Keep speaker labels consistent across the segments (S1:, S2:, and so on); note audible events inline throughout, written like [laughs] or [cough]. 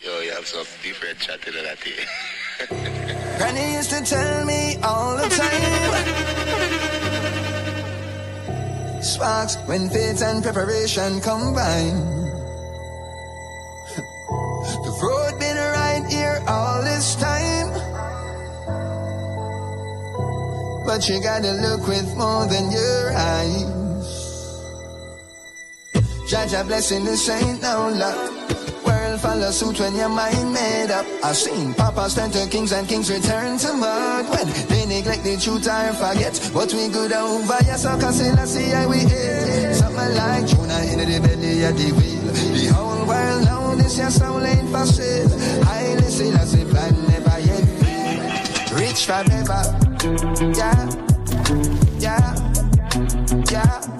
S1: Yo, you have some different chat in that here. Eh? [laughs]
S2: Granny used to tell me all the time. Sparks when faith and preparation combine. the road been right here all this time. But you gotta look with more than your eyes. Judge a blessing, this ain't no luck follow suit when your mind made up. I've seen papas turn to kings and kings return to mud. When they neglect the truth or forget what we good over. Yes, I can say, let's see how we hit. Something like Jonah in the belly of the wheel. The whole world know this, your soul ain't for sale. I listen, I say, plan never yet. Rich forever. Yeah. Yeah. Yeah.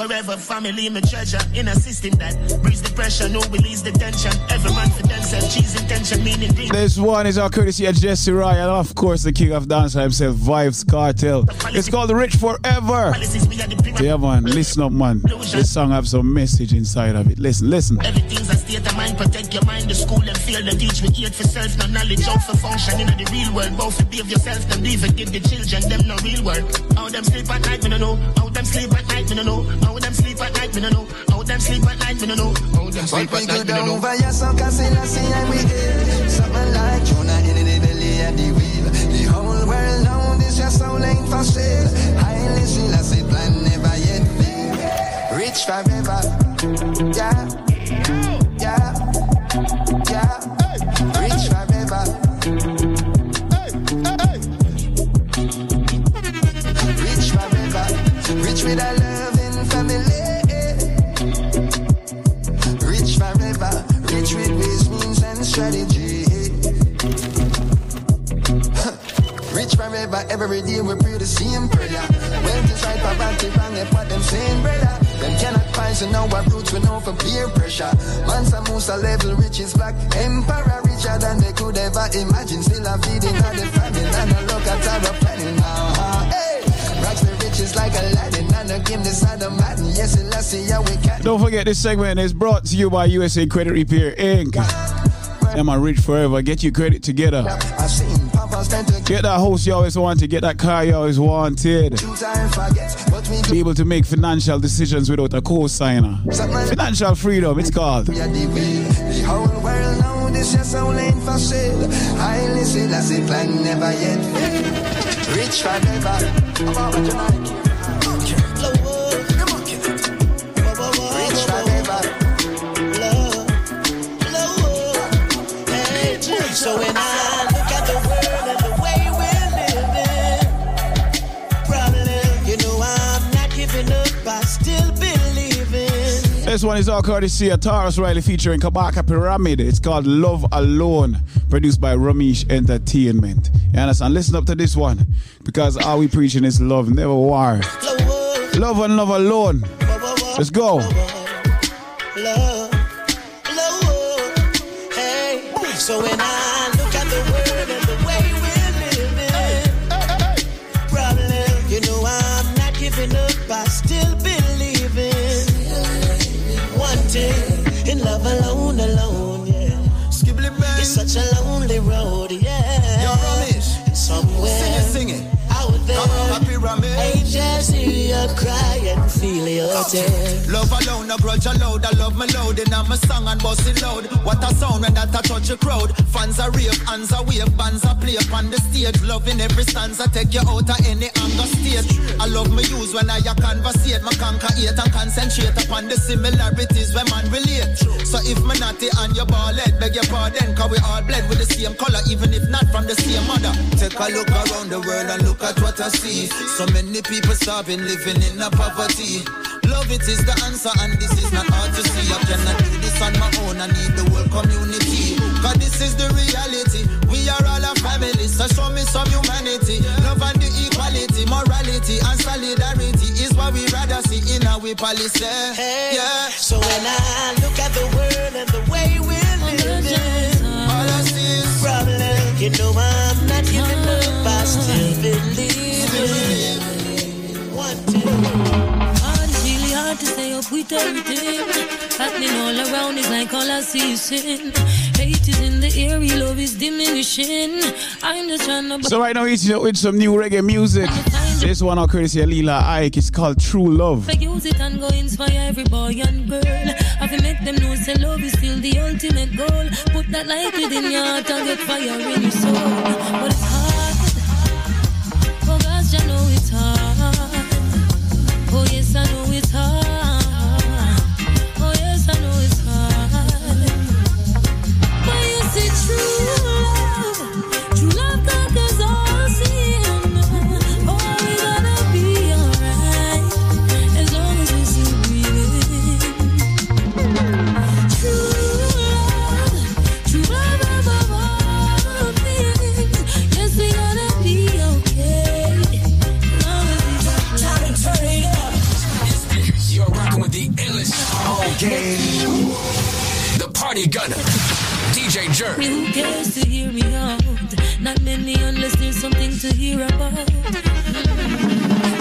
S2: Forever, family,
S3: my treasure. In a system that breeds the pressure, no release the tension. Every man for themselves, cheese intention, meaning dream.
S4: This one is our courtesy of Jesse Royal, and of course the king of dance himself, Vybz Kartel. It's called Rich Forever. Yeah man, listen up man. This song have some message inside of it. Listen, listen.
S3: Everything's a state of mind, protect your mind. The school and field and teach me eat for self, no knowledge out for function in the real world. Both to behave yourself, them leave and give the children them no real work. How them sleep at night, me no know. How them sleep at night, me no know. How them sleep at night, me no know. How them sleep at night, me no know. How them sleep at night, me no know.
S2: and we Something like Jonah in the belly of the wheel The whole world know this your soul ain't for sale. Highly say plan never yet fail. Rich forever, yeah Yeah, yeah. Rich forever, rich with a strategy. rich forever, every day we pray the same prayer. Them saying, brother. Them cannot find, so now our roots we know for peer pressure. Mansa Musa level, rich is black. Emperor richer than they could ever imagine. Still feeding on the and look at our planning now. Riches like Aladdin, and game this.
S4: Don't forget this segment is brought to you by USA Credit Repair Inc. Am I rich forever? Get your credit together. Get that house you always wanted. Get that car you always wanted. Be able to make financial decisions without a co-signer. Financial freedom, it's called.
S2: We are
S5: So when I look at the world and the way we're living, problem, you know I'm not giving up, I still believing.
S4: This one is all courtesy of Tarrus Riley featuring Kabaka Pyramid. It's called Love Alone, produced by Ramesh Entertainment. You understand? Listen up to this one because all we preaching is love, never war. Love and love alone. Let's go.
S5: Love, such a lonely cry and feel your tears.
S6: Love alone, no grudge allowed. I love my loud in my song and bust it loud. What a sound when that a touch a crowd. Fans are rave, hands are wave, bands are play upon the stage. Loving every stanza, take you out of any anger state. I love my use when I a conversate. My conquer and concentrate upon the similarities when man relate. So if me naughty and your ball head, beg your pardon, cause we all bled with the same color, even if not from the same mother. Take a look around the world and look at what I see. So many people starving, living in a poverty. Love it is the answer, and this is not hard to see. I cannot do this on my own, I need the whole community. Cause this is the reality. We are all a family, so show me some humanity. Love and the equality, morality. and solidarity is what we rather see in our policy. Hey, yeah.
S5: So when I look at the world and the way we're living,
S6: all I see is
S5: problem. You know I'm not giving up. I still believe. One, two
S7: hard to stay up with everything happening all around. Like all I see is sin. Hate is in the air, love is diminishing. I'm just trying to.
S4: So right now, it's with some new reggae music. This one, of courtesy of Lila Ike, it's called True Love.
S7: I use it and go inspire every boy and girl. I can make them know say love is still the ultimate goal. Put that light within your heart and get fire in your soul. But it's hard. Oh gosh, I know it's hard. Who cares to hear me out? Not many unless there's something to hear about.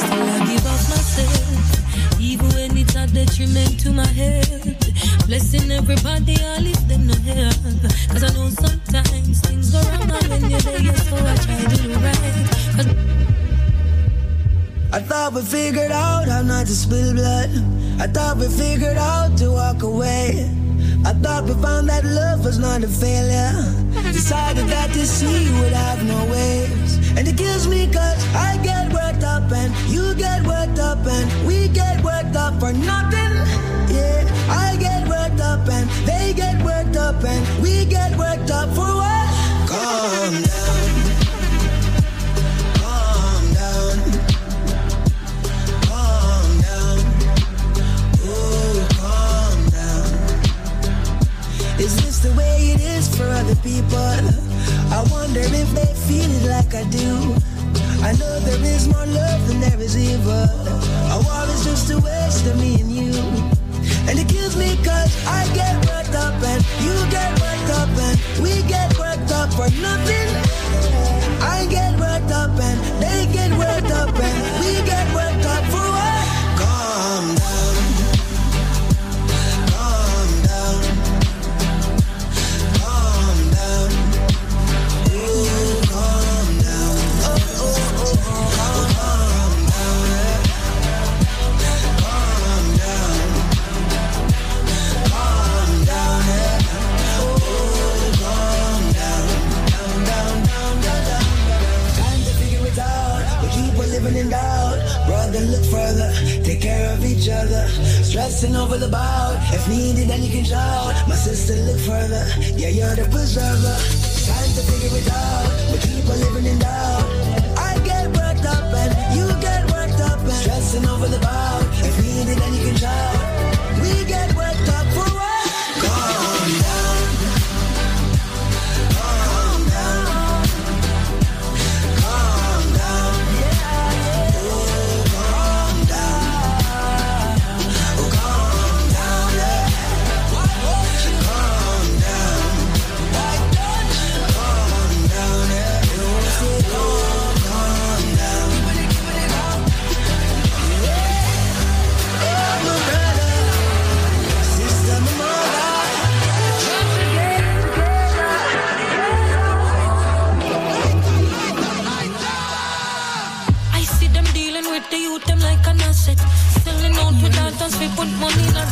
S7: Still I give up myself, even when it's a detriment to my health. Blessing everybody, I lift them no help. Cause I know sometimes things go wrong when you're so I try to do right.
S8: I thought we figured out how not to spill blood. I thought we figured out to walk away. I thought we found that love was not a failure. Decided that the sea would have no waves. And it kills me cause I get worked up and you get worked up and we get worked up for nothing. Yeah, I get worked up and they get worked up and we get worked up for what? Calm down. Is the way it is for other people? I wonder if they feel it like I do. I know there is more love than there is evil. A war is just a waste of me and you. And it kills me cause I get worked up and you get worked up and we get worked up for nothing. I get worked up and they get worked up and we get worked stressing over the bout. If needed, then you can shout. My sister, look further. Yeah, you're the preserver. Time to figure it out. We keep on living in doubt. I get worked up and you get worked up and stressing over the bout. If needed, then you can shout. We
S7: put money in our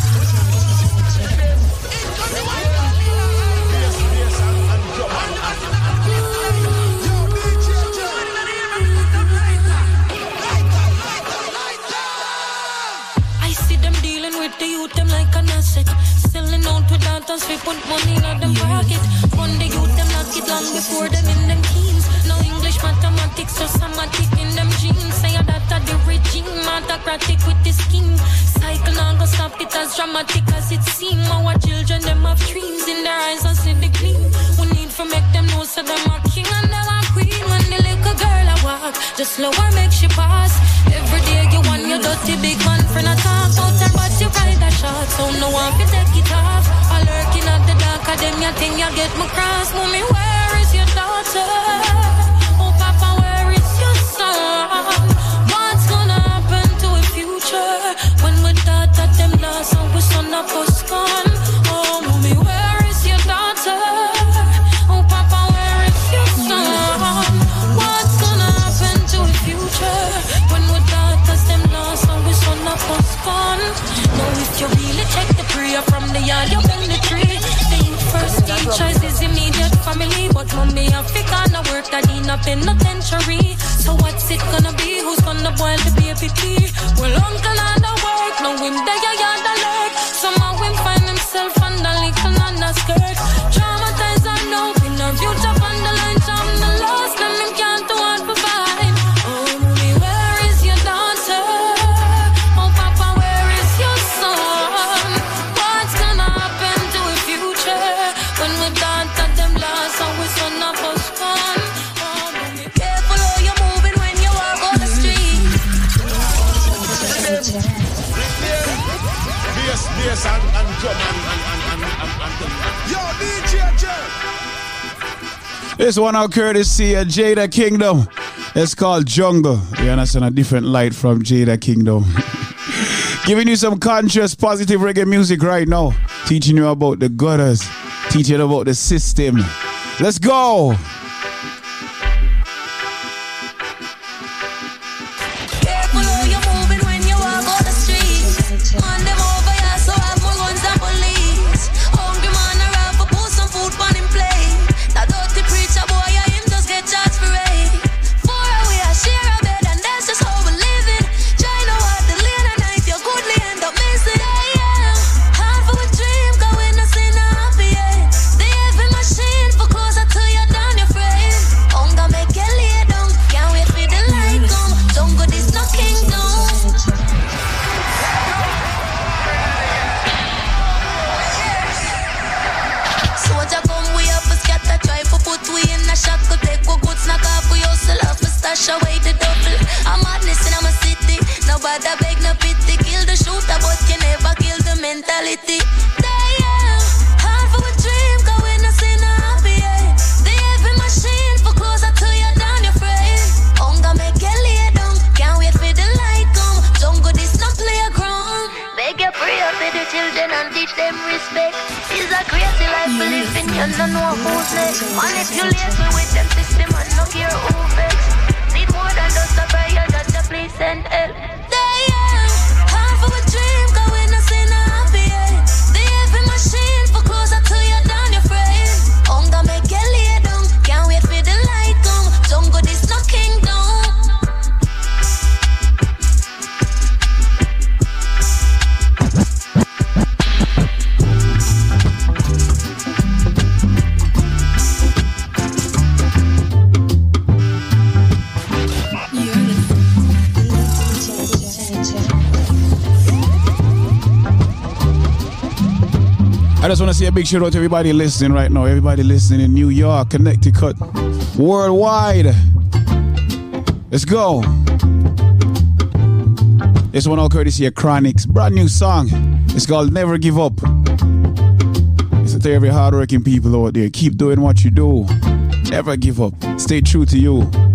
S7: I see them dealing with the youth, them like an asset. Selling out without us, we put money in them pocket. Run the youth, them lock it long before them in them teens. No English, mathematics, so somatic in them jeans. Say that the Autocratic with the scheme. Cycle not gonna stop it as dramatic as it seems. Our children, them have dreams in their eyes and see the gleam. We need to make them know so them are king and them are queen. When the little girl I walk, just slow her make she pass. Every day you want your dirty big man friend a talk out her but you ride a shot. So no one can take it off. I lurking at the dark, I your thing, you get me cross. Mommy, where is your daughter? Oh, Papa, where is your son? When we thought that them. Oh, mommy, where is your daughter? Oh, papa, where is your son? What's gonna happen to the future? When we thought that them if you really the prayer from the yard, the tree. First is immediate family, but mommy, work that century. So what's it gonna be? Who's gonna boil the baby pee? Well, Uncle and the work, no him, they are the lurk. Somehow
S9: This one out courtesy of Jada Kingdom. It's called Jungle. You understand? A different light from Jada Kingdom. [laughs] Giving you some conscious, positive reggae music right now. Teaching you about the gutters. Teaching about the system. Let's go! big shout out to everybody listening right now. Everybody listening in New York, Connecticut, worldwide. Let's go. This one all courtesy of Chronixx. Brand new song. It's called Never Give Up. It's to every hardworking people out there. Keep doing what you do. Never give up. Stay true to you.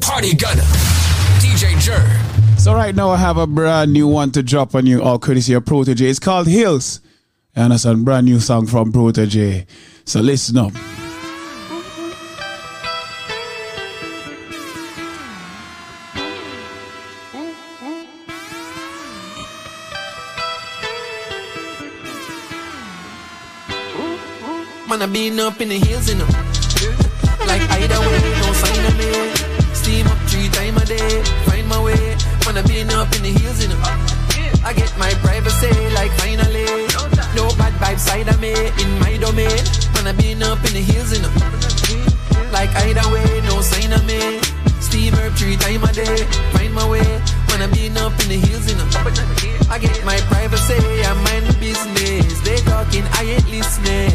S10: Party gunner, DJ Jer.
S4: So right now I have a brand new one to drop on you, all courtesy of Protoje. It's called Hills. And it's a brand new song from Protoje. So listen up.
S11: Man, I been up in the hills, you know. Like either way, no sign of me. Steam up three times a day, find my way. I been up in the hills, you know. I get my privacy, like finally. No bad vibes side of me, in my domain. I been up in the hills, you know. Like either way, no sign of me. Steam up three times a day, find my way. I been up in the hills, you know. I get my privacy, I mind business. They talking, I ain't listening.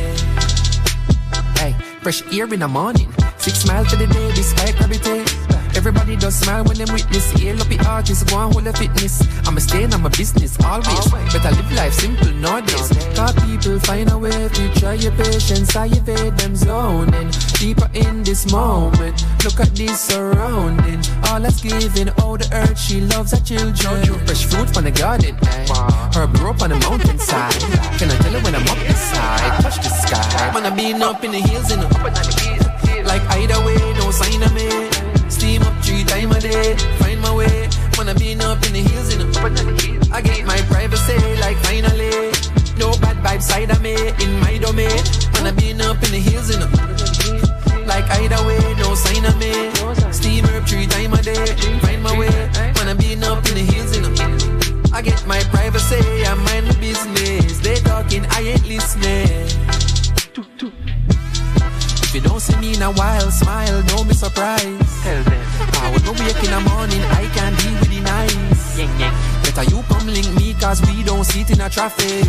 S11: Hey, fresh air in the morning. Six miles to the day, this sky gravity. Everybody does smile when them witness. Hail up the artist, go on hold the fitness. I'ma stay in my business always. Better live life simple nowadays. Cause people find a way to try your patience. I evade them zoning. Deeper in this moment. Look at this surrounding. All that's giving, all the earth, she loves her children. Fresh fruit from the garden. eh. Her grew up on the mountainside. Can I tell her when I'm up this side? Touch the sky. I been up in the hills, you know. Like either way, no sign of me. Steam up three times a day, find my way. I been up in the hills, you know. I get my privacy, like finally. No bad vibes side of me, in my domain. I been up in the hills, you know. Like either way, no sign of me. Steam up three times a day, find my way. I been up in the hills, you know. I get my privacy, I mind my business. They talking, I ain't listening. If you don't see me in a while, smile, don't be surprised. Tell them. I when we wake in the morning, I can deal with the nice. Better you come link me, cause we don't sit in a traffic.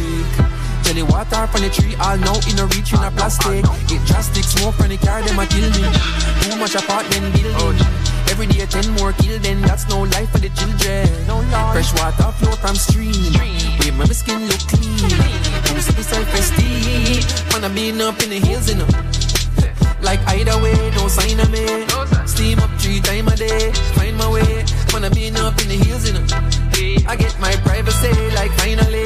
S11: Tell you water from the tree, all now in a reach in a plastic. It drastic smoke from the car, them a kill me. Too much apartment building. Every day ten more kill, then that's no life for the children. Fresh water flow from stream. Where my skin look clean. Boost the self-esteem. I been up in the hills, you know. Like either way, no sign of me. Steam up three times a day, find my way. I been up in the hills, you know. I get my privacy, like finally.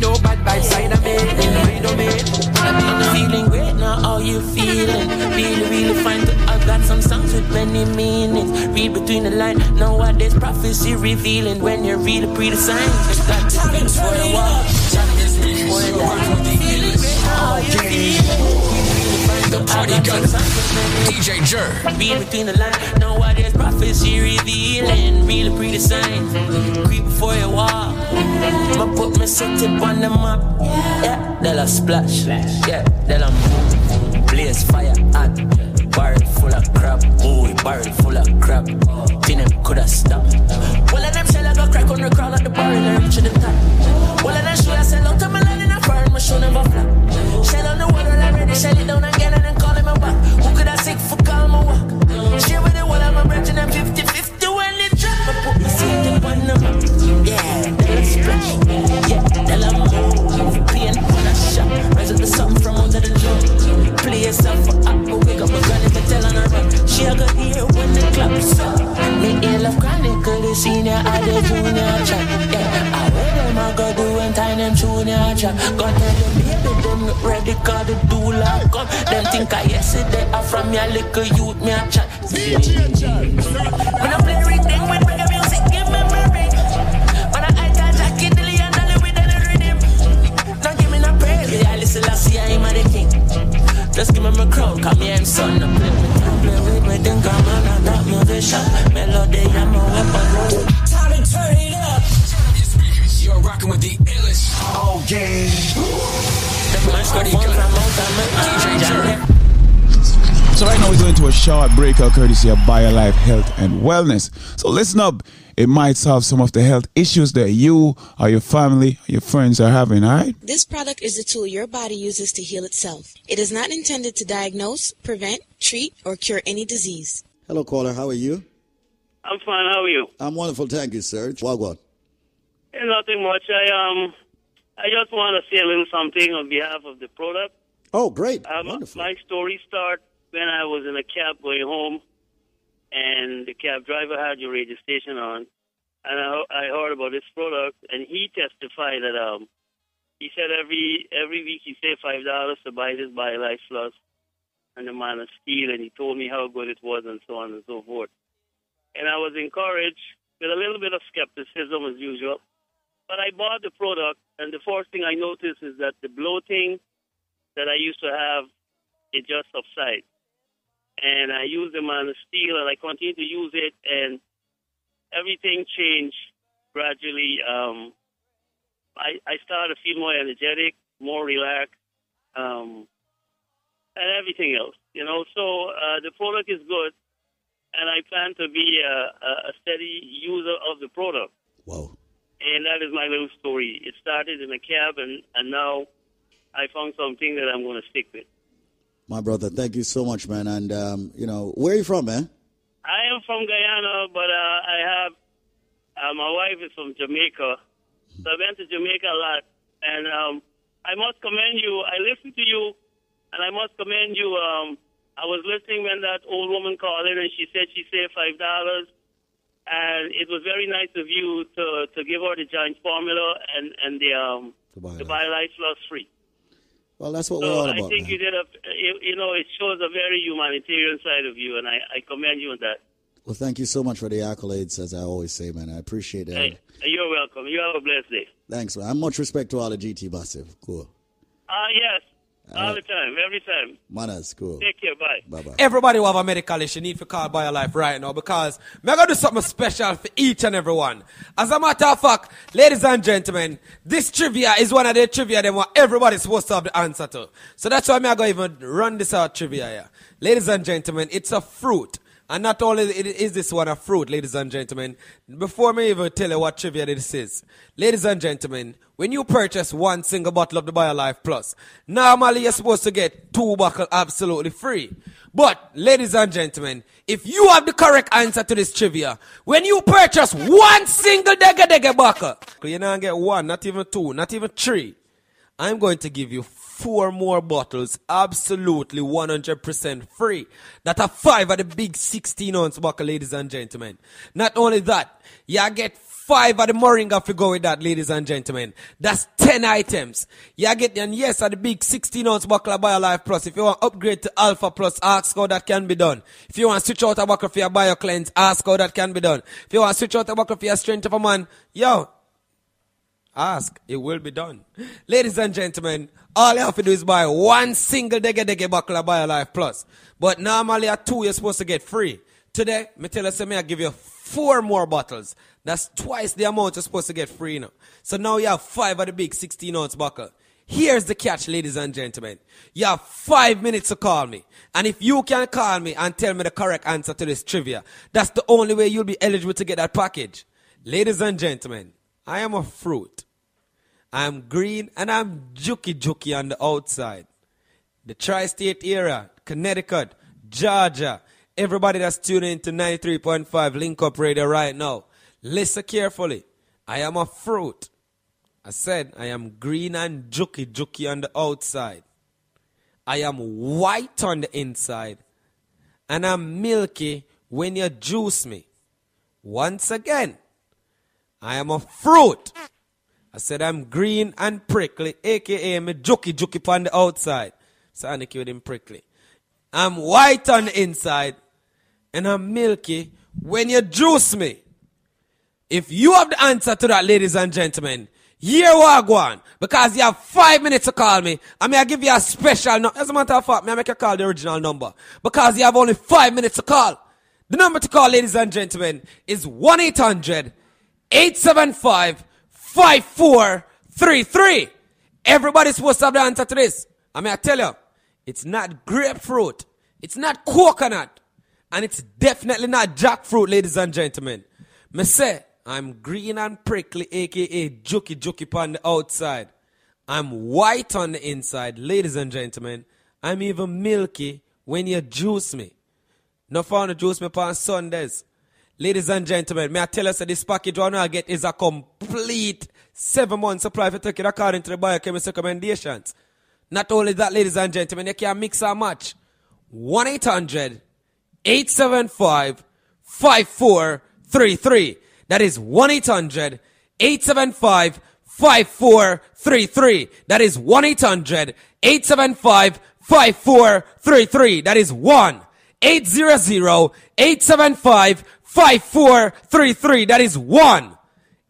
S11: No bad vibes side of me, in my domain. Man, I been.
S12: Feeling great now, how you feeling? Really, really fine. To, I got some songs with many meanings. Read between the lines. This prophecy revealing. When you read the pre signs, it's got to be for the walk. Feeling great now, how you feeling?
S10: The party gunner, DJ Jer.
S12: Read between the lines. Know what this prophecy revealing. Really pretty signs. Creep before you walk. Ma put me set it on the map. Yeah, they'll a splash. Yeah, they'll a move. Blaze fire hot. Barrel full of crap. Ooh, barrel full of crap. Them coulda stopped. Well, of them shell I go crack on the crowd at the barrel and reach to the top. Well, of them show I sell out to my My show never flop. Shell on the water already. Shell it down again and then call him a back. Who could I sick for call my walk? Share with the wall of my brethren and 50 50 when it drop. I put my seat up on the map. Yeah, they'll a splash. Yeah, they'll a move. Clean on a shot. Rise up the sun from under the loop. Play yourself for up. A go hear when the claps up. Me ill of chronicle, the senior and the junior chat. Yeah, I wear them I go do and tie them junior chat. Go tell them baby them ready cause the doula come. Them think I yesterday I from your little youth me a chat. When I play ring ding with reggae music, give me my ring. When I eye touch Jackie Dilly and Dolly with any rhythm. Don't give me no praise, yeah, listen, I see I am the king. Just give me my crown, call me I'm son. Play with play with me, think I'm on a top musician. Melody, I'm a weapon. Time to turn it up.
S10: You're rocking with the illest.
S13: Oh, yeah.
S12: The microphone from out of my
S4: So right now we're going to a short breakout courtesy of BioLife Health and Wellness. So listen up. It might solve some of the health issues that you or your family or your friends are having, alright?
S14: This product is a tool your body uses to heal itself. It is not intended to diagnose, prevent, treat, or cure any disease.
S15: Hello, caller. How are you?
S16: I'm fine. How are you?
S15: I'm wonderful. Thank you, sir. Wagwan.
S16: Eh, Nothing much. I um, I just want to say a little something on behalf of the product.
S15: Oh, great.
S16: Um,
S15: Wonderful.
S16: my story start when I was in a cab going home and the cab driver had your radio station on, and I, I heard about this product, and he testified that um, he said every every week he saved five dollars to buy this BioLife Plus and the Man of Steel, and he told me how good it was, and so on and so forth. And I was encouraged with a little bit of skepticism as usual, but I bought the product, and the first thing I noticed is that the bloating that I used to have, it just subsided. And I used the Man of Steel, and I continued to use it, and everything changed gradually. Um, I, I started to feel more energetic, more relaxed, um, and everything else. You know, so uh, the product is good, and I plan to be a, a a steady user of the product.
S15: Wow.
S16: And that is my little story. It started in a cab, and, and now I found something that I'm going to stick with.
S15: My brother, thank you so much, man. And, um, you know, where are you from, man?
S16: I am from Guyana, but uh, I have uh, my wife is from Jamaica, so I went to Jamaica a lot, and um, I must commend you. I listened to you, and I must commend you. Um, I was listening when that old woman called in, and she said she saved five dollars, and it was very nice of you to to give her the giant formula and and the um the BioLife Plus free.
S15: Well, that's what
S16: So
S15: we're all about.
S16: I think
S15: man.
S16: you did a you, know it shows a very humanitarian side of you, and I, I commend you on that.
S15: Well, thank you so much for the accolades, as I always say, man. I appreciate it.
S16: Hey, you're welcome. You have a blessed day.
S15: Thanks, man. And much respect to all the GT massive. Cool.
S16: Ah, yes, all the time, every time.
S15: Manners, cool.
S16: Take care. Bye.
S15: Bye bye.
S17: Everybody who have a medical issue need to call by your life right now because me gonna do something special for each and everyone. As a matter of fact, ladies and gentlemen, this trivia is one of the trivia that what everybody's supposed to have the answer to. So that's why me I gonna even run this out trivia here. Ladies and gentlemen, it's a fruit. And not only is this one a fruit, ladies and gentlemen, before me even tell you what trivia this is, ladies and gentlemen, when you purchase one single bottle of the BioLife Plus, normally you're supposed to get two bottles absolutely free. But, ladies and gentlemen, if you have the correct answer to this trivia, when you purchase one single Dega Dega bottle, you not get one, not even two, not even three, I'm going to give you four more bottles absolutely 100% free. That are five of the big 16 ounce bottle, ladies and gentlemen. Not only that, you get five of the Moringa if you go with that, ladies and gentlemen. That's 10 items. You get, and yes, of the big 16 ounce bottle of BioLife Plus. If you want upgrade to Alpha Plus, ask how that can be done. If you want switch out a bottle for your BioCleanse, ask how that can be done. If you want switch out a bottle for your Strength of a Man, yo, Ask, it will be done. Ladies and gentlemen, all you have to do is buy one single Dege Dege bottle of BioLife Plus. But normally at two, you're supposed to get free. Today, me tell you, say me I give you four more bottles. That's twice the amount you're supposed to get free now. So now you have five of the big 16 ounce bottle. Here's the catch, ladies and gentlemen. You have five minutes to call me. And if you can call me and tell me the correct answer to this trivia, that's the only way you'll be eligible to get that package. Ladies and gentlemen, I am a fruit. I'm green and I'm juky juky on the outside. The tri state area, Connecticut, Georgia, everybody that's tuning into 93.5 Link Up Radio right now, listen carefully. I am a fruit. I said I am green and juky juky on the outside. I am white on the inside. And I'm milky when you juice me. Once again, I am a fruit. I said I'm green and prickly, aka me juky juky on the outside. So I with him prickly. I'm white on the inside, and I'm milky when you juice me. If you have the answer to that, ladies and gentlemen, here we go. Because you have five minutes to call me. I mean, I give you a special number. As a matter of fact, may I make you call the original number. Because you have only five minutes to call. The number to call, ladies and gentlemen, is 1 800 875 5433. Everybody's supposed to have the answer to this. I mean, I tell you, it's not grapefruit, it's not coconut, and it's definitely not jackfruit, ladies and gentlemen. Me say, I'm green and prickly, aka juky juky on the outside. I'm white on the inside, ladies and gentlemen. I'm even milky when you juice me. No fun to juice me on Sundays. Ladies and gentlemen, may I tell us that this package one I get is a complete seven month supply for taking according to the biochemist recommendations. Not only that, ladies and gentlemen, you can mix and match. 1 800 875 5433. That is 1 800 875 5433. That is 1 800 875 5433. That is 1 800 875 5433. That is 1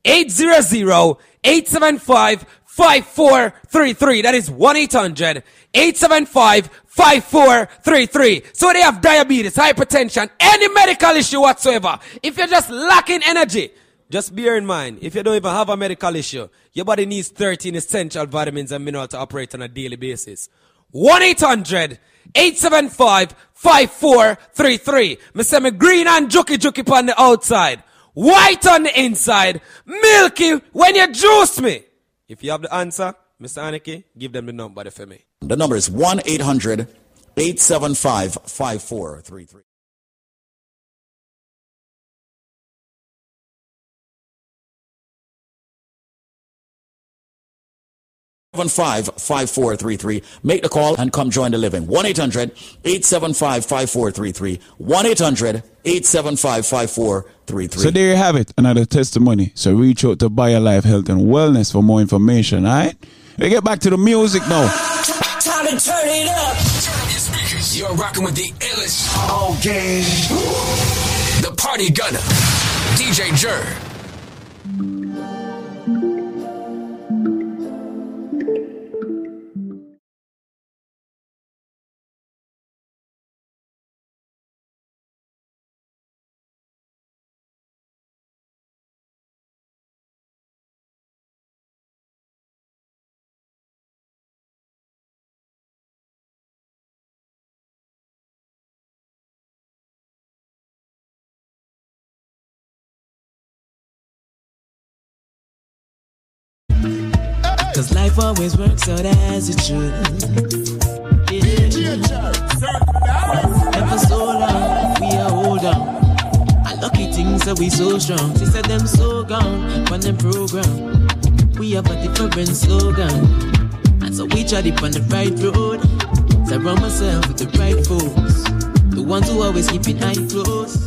S17: 800 875 5433. That is 1 800 875 5433. So they have diabetes, hypertension, any medical issue whatsoever. If you're just lacking energy, just bear in mind, if you don't even have a medical issue, your body needs 13 essential vitamins and minerals to operate on a daily basis. 1 800 875 5433. Me say me green and juky juky on the outside, white on the inside, milky when you juice me. If you have the answer, Mr. Aniki, give them the number for me.
S15: The number is 1 800 875 5433. Seven five five four three three. Make the call and come join the living. 1 800 875 5433. 1 800 875 5433.
S4: So there you have it, another testimony. So reach out to BioLife Health and Wellness for more information, alright? We get back to the music now.
S10: Time to turn it up. Turn up your speakers. You're rocking with the illest. Okay. The party gunner. DJ Jer.
S8: Cause life always works out as it should. Yeah. And for so long, we are hold um, on. And lucky things that we so strong. She said them so gone from them program. We have a different slogan. And so we tried it on the right road. Surround myself with the right folks. The ones who always keep it eye close.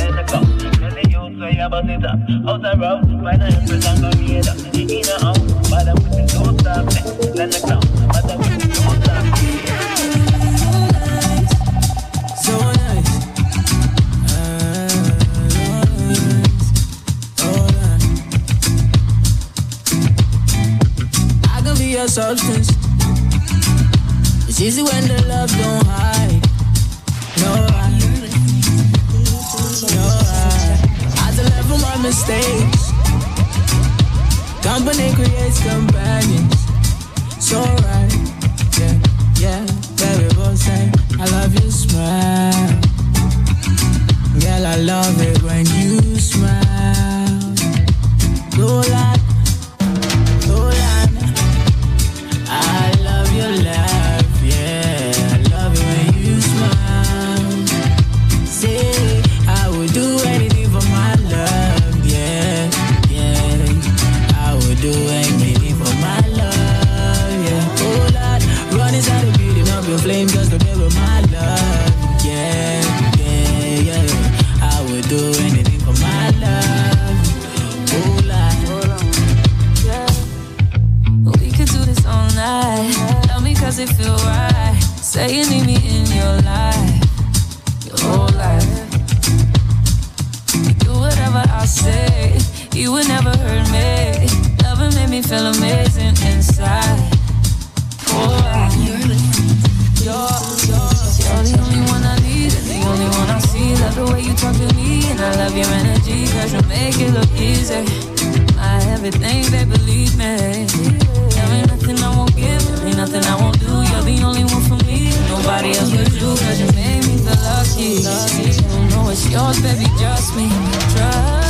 S8: in the coast. Cause the youth way about it up.
S18: Out the road, the empress and go meet up. In the women don't stop substance. It's easy when the love don't hide. mistakes. Company creates companions. So right, yeah, yeah.
S19: Baby, both say I love your smile. Girl, I love it when you smile. Go like feel amazing inside. Oh, you're, you're, you're the only one I need, the only one I see. Love the way you talk to me, and I love your energy, cause you make it look easy. My everything, they believe me. There ain't nothing I won't give, ain't nothing I won't do. You're the only one for me, nobody else but you, cause you made me feel lucky. You know it's yours, baby, just me. Trust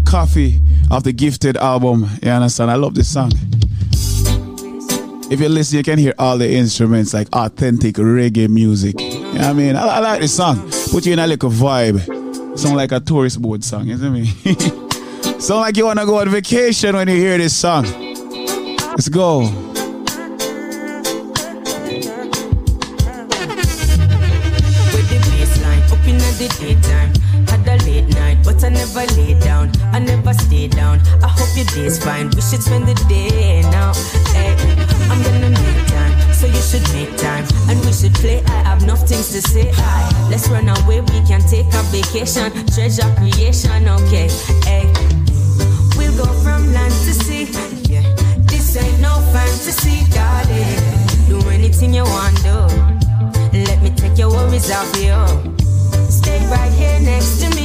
S4: Koffee of the Gifted album. You understand? I love this song. If you listen, you can hear all the instruments like authentic reggae music. You know what I mean? I, I like this song. Put you in a little vibe. Sound like a tourist board song, see me? [laughs] Sound like you wanna go on vacation when you hear this song. Let's go.
S20: Should spend the day now. Hey, I'm gonna make time, so you should make time. And we should play. I have enough things to say. Hi, let's run away. We can take a vacation. Treasure creation, okay. Hey, we'll go from land to sea. Yeah, this ain't no fantasy, darling. Do anything you want, do. Let me take your worries off you. Stay right here next to me.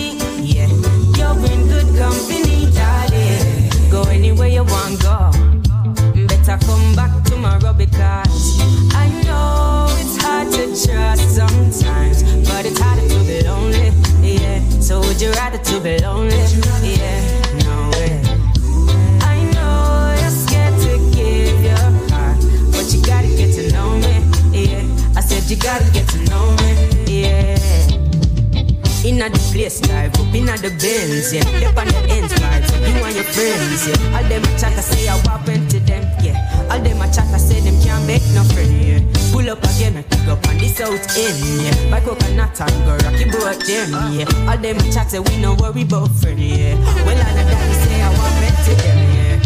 S20: Place, live up inna the Benz, yeah. Up on the ends, vibes, you and your friends, yeah. All them a chat, I say I walk into them, yeah. All them a chat, I say them can't make no friend, yeah. Pull up again, I pick up on the south end, yeah. By coconut and go rocky boat them, yeah. All them a chat, say we no worry about friend, yeah. Well, all of that, say I walk into them, yeah.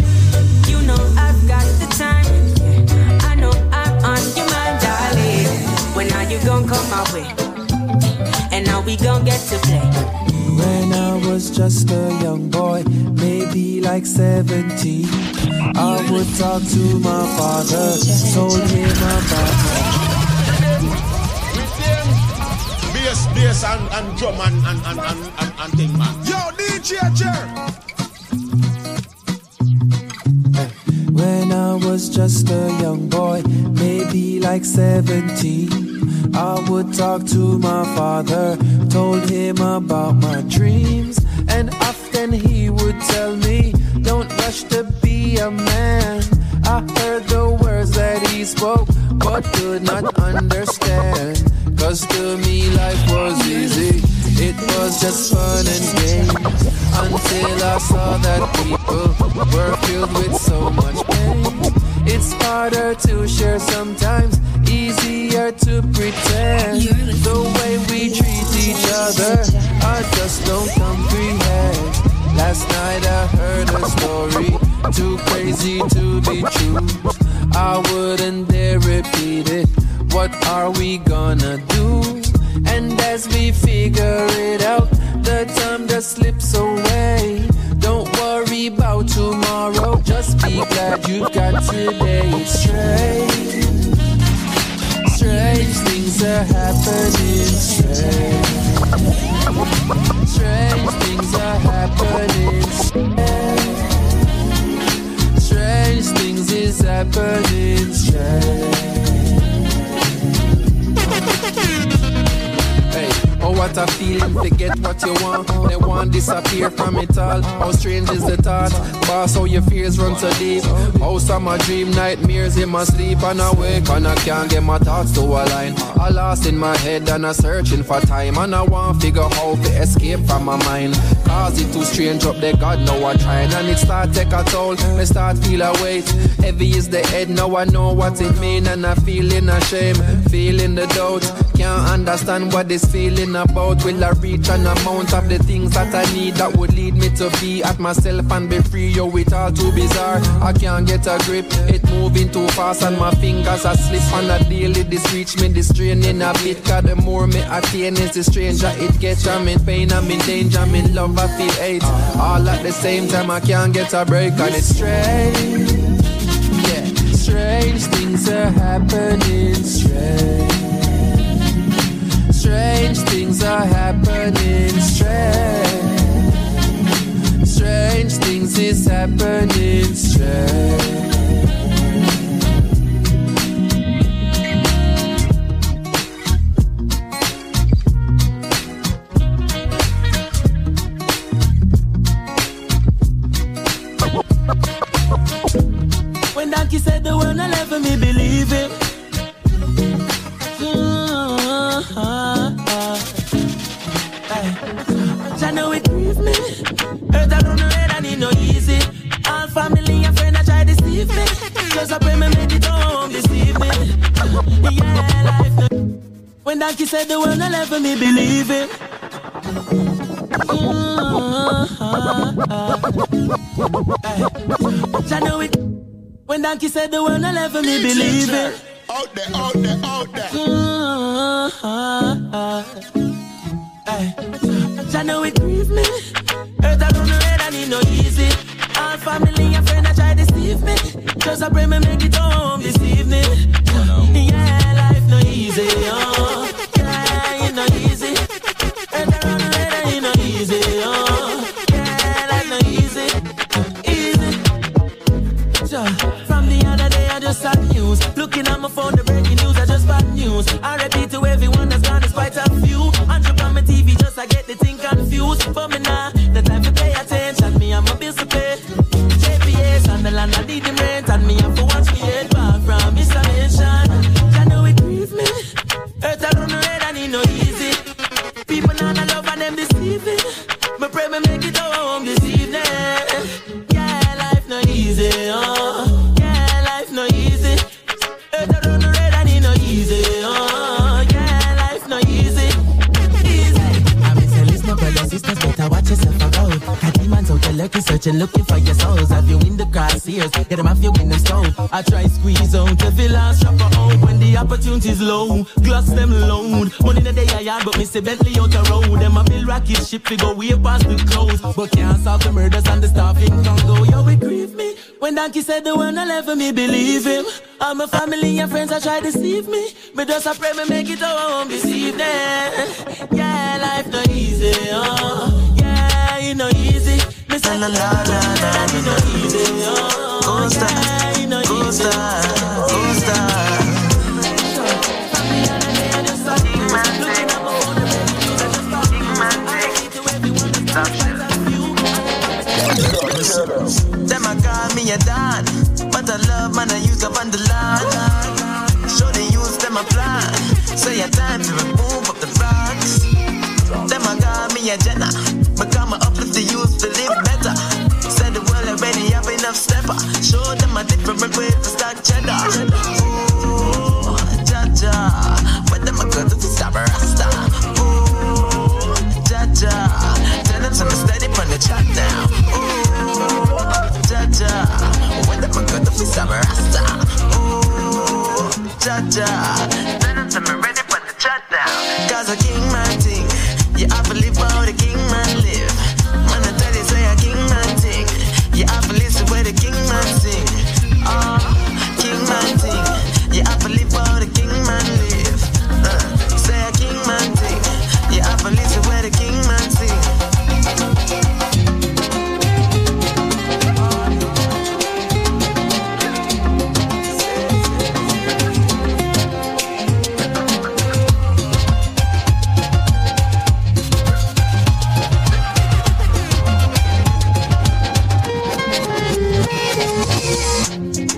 S20: You know I've got the time, yeah. I know I'm on your mind, darling. When are you gonna come my way? And now we gon' get to play.
S11: When I was just a young boy, maybe like like 17, I would talk to my father, told him about
S21: Bass, bass, and, and drum and, and, and, and, and, and thing, man. Yo, DJ Jer.
S11: When I was just a young boy, maybe like 17, I would talk to my father, told him about my dreams, and often he would tell me, Don't rush to be a man. I heard the words that he spoke, but could not understand. Cause to me, life was easy. It was just fun and games until I saw that people were filled with so much pain. It's harder to share sometimes, easier to pretend. The way we treat each other, I just don't comprehend. Last night I heard a story, too crazy to be true. I wouldn't dare repeat it. What are we gonna do? And as we figure it out, the time just slips away. Strange things are happening. Strange, things is happening. What a feeling to get what you want. They want disappear from it all. How strange is the thought? Boss, how your fears run so deep. How some a dream nightmares in my sleep and I wake and I can't get my thoughts to align. I lost in my head and I searching for time and I want figure how to escape from my mind. Cause it too strange up there, God know I trying and it start take a toll. Me start feel a weight. Heavy is the head, now I know what it mean and I feeling ashamed, feeling the doubt. Can't understand what this feeling about. Will I reach an amount of the things that I need that would lead me to be at myself and be free? Yo, it all too bizarre. I can't get a grip. It moving too fast and my fingers are slip on a daily. This reach me, this training a bit. Cause the more me attain is the stranger it gets. I'm in pain, I'm in danger, I'm in love, I feel hate. All at the same time, I can't get a break and it's strange. Yeah, strange things are happening. Strange. Strange things are happening. Strange. Strange things is happening. Strange.
S8: When Donkey said the word, I never me believe it. When Donkey said the word, I never me believe it. Mm, hey. I know it. When Donkey said the word, I never me believe it.
S21: Out there, out there, out there.
S8: Hey. I know it grieve me. Hurt around the head, I need no easy. All family and friends, I try to deceive me. Just I pray me make it home this evening. Yeah, life no easy. Oh. I try squeeze out every last drop of out when the opportunity's low. Glass them load. Money the day I yard, but me say Bentley out the road. Them a build rocket ship, we go way past the clothes. But can't solve the murders and the starving can go. Yo, it grieve me. When Donkey said the one I left me believe him. All my family and friends I try to deceive me. But just I pray me make it all, I won't deceive them. Yeah, life not easy, oh. Yeah, it no easy. Me say la la la la, it no easy, oh. Yeah, it
S22: a call me a don, but love man I use on the. Show the use them a plan, say time to remove up the me a but the to live better. A different way to start cheddar.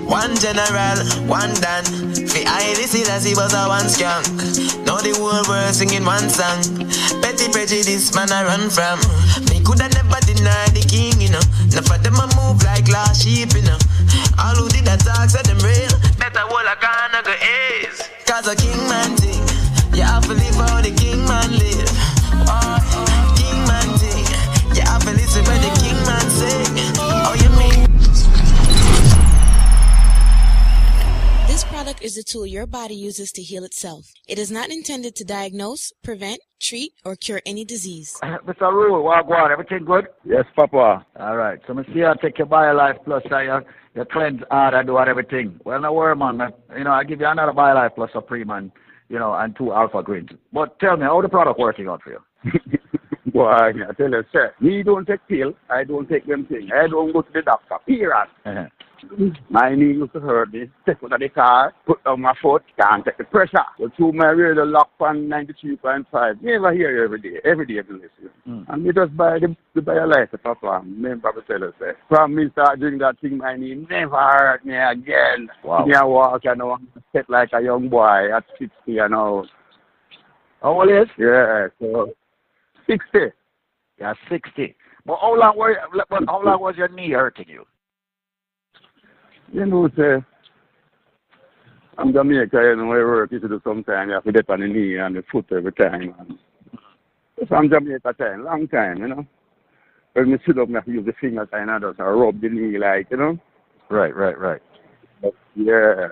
S22: One general, one Dan. The highly see that he was a one skunk. Now the whole world singing one song. Petty prejudice, man, I run from. Me coulda never deny the king, you know. Now for them, I move like lost sheep, you know. All who did that talk, said them real. Better hold a gun, go is. Cause a king man
S14: This product is a tool your body uses to heal itself. It is not intended to diagnose, prevent, treat, or cure any disease. [laughs]
S23: Mr. Rule, Wagwan, everything good?
S24: Yes, Papa.
S23: All right. So, I see take your BioLife Plus, uh, your, your cleanse hard and do everything. Well, no worry, man. Uh, You know, I give you another BioLife Plus Supreme and, you know, and two Alpha Greens. But tell me, how the product working out for you? [laughs]
S24: Boy, I tell you, sir, me don't take pill. I don't take them things. I don't go to the doctor. Period. My knee used to hurt me. Step out of the car, put down my foot, can't take the pressure. But through my radio lock on 93.5, never hear you every day. Every day I listen. Mm. And me just buy the, the buy a life, Papa. Me and Papa tell us that. From me start doing that thing, my knee never hurt me again.
S23: Wow.
S24: Me I walk, you know, like a young boy at 60, you know.
S23: How old is?
S24: Yeah, so 60.
S23: Yeah, 60. But how long, were, but how long was your knee hurting you?
S24: You know, say, I'm Jamaica, you know, I work, you do sometimes, you have to get on the knee and the foot every time. And from Jamaica time, long time, you know. When me sit up, I have to use the fingers and I just rub the knee like, you know.
S23: Right, right, right.
S24: But, yeah.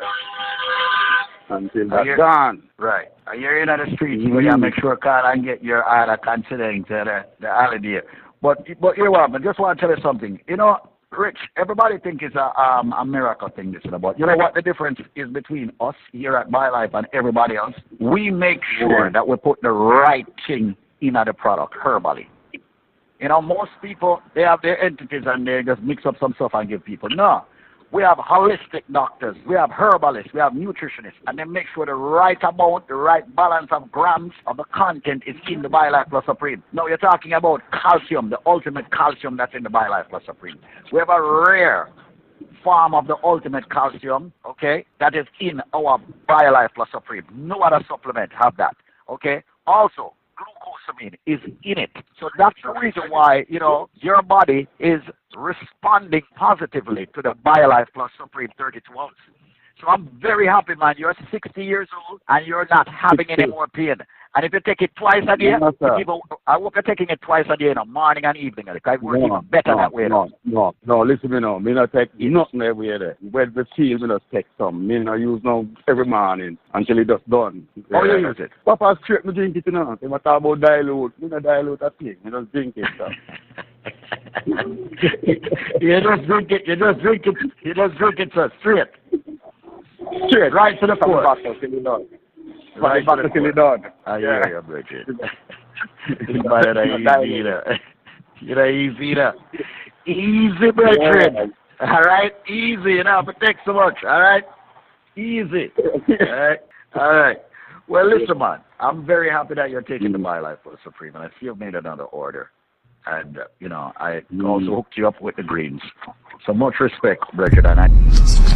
S24: Until
S23: I
S24: that's
S23: hear-
S24: gone.
S23: Right. And you're in the streets, you gotta make sure call and get your order considering to the, the holiday. But but you know what, I just want to tell you something. You know, Rich, everybody think it's a um a miracle thing this is about. You know what the difference is between us here at My Life and everybody else? We make sure that we put the right thing in the product herbally. You know, most people they have their entities and they just mix up some stuff and give people. No. We have holistic doctors, we have herbalists, we have nutritionists, and they make sure the right amount, the right balance of grams of the content is in the BioLife Plus Supreme. Now you're talking about calcium, the ultimate calcium that's in the BioLife Plus Supreme. We have a rare form of the ultimate calcium, okay, that is in our BioLife Plus Supreme. No other supplement have that, okay. Also, glucosamine is in it. So that's the reason why, you know, your body is responding positively to the BioLife Plus Supreme 32 ounce. So I'm very happy, man. You're 60 years old and you're not having any more pain. And if you take it twice a day,
S24: No,
S23: I hope you're taking it twice a day, in the morning and evening. Like, I work
S24: No,
S23: even better
S24: no,
S23: that way.
S24: No, no, no, listen to me now. Me not take nothing every day. When the feel, me not take some. Me not use no every morning until it just done.
S23: How you use it?
S24: Papa straight me drink it, you know. They talk about dilute. Me not dilute a thing. Me just drink it, sir. [laughs]
S23: you just drink it. You just drink it. You just drink it, sir. Straight.
S24: Straight.
S23: Right to the
S24: From the
S23: core.
S24: it done.
S23: Right
S24: the ah, bottle till it done.
S23: I
S24: Yeah.
S23: hear you, Bridget. But it ain't easy, though. It ain't easy, though. Easy, Bridget. All right? Easy. You don't have take so much. All right? Easy. All right? All right. Well, listen, man. I'm very happy that you're taking the My Life for the Supreme, and I see you've made another order. And, uh, you know, I also hooked you up with the greens. So much respect, Bridget. And I.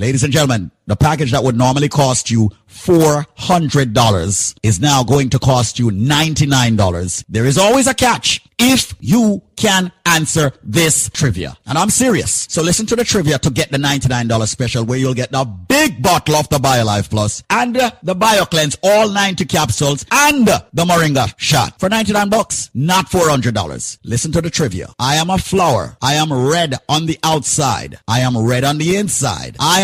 S15: Ladies and gentlemen, the package that would normally cost you $400 is now going to cost you $99. There is always a catch if you can answer this trivia. And I'm serious. So listen to the trivia to get the $99 special where you'll get the big bottle of the BioLife Plus and uh, the BioCleanse, all 90 capsules and the Moringa shot for 99 bucks, not $400. Listen to the trivia. I am a flower. I am red on the outside. I am red on the inside. I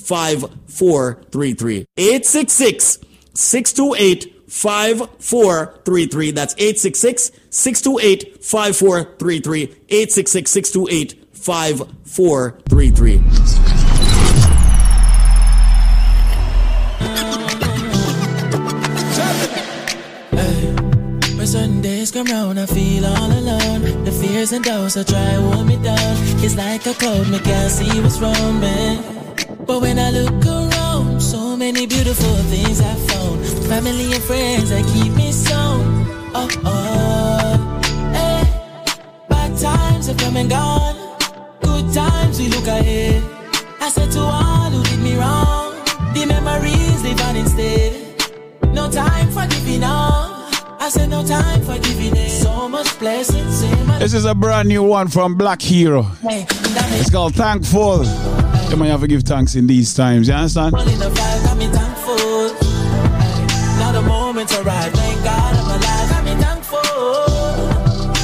S15: 5433. 866 628 5433. That's 866 628 5433. 866 628 5433.
S8: When certain days come round, I feel all alone. The fears and doubts that try to hold me down. It's like a cloud, me can't see what's wrong, man. But when I look around, so many beautiful things I found. Family and friends that keep me sound. Oh, oh, hey. Bad times have come and gone. Good times we look ahead. I said to all who did me wrong, the memories live on instead. No time for giving up. I said no time for giving in. So much blessings
S4: This is a brand new one from Black Hero.
S8: Hey,
S4: It's called Thankful. You might have to give thanks in these times, you understand?
S8: All the vibe, got me thankful. Ay, Now the moment's arrived, thank God I'm alive. Me thankful.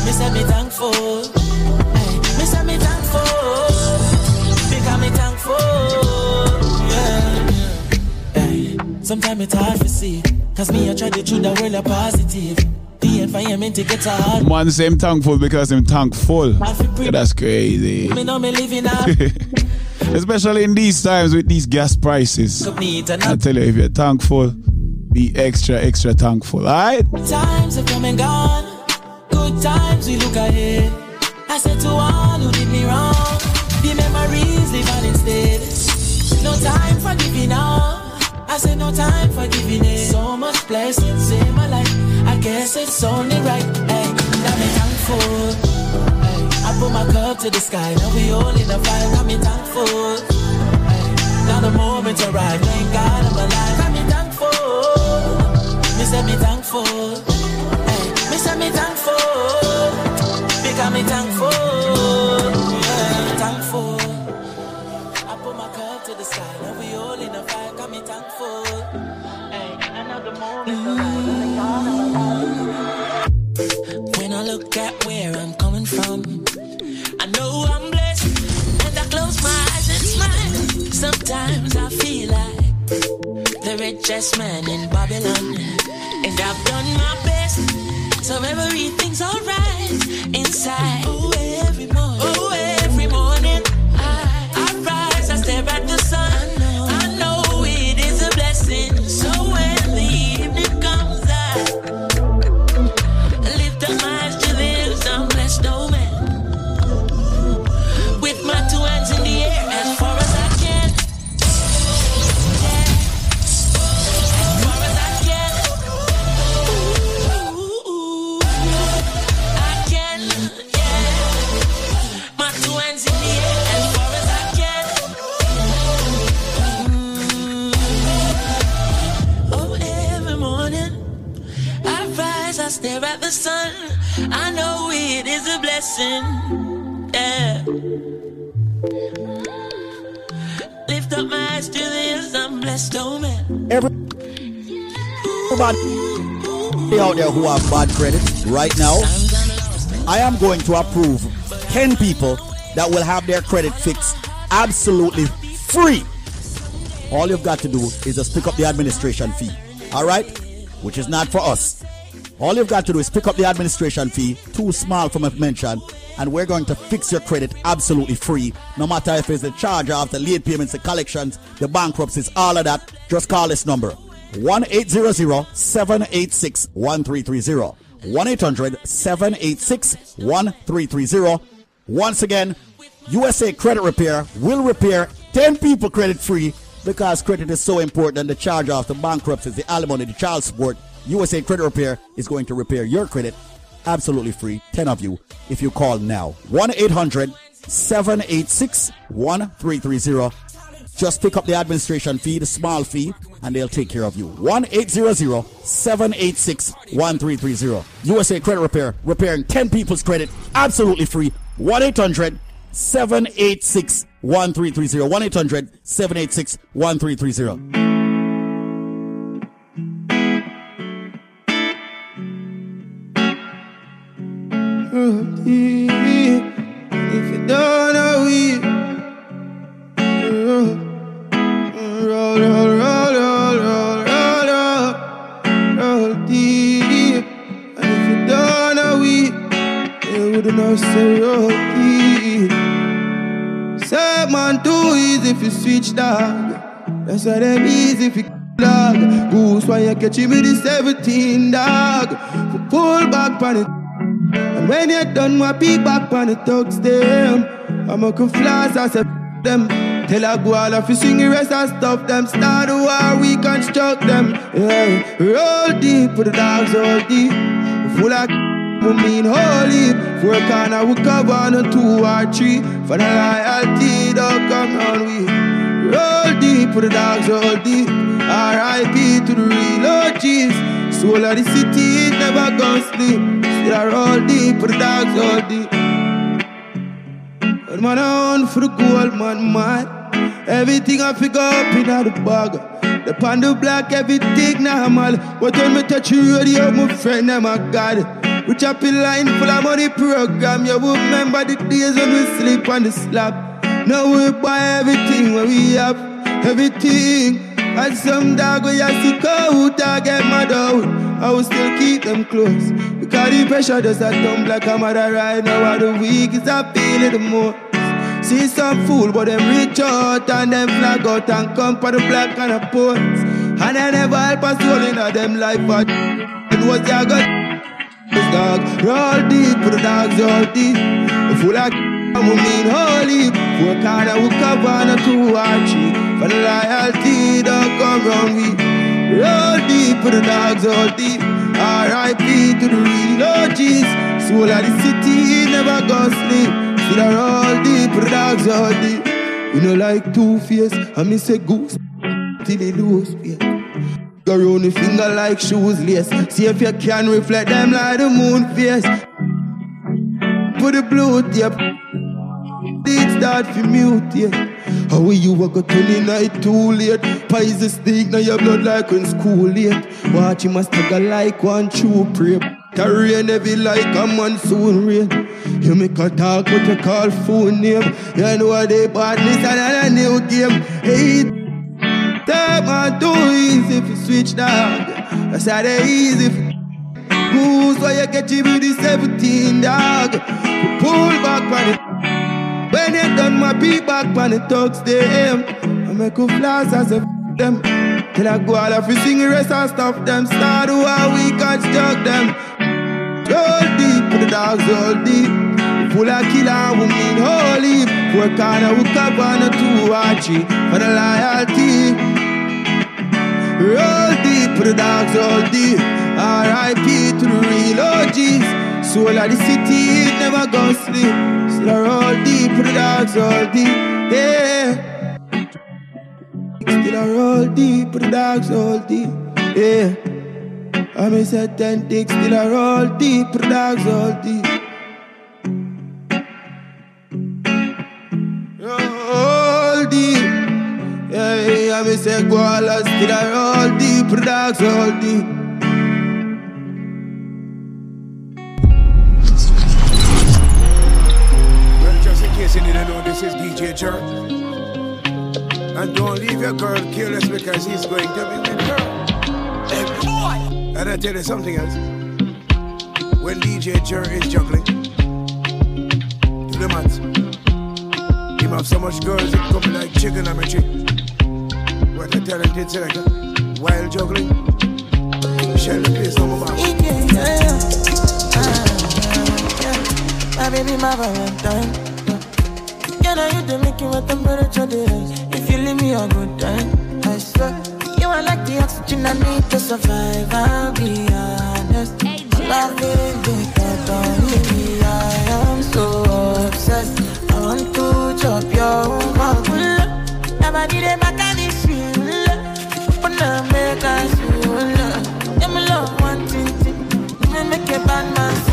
S8: Me say me thankful. Ay, Me say me thankful. Got me thankful. Yeah. Ay, Sometimes it's hard to see. Cause me, I try to do the world a positive. The environment, it gets hard.
S4: Man say him thankful because I'm thankful. Yeah, that's crazy. [laughs]
S8: Me know me living up. [laughs]
S4: Especially in these times with these gas prices. I tell you, if you're thankful, be extra, extra thankful. Alright?
S8: Times have come and gone. Good times we look ahead. I said to all who did me wrong, the memories live on instead. No time for giving up. I said no time for giving in. So much blessings in my life. I guess it's only right. Hey, got me thankful. Hey, I put my cup to the sky. Now we all in the fire. Got me thankful. Hey, now the moment arrived. Thank God I'm alive. Got me thankful. Me say me thankful. Hey, me say me thankful. Because me thankful. At where I'm coming from, I know I'm blessed. And I close my eyes and smile. Sometimes I feel like the richest man in Babylon. And I've done my best, so everything's alright inside. Oh, every morning. Oh, every morning. I, I rise, I stare at the the sun. I know it is a blessing. Yeah. Lift up my eyes to the hills, I'm blessed, oh man.
S15: Everybody out there who have bad credit right now, I am going to approve 10 people that will have their credit fixed absolutely free. All you've got to do is just pick up the administration fee. All right? Which is not for us. All you've got to do is pick up the administration fee, too small for me to mention, and we're going to fix your credit absolutely free. No matter if it's the charge the late payments, the collections, the bankruptcies, all of that. Just call this number 1 800 786 1330. 1 800 786 1330. Once again, USA Credit Repair will repair 10 people credit free because credit is so important and the charge off, the bankruptcies, the alimony, the child support. USA Credit Repair is going to repair your credit absolutely free. 10 of you if you call now. 1 800 786 1330. Just pick up the administration fee, the small fee, and they'll take care of you. 1-800-786-1330. USA Credit Repair, repairing 10 people's credit, absolutely free. 1-800-786-1330. 1-800-786-1330.
S25: If you don't know it, roll, roll, roll, roll, roll, roll, roll, roll deep. And if you don't know it, you wouldn't know say roll deep. Say man too easy if you switch dog. That's why them easy if you dog. Goose why you catch him with the 17 dog. Pull back it. When you're done, my peek back on the thugs them. I'm a can flash, I said them. Tell a all if you sing the rest and stop them. Start the war, we construct them. Yeah. Roll deep, put the dogs all deep. Full of [laughs] we mean holy. Four corner we cover on a two or three. For the loyalty, don't come round we. Roll deep, put the dogs all deep. R.I.P. to the real OGs. Soul of the city, it never gon' sleep. Still I roll deep, put the dogs all deep. But man, I on for the gold, man, man. Everything I figure up in the bag. The pan the black, everything normal. But when me touch you radio, my friend, I'm a god. We chop a line full of money program. You remember the days when we sleep on the slab. Now we buy everything when we have everything. And some dog we a sick out, I get mad out. I will still keep them close. Because the pressure does a dumb like a mother right now. Of the week is I feel it the most. See some fool, but them reach out and them flag out and come for the black and the post. And they never help us soul in a them life. But it was their good dog. Roll deep, put the dogs all deep. Full of [laughs] we mean holy. Four corner we cover a two or three. For the loyalty, don't come round we. Roll deep, put the dogs all deep. R.I.P. to the real OGs. Soul of the city, never go sleep. Still I roll deep, put the dogs all deep. You know like two face, I me say goose till they lose faith. Go round the finger like shoes lace. See if you can reflect them like the moon face. Put the blue tape. Did start for mute, yeah. How will you walk a twenty night too late? Pies the stick, now your blood like when school late. Watch him a stagger like one true prey. The rain heavy like a monsoon rain. You make a talk, but you call phone name. You know what they badness and a new game. Hey, time man too easy if you switch dog. That's how they easy. If Goose why you get you with the 17 dog. Pull back on it. When you done my beat back on the talks them. I make a flash as a f- them. Till I go all off you sing the rest and stop them. Start to how we construct them. Roll deep, put the dogs all deep. Full of killer, we mean holy. Four corner, we cover on a two. For the loyalty. Roll deep, put the dogs all deep. R.I.P. to the real OGs. Soul of the city, it never go sleep. Still I roll deep, the dogs all deep. Yeah. Still I roll deep, put the dogs all deep. Yeah. I miss a ten ticks, still I roll deep, put the dogs all deep. Roll deep. Yeah, yeah, I miss a guala, still I roll deep, the dogs all deep.
S26: Just in case you didn't know, this is DJ Jerk. And don't leave your girl careless because he's going to be with her. Hey, boy! And I tell you something else. When DJ Jerk is juggling, do the math. Him have so much girls that come like chicken on my tree. What a talented selector. While juggling, shell the place on my back.
S5: My baby, my Valentine. I you the make you my temperature day. If you leave me a good time, I swear. You are like the oxygen I need to survive. I'll be honest. Hey, Loving the thought of me, I am so obsessed. I want to chop your mouth. Nobody they back at this shit. Open up, make us feel love. Yeah,
S27: love, one thing. Make a bad man.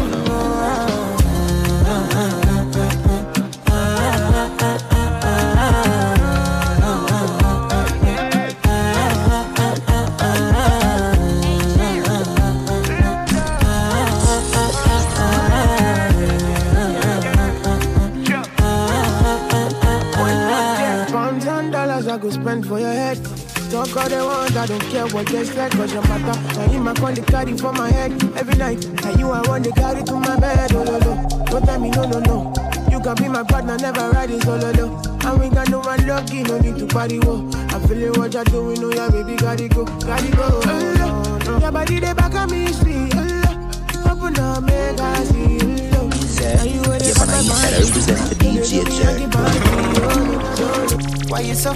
S27: treatment for your head. Talk all they want, I don't care what they said, cause your matter. Now you my call the carry for my head every night. Now you are one they carry to my bed, oh no no. Don't tell me no no no. You can be my partner, never ride it oh, solo no. And we got no one lucky, no need to party wo. I feel feeling what you're doing, oh yeah baby, gotta go, gotta go. Oh, no. Your body they back at me, sweet. Oh, open up, make I see. Oh,
S28: yeah, you represent the DJ. Oh,
S27: Why you so?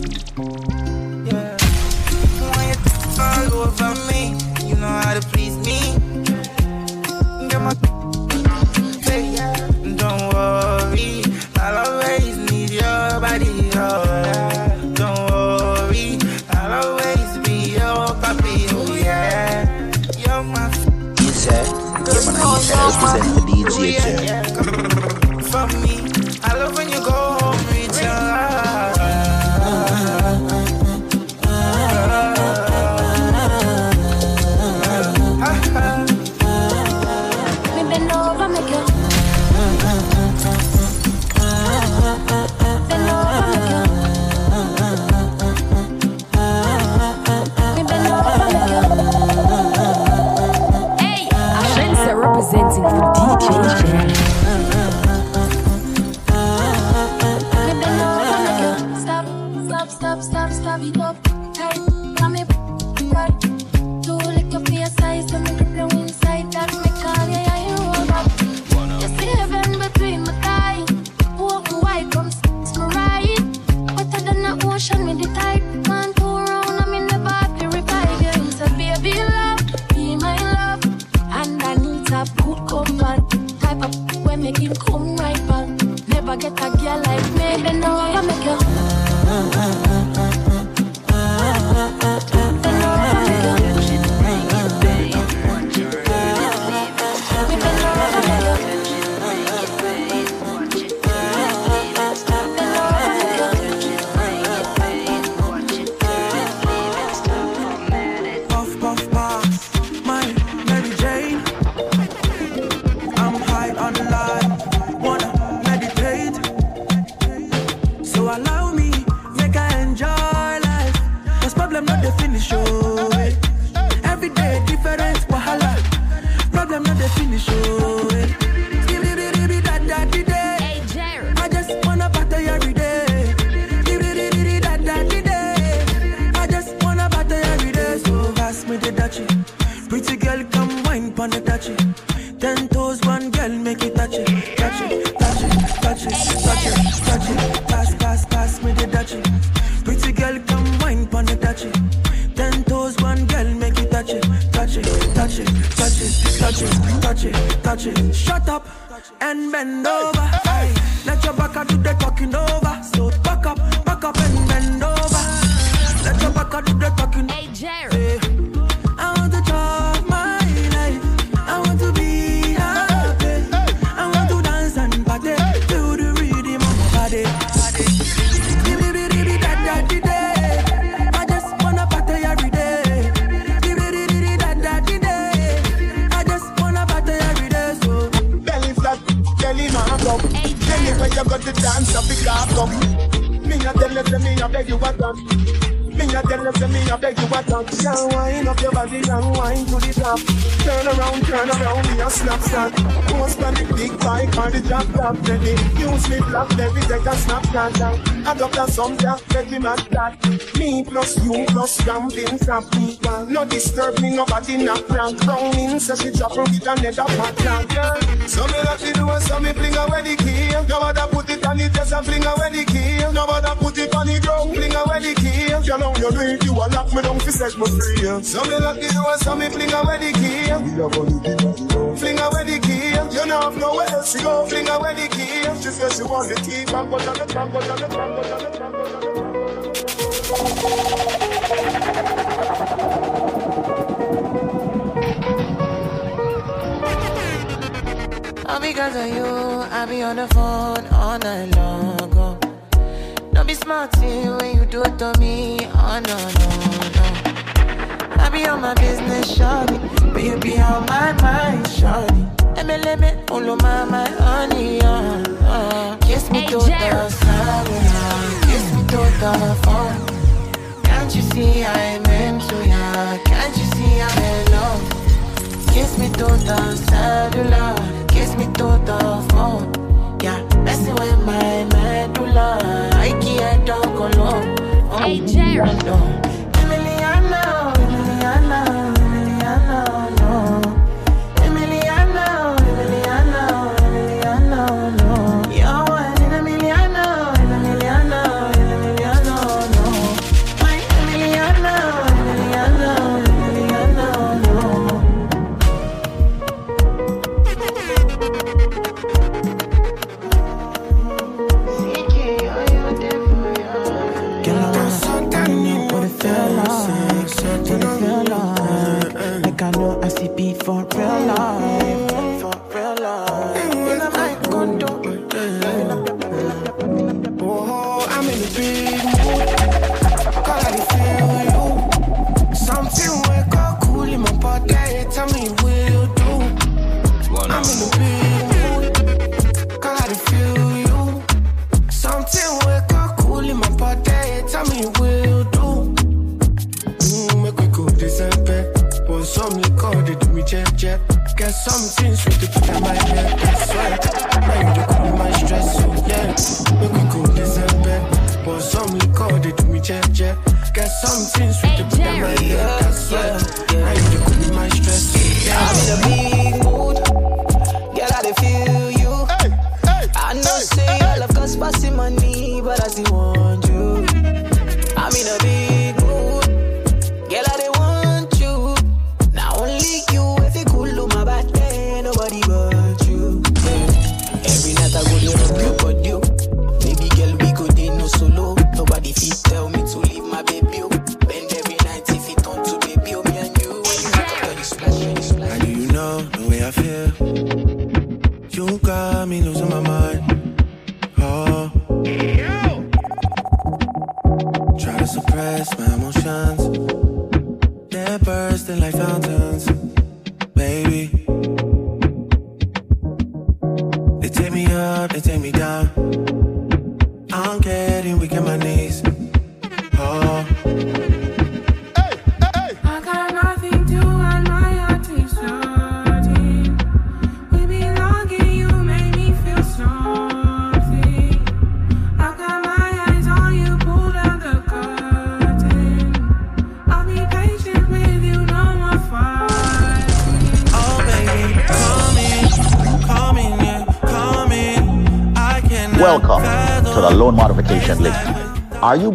S29: all over me. You know how to please me. Get my don't worry. I'll always need your body. Oh. Don't worry, I'll always be your puppy. Oh yeah, you're my.
S28: Said,
S30: "You're my
S29: All because of you, I be on the phone all night long. Oh. Don't be smart when you do it to me. Oh no, no, no. I be on my business, shawty. But you be on my mind, shawty me, lemme, follow my, my honey, uh, uh. Kiss me hey, to the sun, uh. kiss me to the phone. Can't you see I'm into ya? Can't you see I'm in love? Kiss me to the cellular, kiss me to the phone. Yeah, messing with my medulla, I can't talk alone.
S11: Oh,
S29: hey, Jared. No.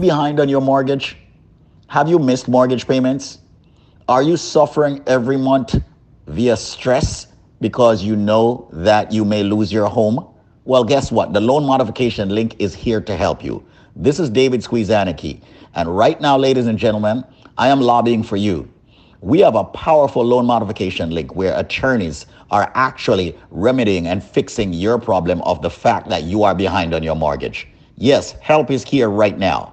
S15: Behind on your mortgage? Have you missed mortgage payments? Are you suffering every month via stress because you know that you may lose your home? Well, guess what? The loan modification link is here to help you. This is David Squeezaniki. And right now, ladies and gentlemen, I am lobbying for you. We have a powerful loan modification link where attorneys are actually remedying and fixing your problem of the fact that you are behind on your mortgage. Yes, help is here right now.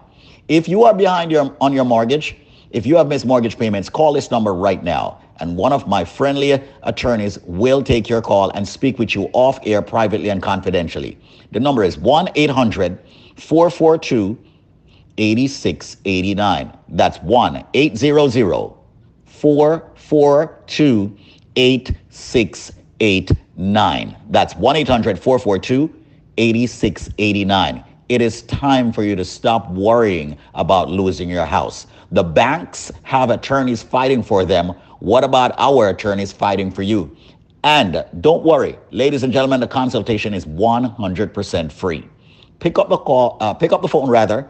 S15: If you are behind your, on your mortgage, if you have missed mortgage payments, call this number right now. And one of my friendly attorneys will take your call and speak with you off air privately and confidentially. The number is 1 800 442 8689. That's 1 800 442 8689. That's 1 800 442 8689. It is time for you to stop worrying about losing your house. The banks have attorneys fighting for them. What about our attorneys fighting for you? And don't worry, ladies and gentlemen, the consultation is 100% free. Pick up the call, uh, pick up the phone rather,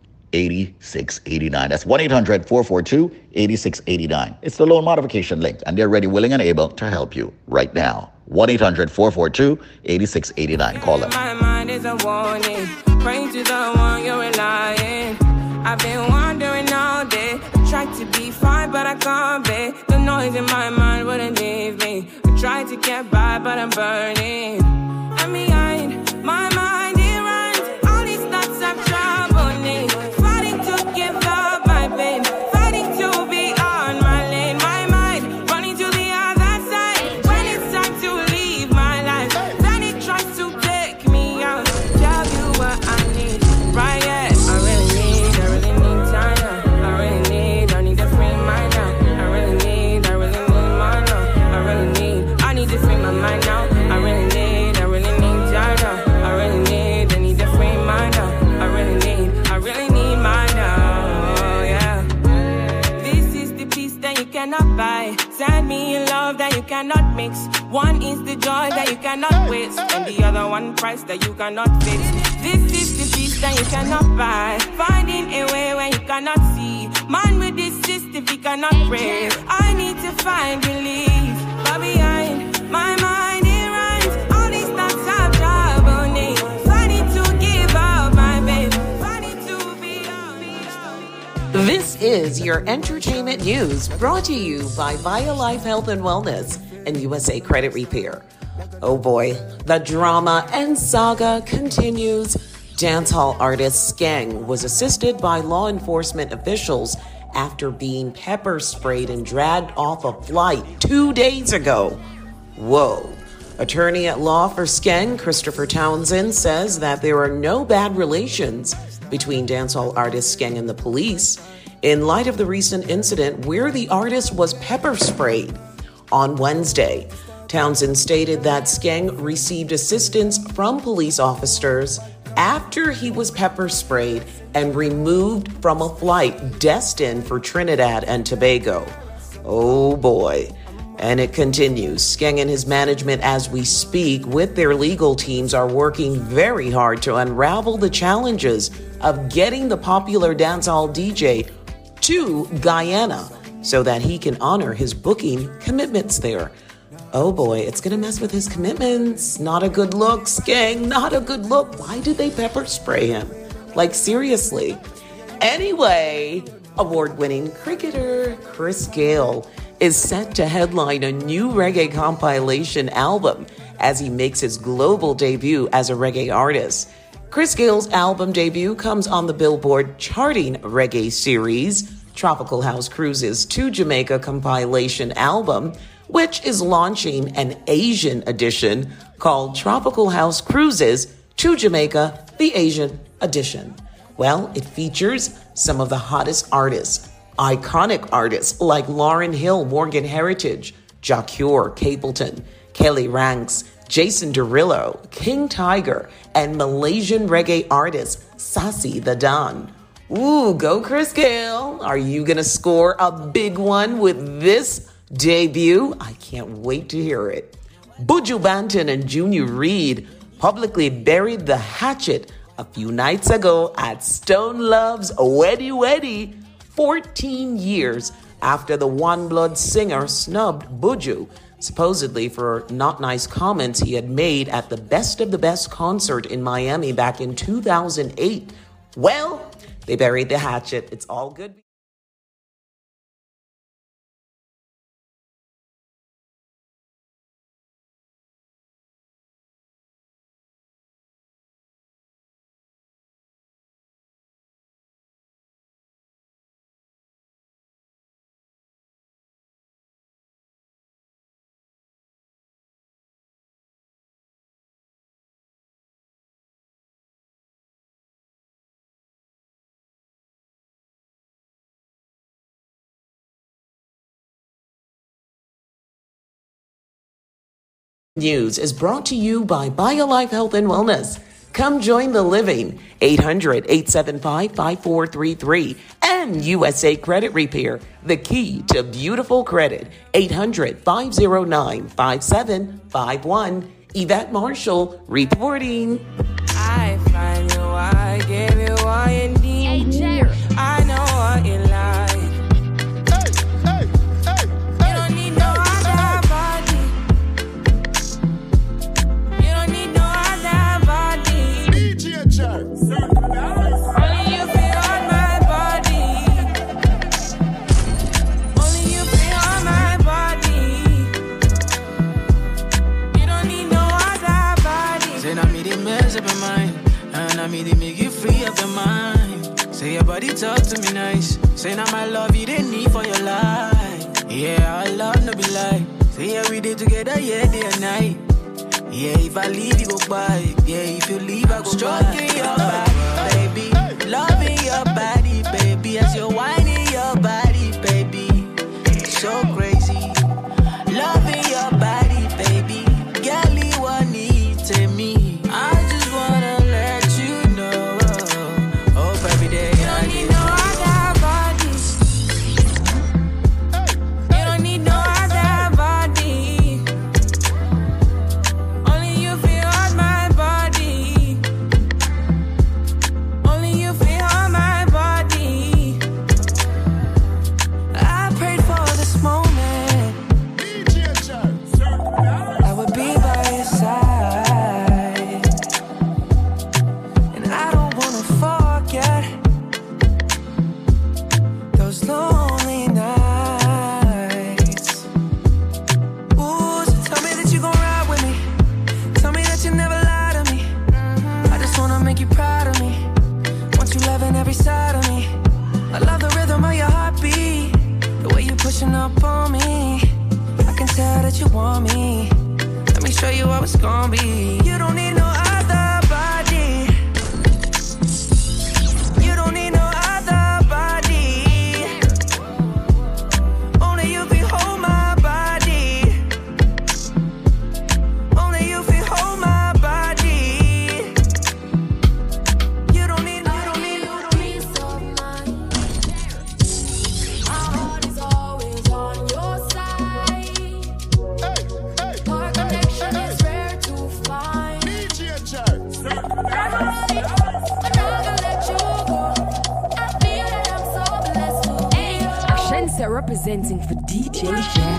S15: 8689. That's 1 800 442 8689. It's the loan modification link, and they're ready, willing, and able to help you right now. 1 800 442 8689. Call them.
S31: My. I've been wandering all day. I tried to be fine, but I can't be. The noise in my mind wouldn't leave me. I tried to get by, but I'm burning. I'm behind mix. One is the joy that you cannot waste, and the other one price that you cannot fix. This is the peace that you cannot buy. Finding a way when you cannot see. Man with this system, he cannot pray. I need to find relief. But behind my mind, it runs. All these thoughts have trouble me. Fighting to give up my babe. Fighting to be
S32: This is your entertainment news brought to you by BioLife Health and Wellness and USA Credit Repair. Oh boy, the drama and saga continues. Dancehall artist Skeng was assisted by law enforcement officials after being pepper sprayed and dragged off a flight two days ago. Whoa. Attorney at law for Skeng, Christopher Townsend, says that there are no bad relations between dancehall artist Skeng and the police in light of the recent incident where the artist was pepper sprayed. On Wednesday, Townsend stated that Skeng received assistance from police officers after he was pepper sprayed and removed from a flight destined for Trinidad and Tobago. Oh boy. And it continues. Skeng and his management, as we speak, with their legal teams, are working very hard to unravel the challenges of getting the popular dancehall DJ to Guyana so that he can honor his booking commitments there. Oh boy, it's gonna mess with his commitments. Not a good look, gang. Not a good look. Why did they pepper spray him? Like, seriously. Anyway, award winning cricketer Chris Gayle is set to headline a new reggae compilation album as he makes his global debut as a reggae artist. Chris Gayle's album debut comes on the Billboard charting reggae series, Tropical House Cruises to Jamaica compilation album, which is launching an Asian edition called Tropical House Cruises to Jamaica, the Asian edition. Well, it features some of the hottest artists, iconic artists like Lauryn Hill, Morgan Heritage, Jah Cure, Capleton, Kelly Ranks, Jason Derulo, King Tiger, and Malaysian reggae artist Sasi the Don. Ooh, go Chris Gayle. Are you going to score a big one with this debut? I can't wait to hear it. Buju Banton and Junior Reid publicly buried the hatchet a few nights ago at Stone Love's Weddy Weddy, 14 years after the One Blood singer snubbed Buju, supposedly for not nice comments he had made at the Best of the Best concert in Miami back in 2008. Well, they buried the hatchet. It's all good. News is brought to you by BioLife Health and Wellness. Come join the living 800 875 5433 and USA Credit Repair, the key to beautiful credit 800 509 5751. Yvette Marshall reporting.
S31: I find you, I gave you,
S8: talk to me nice. Say now my love you didn't need for your life. Yeah, I love no be like. Say yeah, we did together, yeah, day and night. Yeah, if I leave, you go by. Yeah, if you leave, I go Stroking. want me. Let
S31: me show you how it's gonna be.
S33: Dancing for DJ Jack.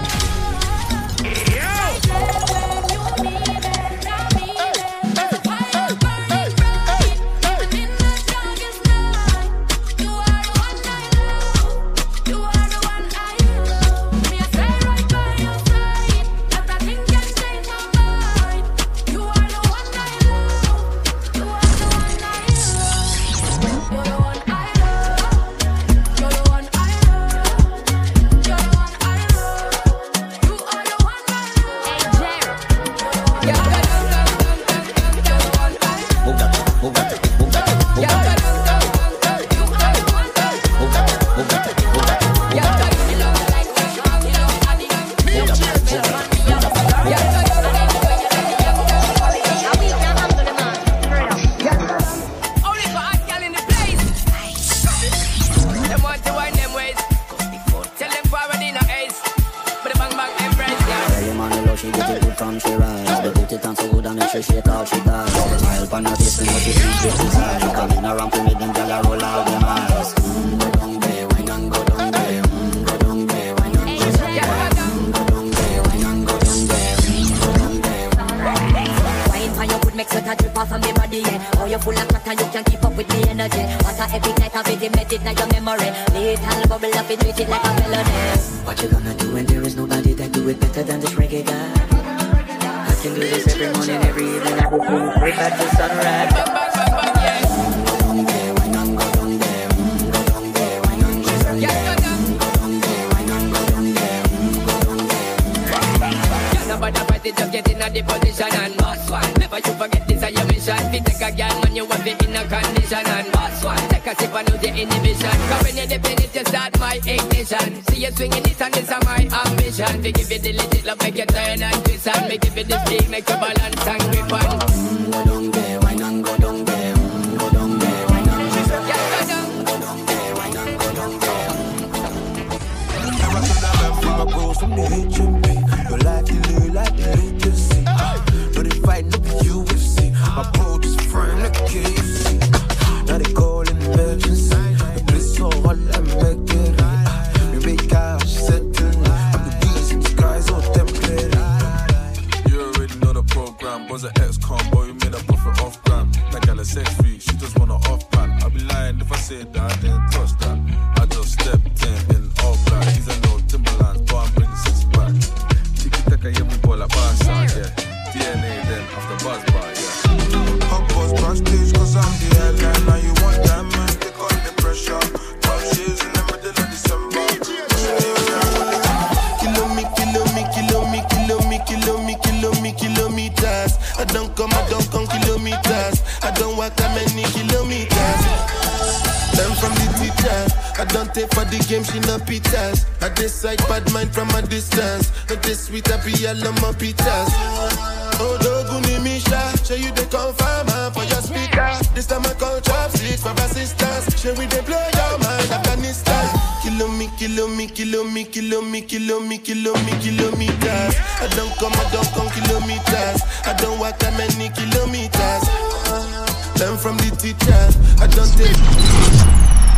S11: Pitas. I decide bad mind from a distance. Not this sweet, all on my pitas. Oh, Doguni Misha, show you the confirm man for your speaker. This time I call chopsticks for assistance. Show we they blow your mind, Afghanistan. Kilo me, kilo me, kilo me, kilo me, kilo me, kilo me, kilometers. I don't come, I don't come kilometers. I don't walk that many kilometers. Uh, learn from the teacher. I don't take.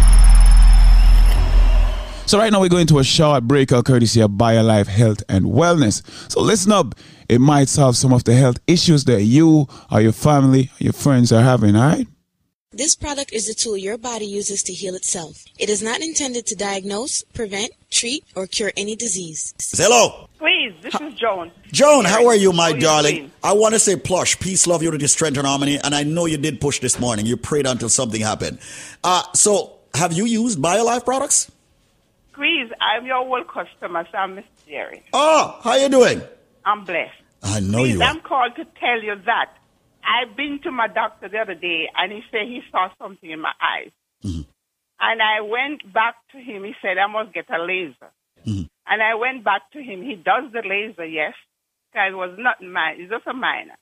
S4: So right now we're going to a short breakout courtesy of BioLife Health and Wellness. So listen up. It might solve some of the health issues that you or your family or your friends are having, all right?
S14: This product is the tool your body uses to heal itself. It is not intended to diagnose, prevent, treat, or cure any disease.
S15: Hello.
S34: Please, this is Joan.
S15: Joan, how are you, my
S34: How are you
S15: darling? I want to say plush, peace, love, unity, strength, and harmony. And I know you did push this morning. You prayed until something happened. Uh, so, have you used BioLife products?
S34: Please, I'm your old customer, so I'm Miss Jerry.
S15: Oh, how you doing?
S34: I'm blessed.
S15: I know
S34: Please,
S15: you are.
S34: I'm called to tell you that I've been to my doctor the other day, and he said he saw something in my eyes.
S15: Mm-hmm.
S34: And I went back to him. He said I must get a laser.
S15: Mm-hmm.
S34: And I went back to him. He does the laser, yes, because it was not mine. It's just a minor.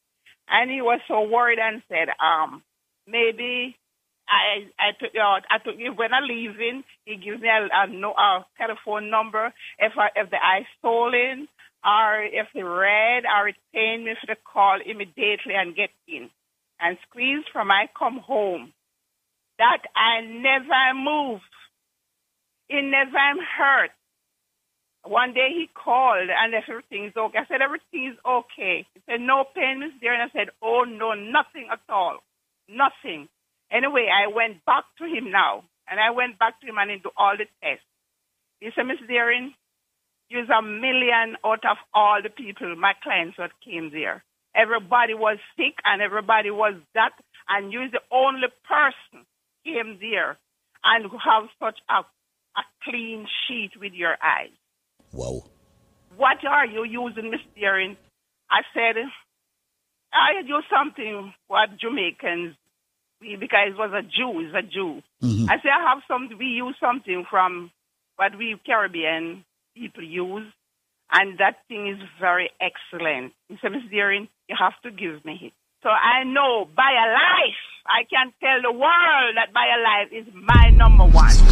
S34: And he was so worried and said, um, maybe I I took uh, I took when I leave in, he gives me a, a, no, a telephone number if I, if the eye swollen or if the red or it pain me for the call immediately and get in and squeeze from I come home. That I never move. It never am hurt. One day he called and everything's okay. I said everything's okay. He said no pain is there, and I said oh no, nothing at all, nothing. Anyway, I went back to him now, and I went back to him and do all the tests. He said, Miss Deering, you's a million out of all the people, my clients that came there. Everybody was sick and everybody was that, and you're the only person came there and have such a, a clean sheet with your eyes.
S15: Whoa.
S34: What are you using, Miss Deering? I said, I do something what Jamaicans because it was a Jew, it's a Jew.
S15: Mm-hmm.
S34: I say I have some. We use something from what we Caribbean people use, and that thing is very excellent. He said, Miss Deering, you have to give me it. So I know by a life, I can tell the world that by a life is my number one.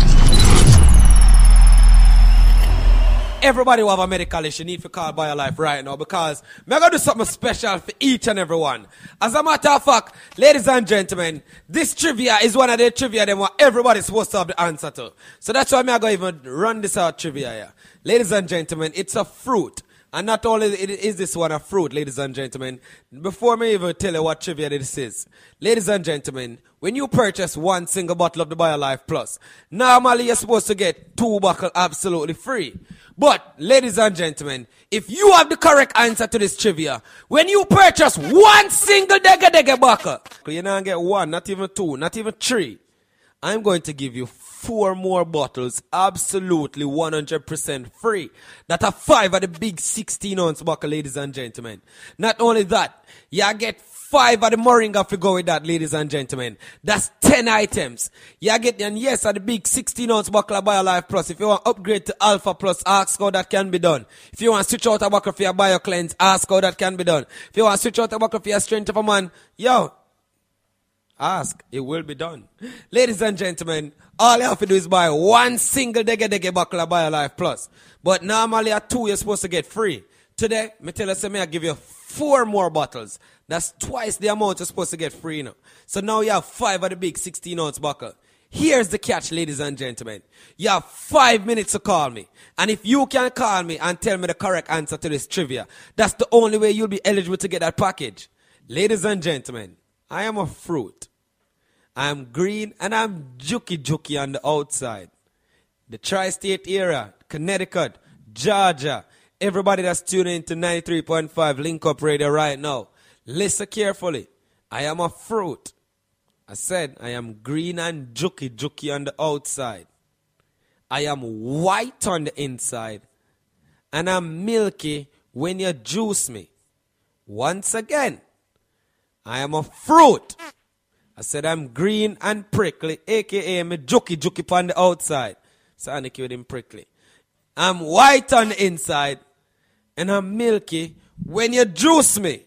S17: Everybody who have a medical issue need to call life right now because I'm going to do something special for each and every one. As a matter of fact, ladies and gentlemen, this trivia is one of the trivia that everybody's supposed to have the answer to. So that's why I'm going to even run this out trivia here. Ladies and gentlemen, it's a fruit And not only is this one a fruit, ladies and gentlemen, before me even tell you what trivia this is, ladies and gentlemen, when you purchase one single bottle of the BioLife Plus, normally you're supposed to get two bottles absolutely free. But, ladies and gentlemen, if you have the correct answer to this trivia, when you purchase one single Dega Dega bottle, you not get one, not even two, not even three, I'm going to give you four more bottles absolutely 100% free. That are five of the big 16 ounce bottle, ladies and gentlemen. Not only that, you get five of the Moringa if go with that, ladies and gentlemen. That's 10 items. You get, and yes, at the big 16 ounce bottle of BioLife Plus. If you want upgrade to Alpha Plus, ask how that can be done. If you want switch out a bottle for your BioCleanse, ask how that can be done. If you want switch out a bottle for your Strength of a Man, yo, Ask, it will be done. Ladies and gentlemen, all you have to do is buy one single Dege Dege buckle of BioLife Plus. But normally at two, you're supposed to get free. Today, me tell you, say, me I give you four more bottles. That's twice the amount you're supposed to get free now. So now you have five of the big 16 ounce buckle. Here's the catch, ladies and gentlemen. You have five minutes to call me. And if you can call me and tell me the correct answer to this trivia, that's the only way you'll be eligible to get that package. Ladies and gentlemen, I am a fruit. I'm green and I'm jukey jukey on the outside. The tri state area, Connecticut, Georgia, everybody that's tuning into 93.5 Link Up Radio right now, listen carefully. I am a fruit. I said I am green and jukey jukey on the outside. I am white on the inside. And I'm milky when you juice me. Once again, I am a fruit. I said I'm green and prickly, aka me jokey jokey on the outside. Sonic with him prickly. I'm white on the inside, and I'm milky when you juice me.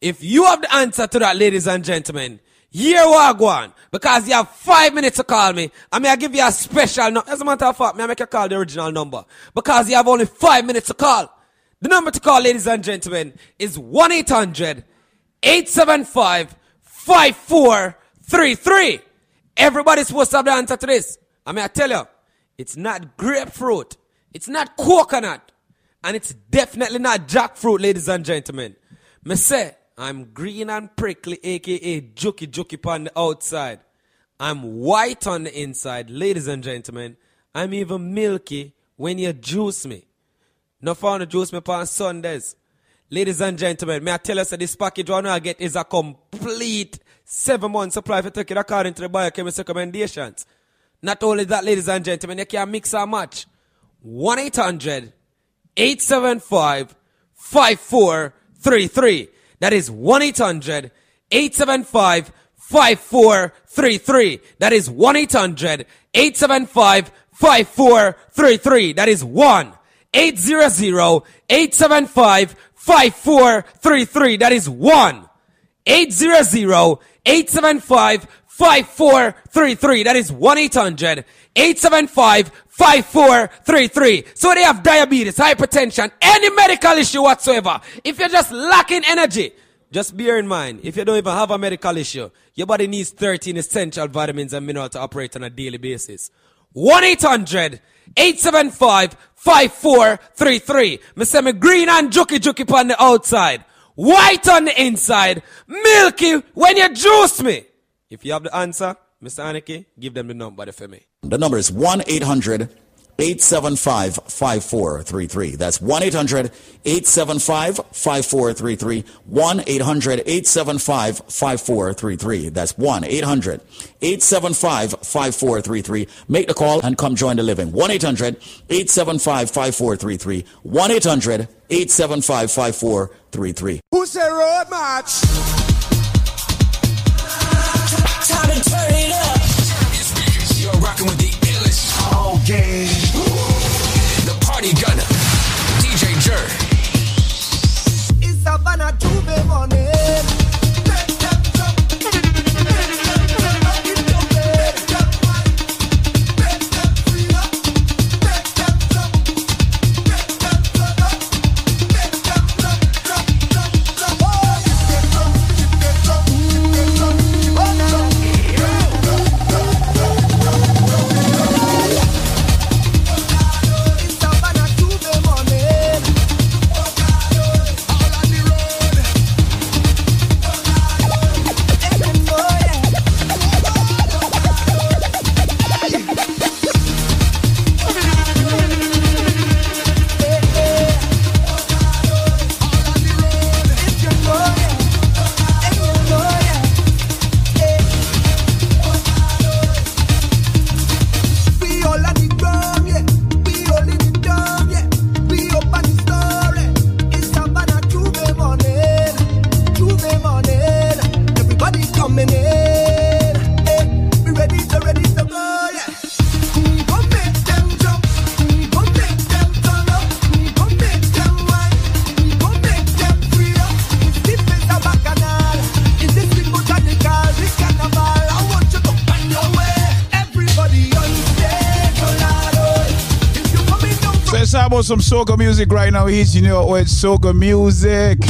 S17: If you have the answer to that, ladies and gentlemen, here we go on. Because you have five minutes to call me. I mean, I give you a special number. As a matter of fact, may I make you call the original number. Because you have only five minutes to call. The number to call, ladies and gentlemen, is 1 800 875 5433. Everybody's supposed to have the answer to this. I mean, I tell you, it's not grapefruit, it's not coconut, and it's definitely not jackfruit, ladies and gentlemen. Me say, I'm green and prickly, aka jokey jokey on the outside. I'm white on the inside, ladies and gentlemen. I'm even milky when you juice me. No fun to juice me on Sundays. Ladies and gentlemen, may I tell us that this package one I get is a complete seven month supply for take it according to the biochemist recommendations. Not only that, ladies and gentlemen, you can mix and match. 1 800 875 5433. That is 1 800 875 5433. That is 1 800 875 5433. That is 1 800 875 5433. That is 1 800 875 5433. That is 1 800 875 5433. So they have diabetes, hypertension, any medical issue whatsoever. If you're just lacking energy, just bear in mind, if you don't even have a medical issue, your body needs 13 essential vitamins and minerals to operate on a daily basis. 1 800 875 5433. Me say me green and jukey jukey on the outside, white on the inside, milky when you juice me. If you have the answer, Mr. Aniki, give them the number for me.
S15: The number is 1 800 875 5433. That's 1 800 875 5433. 1 800 875 5433. That's 1 800 875 5433. Make the call and come join the living. 1 800 875 5433. 1 800 875 5433.
S11: Who say road march?
S35: Time to turn it up. You're rocking with the illest. All game. The party gunner. DJ Jer.
S11: It's a banner to
S21: some soca music right now. He's you know with soca music.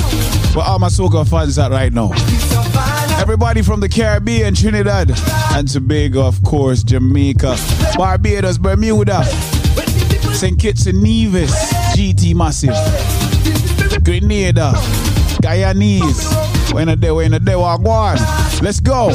S21: For all my soca fans out right now. Everybody from the Caribbean, Trinidad, and Tobago, of course, Jamaica, Barbados, Bermuda, St. Kitts and Nevis, GT Massive, Grenada, Guyanese. When a day, when a day, Wagwan. Let's go.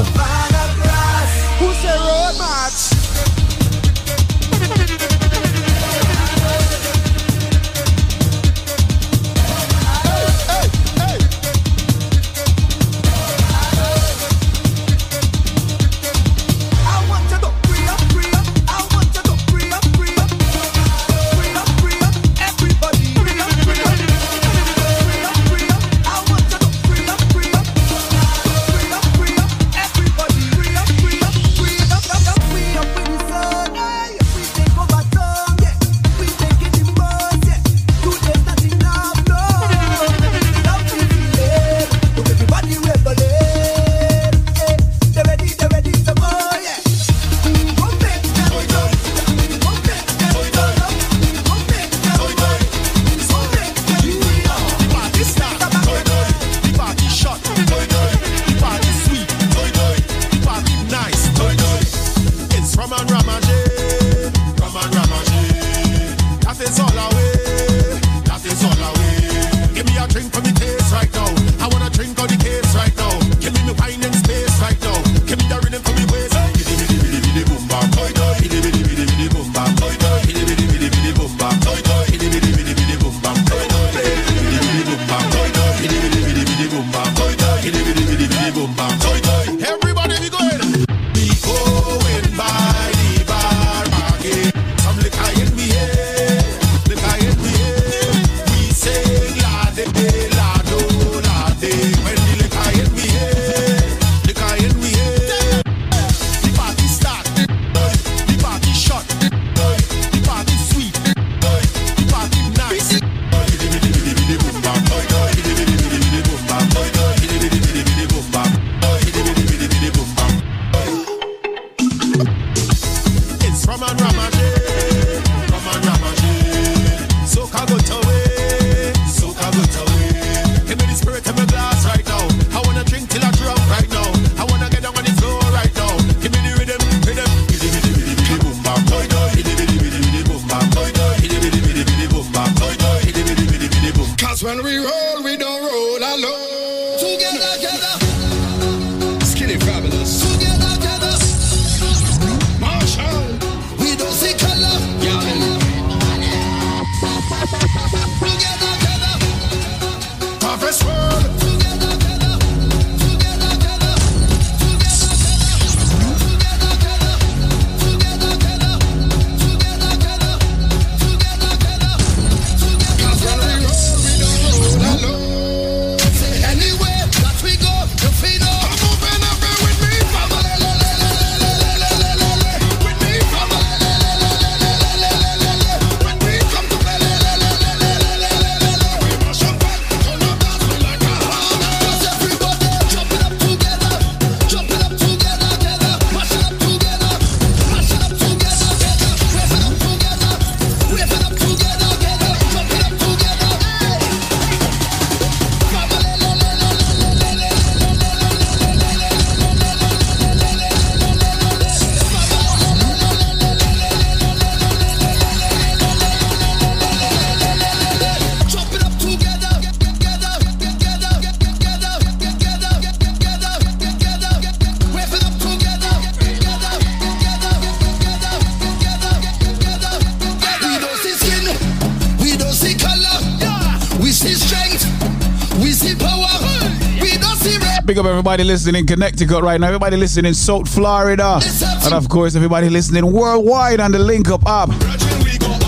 S4: everybody
S21: listening in Connecticut right now, everybody listening in South Florida, and of course, everybody listening worldwide on the Link Up app.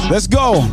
S21: Let's go.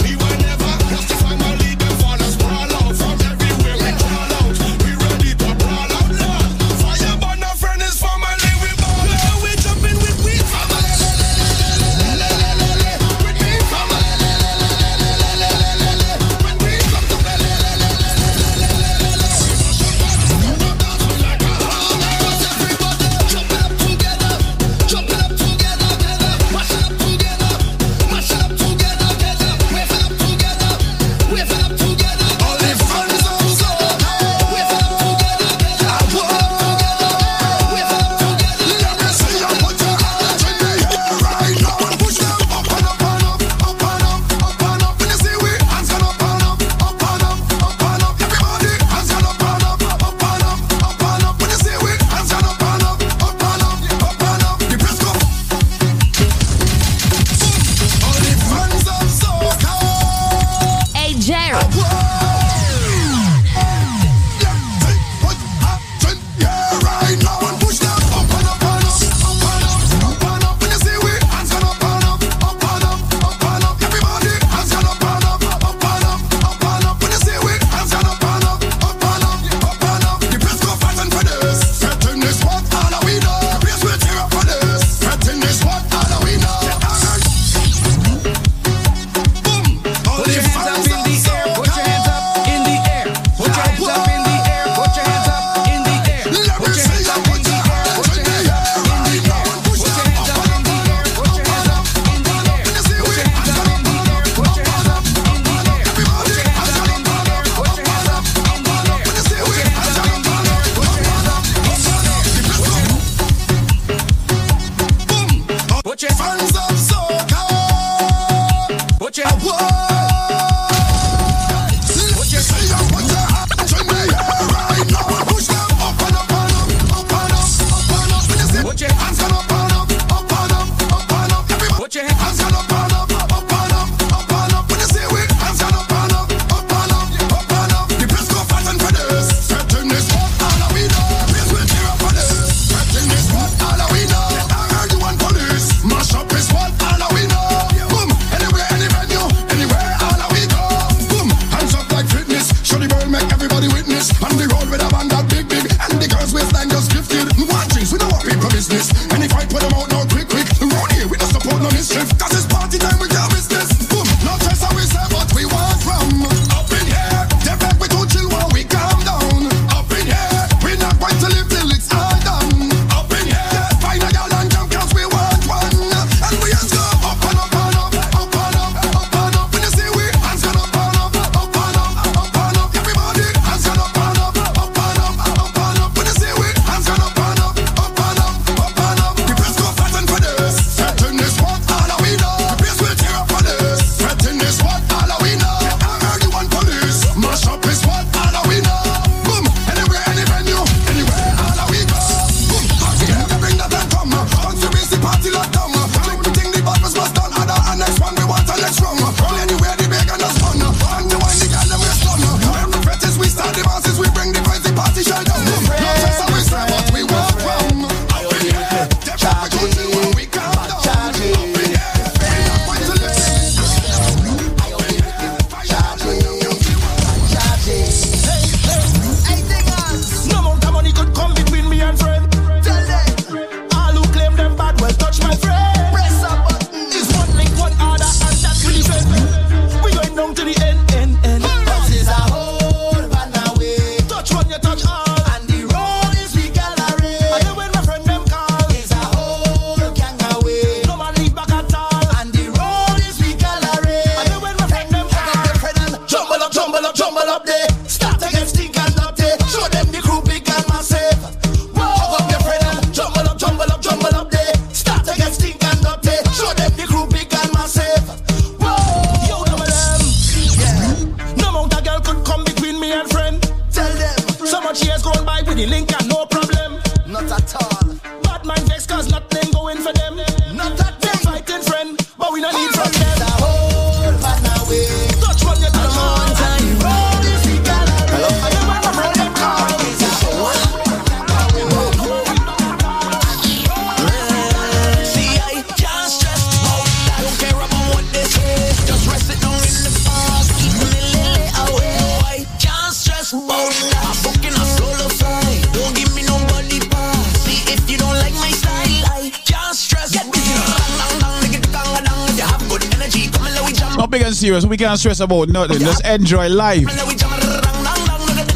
S4: can't stress about
S12: nothing. Just enjoy life.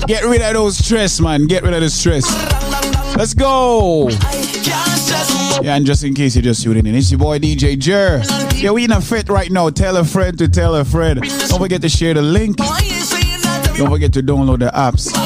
S12: Get rid of those stress, man. Get rid of the stress. Let's go. Yeah, and just in case you're just tuning in, it's your boy DJ Jer. Yeah, we in a fit right now. Tell a friend to tell a friend. Don't forget to share the link. Don't forget to download the apps.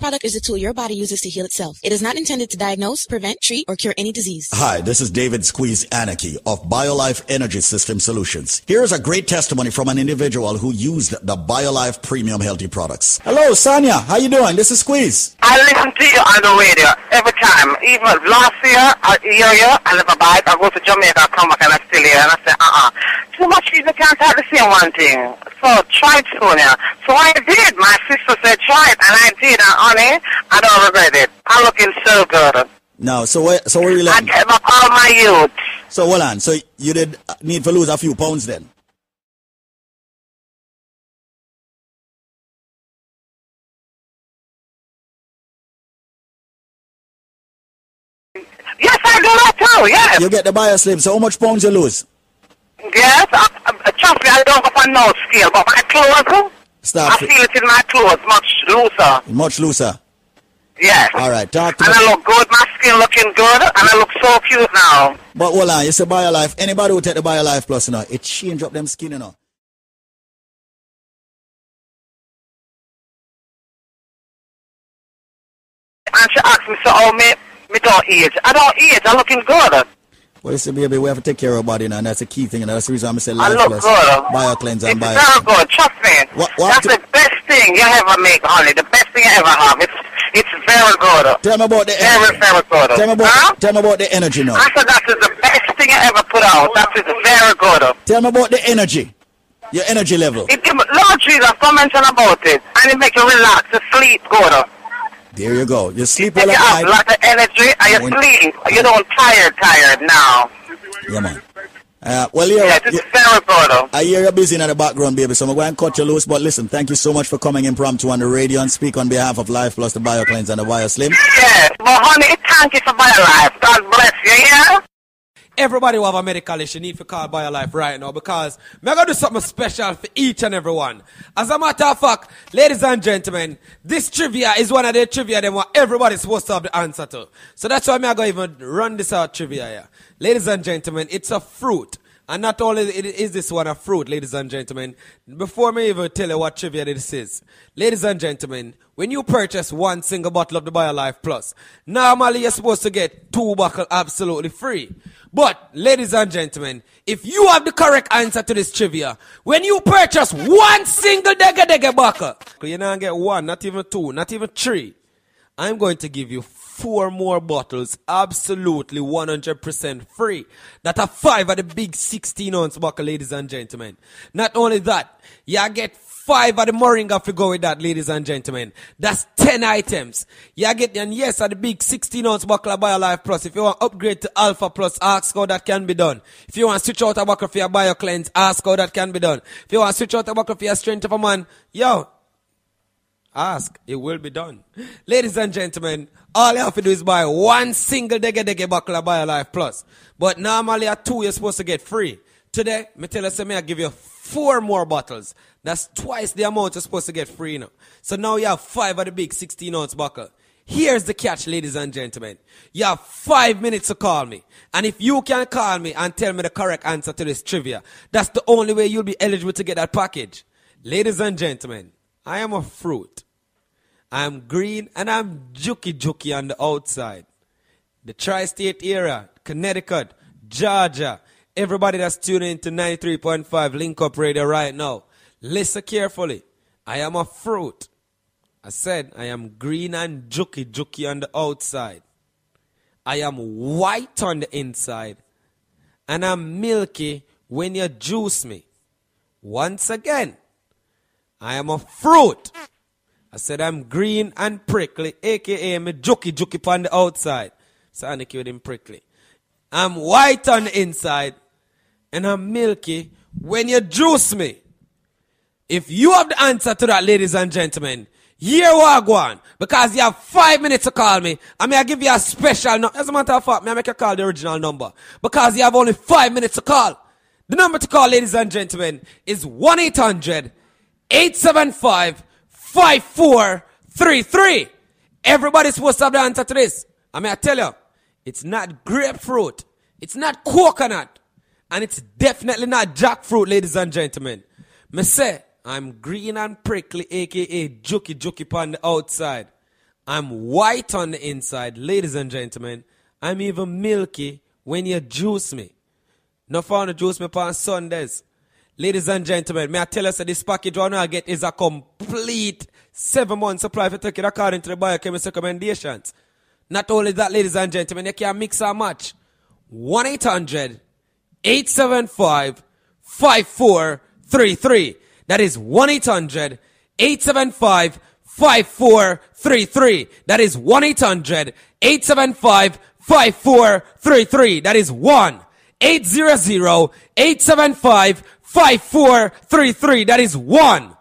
S14: product is a tool your body uses to heal itself. It is not intended to diagnose, prevent, treat, or cure any disease.
S15: Hi, this is David Squeeze Anarchy of BioLife Energy System Solutions. Here's a great testimony from an individual who used the BioLife Premium Healthy products. Hello, Sonia. How you doing? This is Squeeze.
S36: I listen to you on the radio every time. Even last year, uh, I hear you, I never buy it. I go to Jamaica, I come back and I still hear, and I say, uh-uh. Too much people can't have the same one thing. So try it, Sonia. So I did. My sister said try it, and I did. And honey, I don't regret it. I'm looking so good.
S15: No, so where, so where you
S36: I
S15: land?
S36: gave up all my youth.
S15: So hold on. So you did uh, need to lose a few pounds then?
S36: Yes, I do that too, yes.
S15: You get the BioSlim. So how much pounds you lose?
S36: Yes, I, I, trust me, I don't up on no scale, but my clothes,
S15: Stop.
S36: I feel it in my clothes much looser.
S15: Much looser.
S36: Yes.
S15: All right. Talk to
S36: And
S15: me.
S36: I look good, my skin looking good, and I look so cute now.
S15: But hold on. You say BioLife. Anybody who take the BioLife Plus, you know, it change up them skin, you know.
S36: And she asked me, so, oh, me, me don't age. I don't age, I'm looking good.
S15: Well, you see, baby, we have to take care of our body now, and that's the key thing, and that's the reason I'm saying Life
S36: look
S15: Plus,
S36: good.
S15: BioCleanse, and
S36: It's
S15: Bio.
S36: very good, trust me.
S15: What- what
S36: That's the best thing you ever make, honey. The best thing you ever have. It's, it's very good.
S15: Tell me about the energy.
S36: very very good.
S15: Tell me about,
S36: Huh?
S15: tell me about the energy now.
S36: I said that is the best thing you ever put out. That is very good.
S15: Tell me about the energy. Your energy level.
S36: It, it, Lord Jesus, don't mention about it. And it make you relax, you sleep good.
S15: There you go. You sleep well
S36: you
S15: at
S36: have
S15: night.
S36: lot of energy and you sleep, you don't tired, tired now.
S15: Yeah, man. Uh, well, yeah,
S36: Yes, it's very good.
S15: I hear you're busy in the background, baby, so I'm going to cut you loose. But listen, thank you so much for coming impromptu on the radio and speak on behalf of Life Plus, the BioCleanse, and the BioSlim.
S36: Yes, but honey, thank you for my life. God bless you, yeah?
S17: Everybody who have a medical issue need to call BioLife right now because I'm going to do something special for each and every one. As a matter of fact, ladies and gentlemen, this trivia is one of the trivia that everybody's supposed to have the answer to. So that's why I'm going to even run this out trivia here. Ladies and gentlemen, it's a fruit. And not only is this one a fruit, ladies and gentlemen, before me even tell you what trivia this is, ladies and gentlemen, when you purchase one single bottle of the BioLife Plus, normally you're supposed to get two bottles absolutely free. But, ladies and gentlemen, if you have the correct answer to this trivia, when you purchase one single Dega Dega bottle, you not get one, not even two, not even three, I'm going to give you four more bottles absolutely 100% free. That are five of the big 16 ounce bottle, ladies and gentlemen. Not only that, you get five of the morning Moringa to go with that, ladies and gentlemen. That's 10 items. You get, and yes, at the big 16 ounce of BioLife Plus. If you want upgrade to Alpha Plus, ask how that can be done. If you want switch out a bottle for your BioCleanse, ask how that can be done. If you want switch out a bottle for your Strength of a Man, yo, Ask, it will be done. Ladies and gentlemen, all you have to do is buy one single Dege Dege buckle of BioLife Plus. But normally at two, you're supposed to get free. Today, me tell you, me I give you four more bottles. That's twice the amount you're supposed to get free now. So now you have five of the big 16 ounce buckle. Here's the catch, ladies and gentlemen. You have five minutes to call me. And if you can call me and tell me the correct answer to this trivia, that's the only way you'll be eligible to get that package. Ladies and gentlemen, I am a fruit. I'm green and I'm juky juky on the outside. The tri state area, Connecticut, Georgia, everybody that's tuning into 93.5 Link Up Radio right now, listen carefully. I am a fruit. I said I am green and juky juky on the outside. I am white on the inside. And I'm milky when you juice me. Once again, I am a fruit. I said I'm green and prickly, aka me juky juky on the outside. So I with him prickly. I'm white on the inside and I'm milky when you juice me. If you have the answer to that, ladies and gentlemen, here we go on. Because you have five minutes to call me. I mean, I give you a special number. As a matter of fact, may I make you call the original number. Because you have only five minutes to call. The number to call, ladies and gentlemen, is 1 800 875 5433. Everybody's supposed to have the answer to this. I mean, I tell you, it's not grapefruit, it's not coconut, and it's definitely not jackfruit, ladies and gentlemen. Me say, I'm green and prickly, aka juky juky on the outside. I'm white on the inside, ladies and gentlemen. I'm even milky when you juice me. No fun to juice me on Sundays. Ladies and gentlemen, may I tell us that this package one I get is a complete seven month supply for take according to the biochemist recommendations. Not only that, ladies and gentlemen, you can mix and match. 1 800 875 5433. That is 1 800 875 5433. That is 1 800 875 5433. That is 1 800 875 5433. That is 1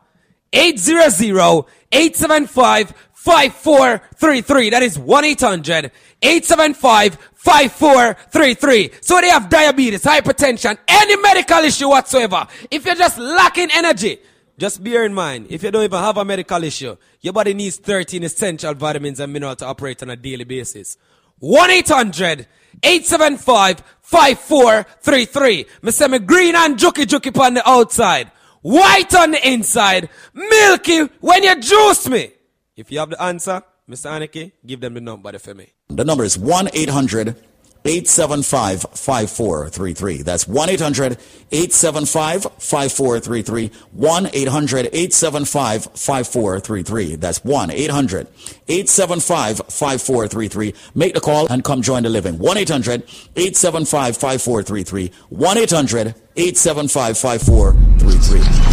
S17: 800 875 5433. That is 1 800 875 5433. So they have diabetes, hypertension, any medical issue whatsoever. If you're just lacking energy, just bear in mind, if you don't even have a medical issue, your body needs 13 essential vitamins and minerals to operate on a daily basis. 1 800 875 5433. Me say me green and juky juky on the outside, white on the inside, milky when you juice me. If you have the answer, Mr. Aniki, give them the number for me.
S15: The number is 1 800 875 5433. That's 1 800 875 5433. 1 800 875 5433. That's 1 800 875 5433. Make the call and come join the living. 1 800 875 5433. 1 800 875 5433.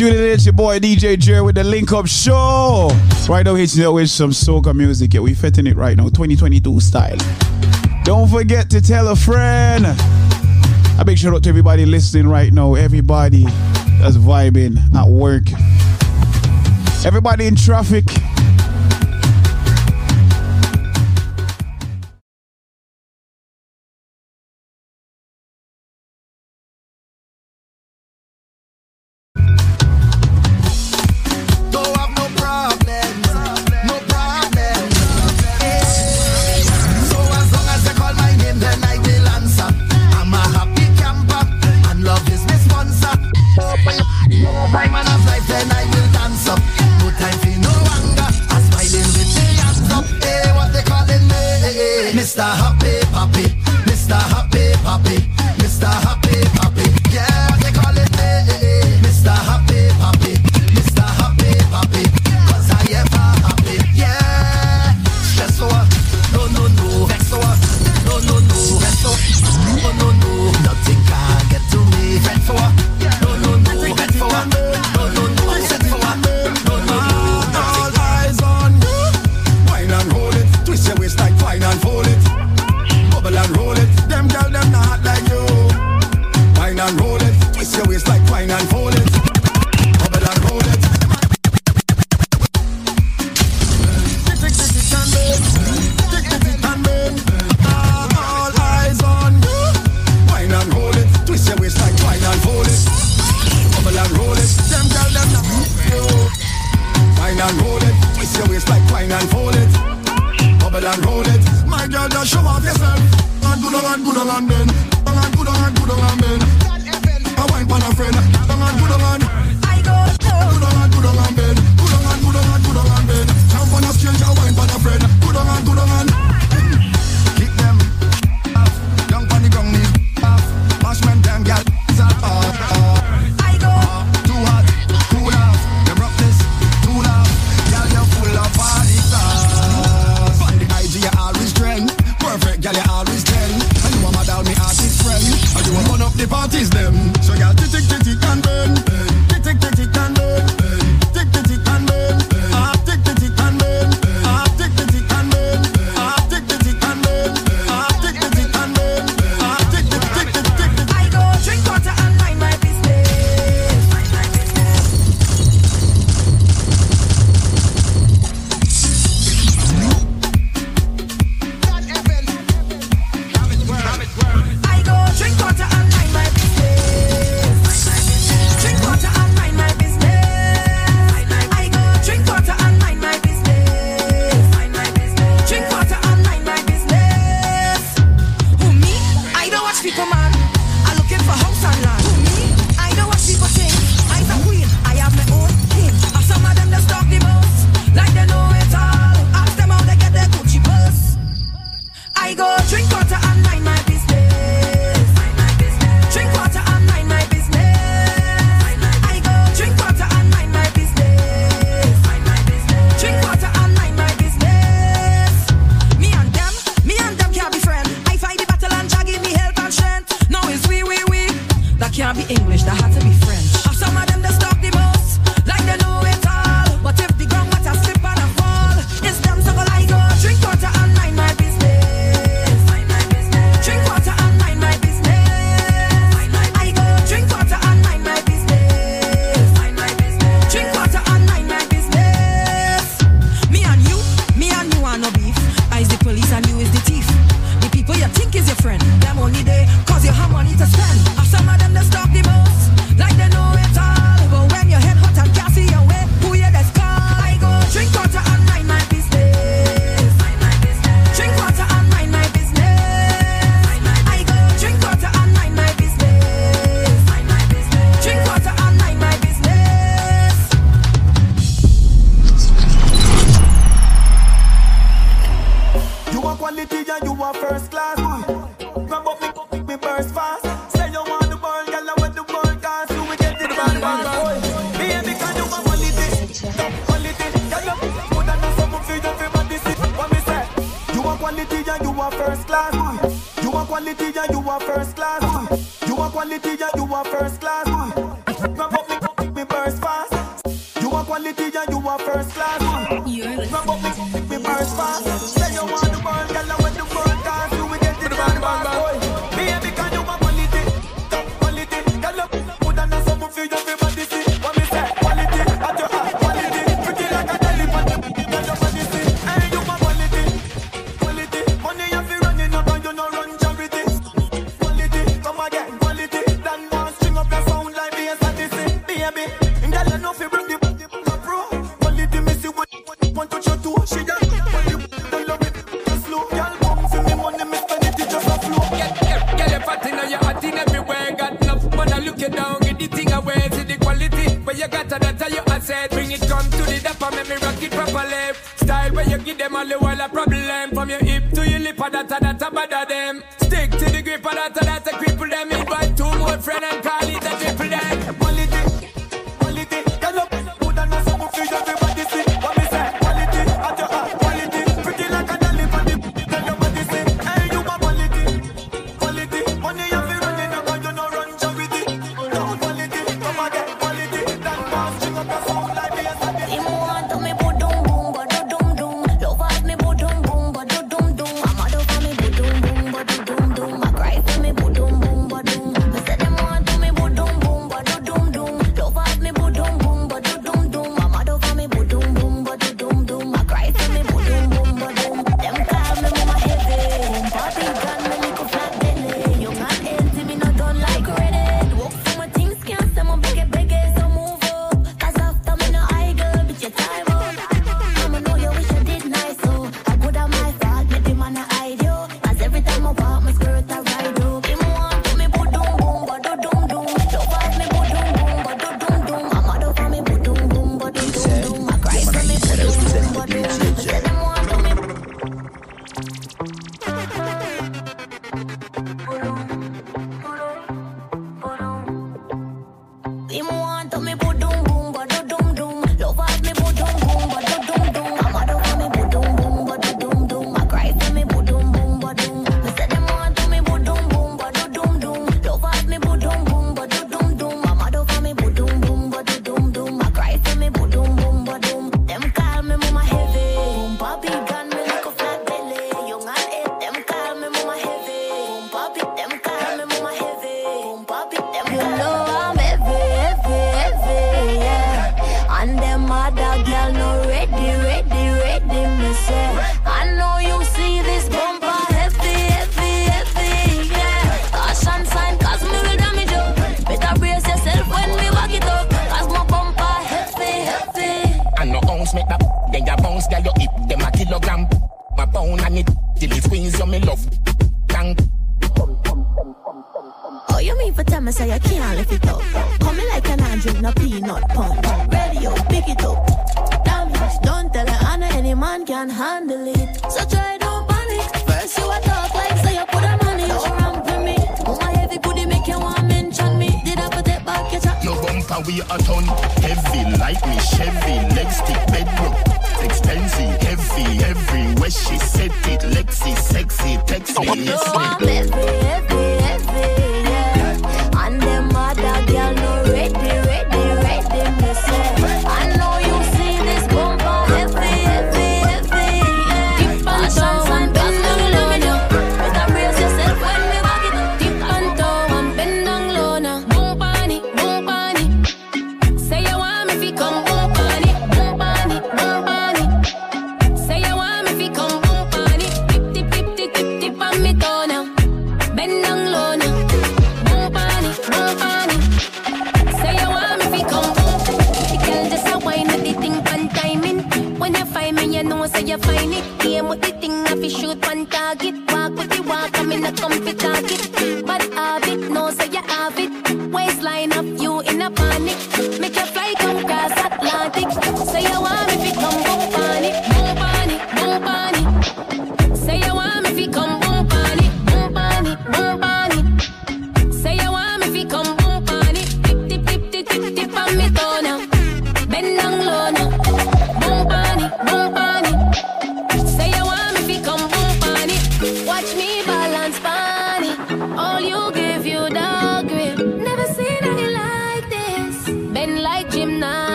S21: tuning in. It's your boy DJ Jerry with the Link Up Show. Right now, hitting you with some soca music. Yeah, we fitting it right now, 2022 style. Don't forget to tell a friend. A big shout out to everybody listening right now. Everybody that's vibing at work. Everybody in traffic.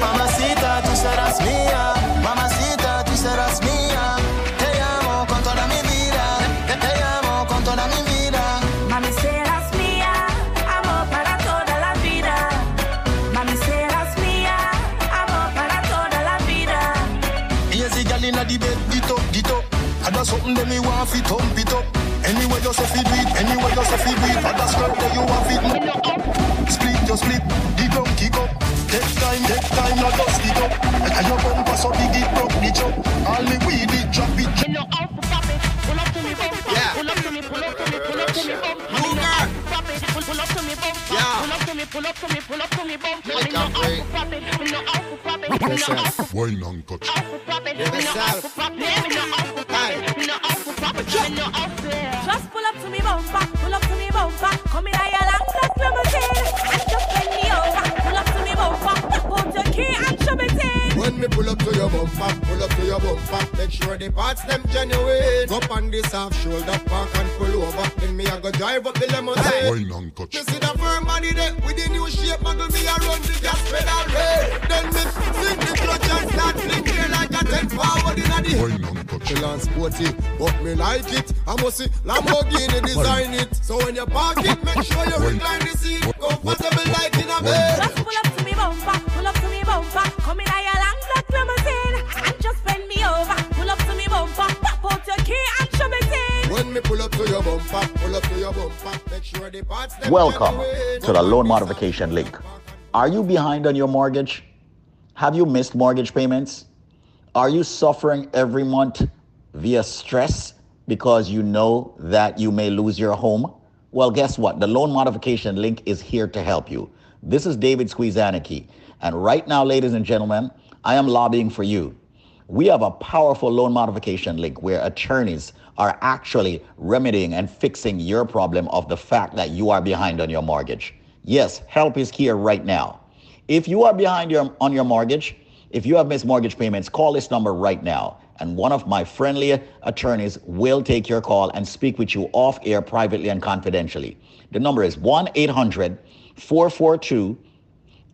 S37: Mamacita, tú serás mía. Mamacita, tú serás mía. Te amo con toda mi vida. Te, te amo con toda mi vida.
S38: Mami, serás mía, amor para toda la vida. Mami, serás mía, amor para toda la vida.
S21: Easy gal inna the bed, dit up, dit up. And that's something that me want it up. Anyway you say fi do it, anyway you say fi do it. And that's girl that you want fi And your bumper so big it broke the chop. All me weed it, drop it.
S38: You know how to pop it. Pull up to me, bumper.
S21: Yeah.
S38: Pull up to me, pull up to me, pull up to me, bumper. You know how to pop it. Pull, pull up to me, bumper.
S21: Yeah.
S38: Pull up to me, pull up to me, pull up to me, bumper.
S21: Like
S38: You know
S21: a
S38: how
S21: break.
S38: to pop it. You know how to pop it. You know how to
S26: Wine and touch.
S38: pop it. You know how to pop it. You know how to pop it. You know how to pop it. You know how to Just pull up to your
S39: bumper, make sure the parts them genuine. Go up on this half shoulder, park and pull over. Then me I go drive up the limousine.
S26: Wine and touch.
S39: You see the firm body there with the new shape, muggle me a run the gas pedal red. Then me sing the clutch and start fling here like a ten forward in a the.
S26: Wine and touch.
S39: Chill and sporty, but me like it. I must see Lamborghini design it. So when you park it, make sure you recline the seat. Comfortable like in a bed.
S15: Welcome to the loan modification link. Are you behind on your mortgage? Have you missed mortgage payments? Are you suffering every month via stress because you know that you may lose your home? Well, guess what? The loan modification link is here to help you. This is David Squeezaniki. And right now, ladies and gentlemen, I am lobbying for you. We have a powerful loan modification link where attorneys are actually remedying and fixing your problem of the fact that you are behind on your mortgage. Yes, help is here right now. If you are behind your, on your mortgage, if you have missed mortgage payments, call this number right now and one of my friendly attorneys will take your call and speak with you off air privately and confidentially. The number is 1 800 442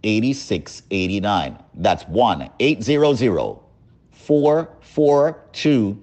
S15: 8689. That's 1 800 442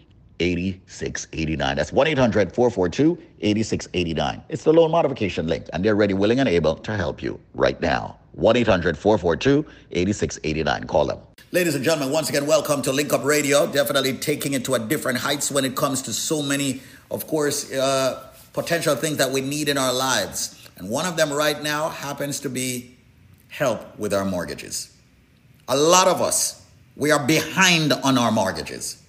S15: 8689. That's 1 800 442 8689. It's the loan modification link, and they're ready, willing, and able to help you right now. 1 800 442 8689. Call them. Ladies and gentlemen, once again, welcome to Link Up Radio. Definitely taking it to a different heights when it comes to so many, of course, uh, potential things that we need in our lives. And one of them right now happens to be help with our mortgages. A lot of us, we are behind on our mortgages.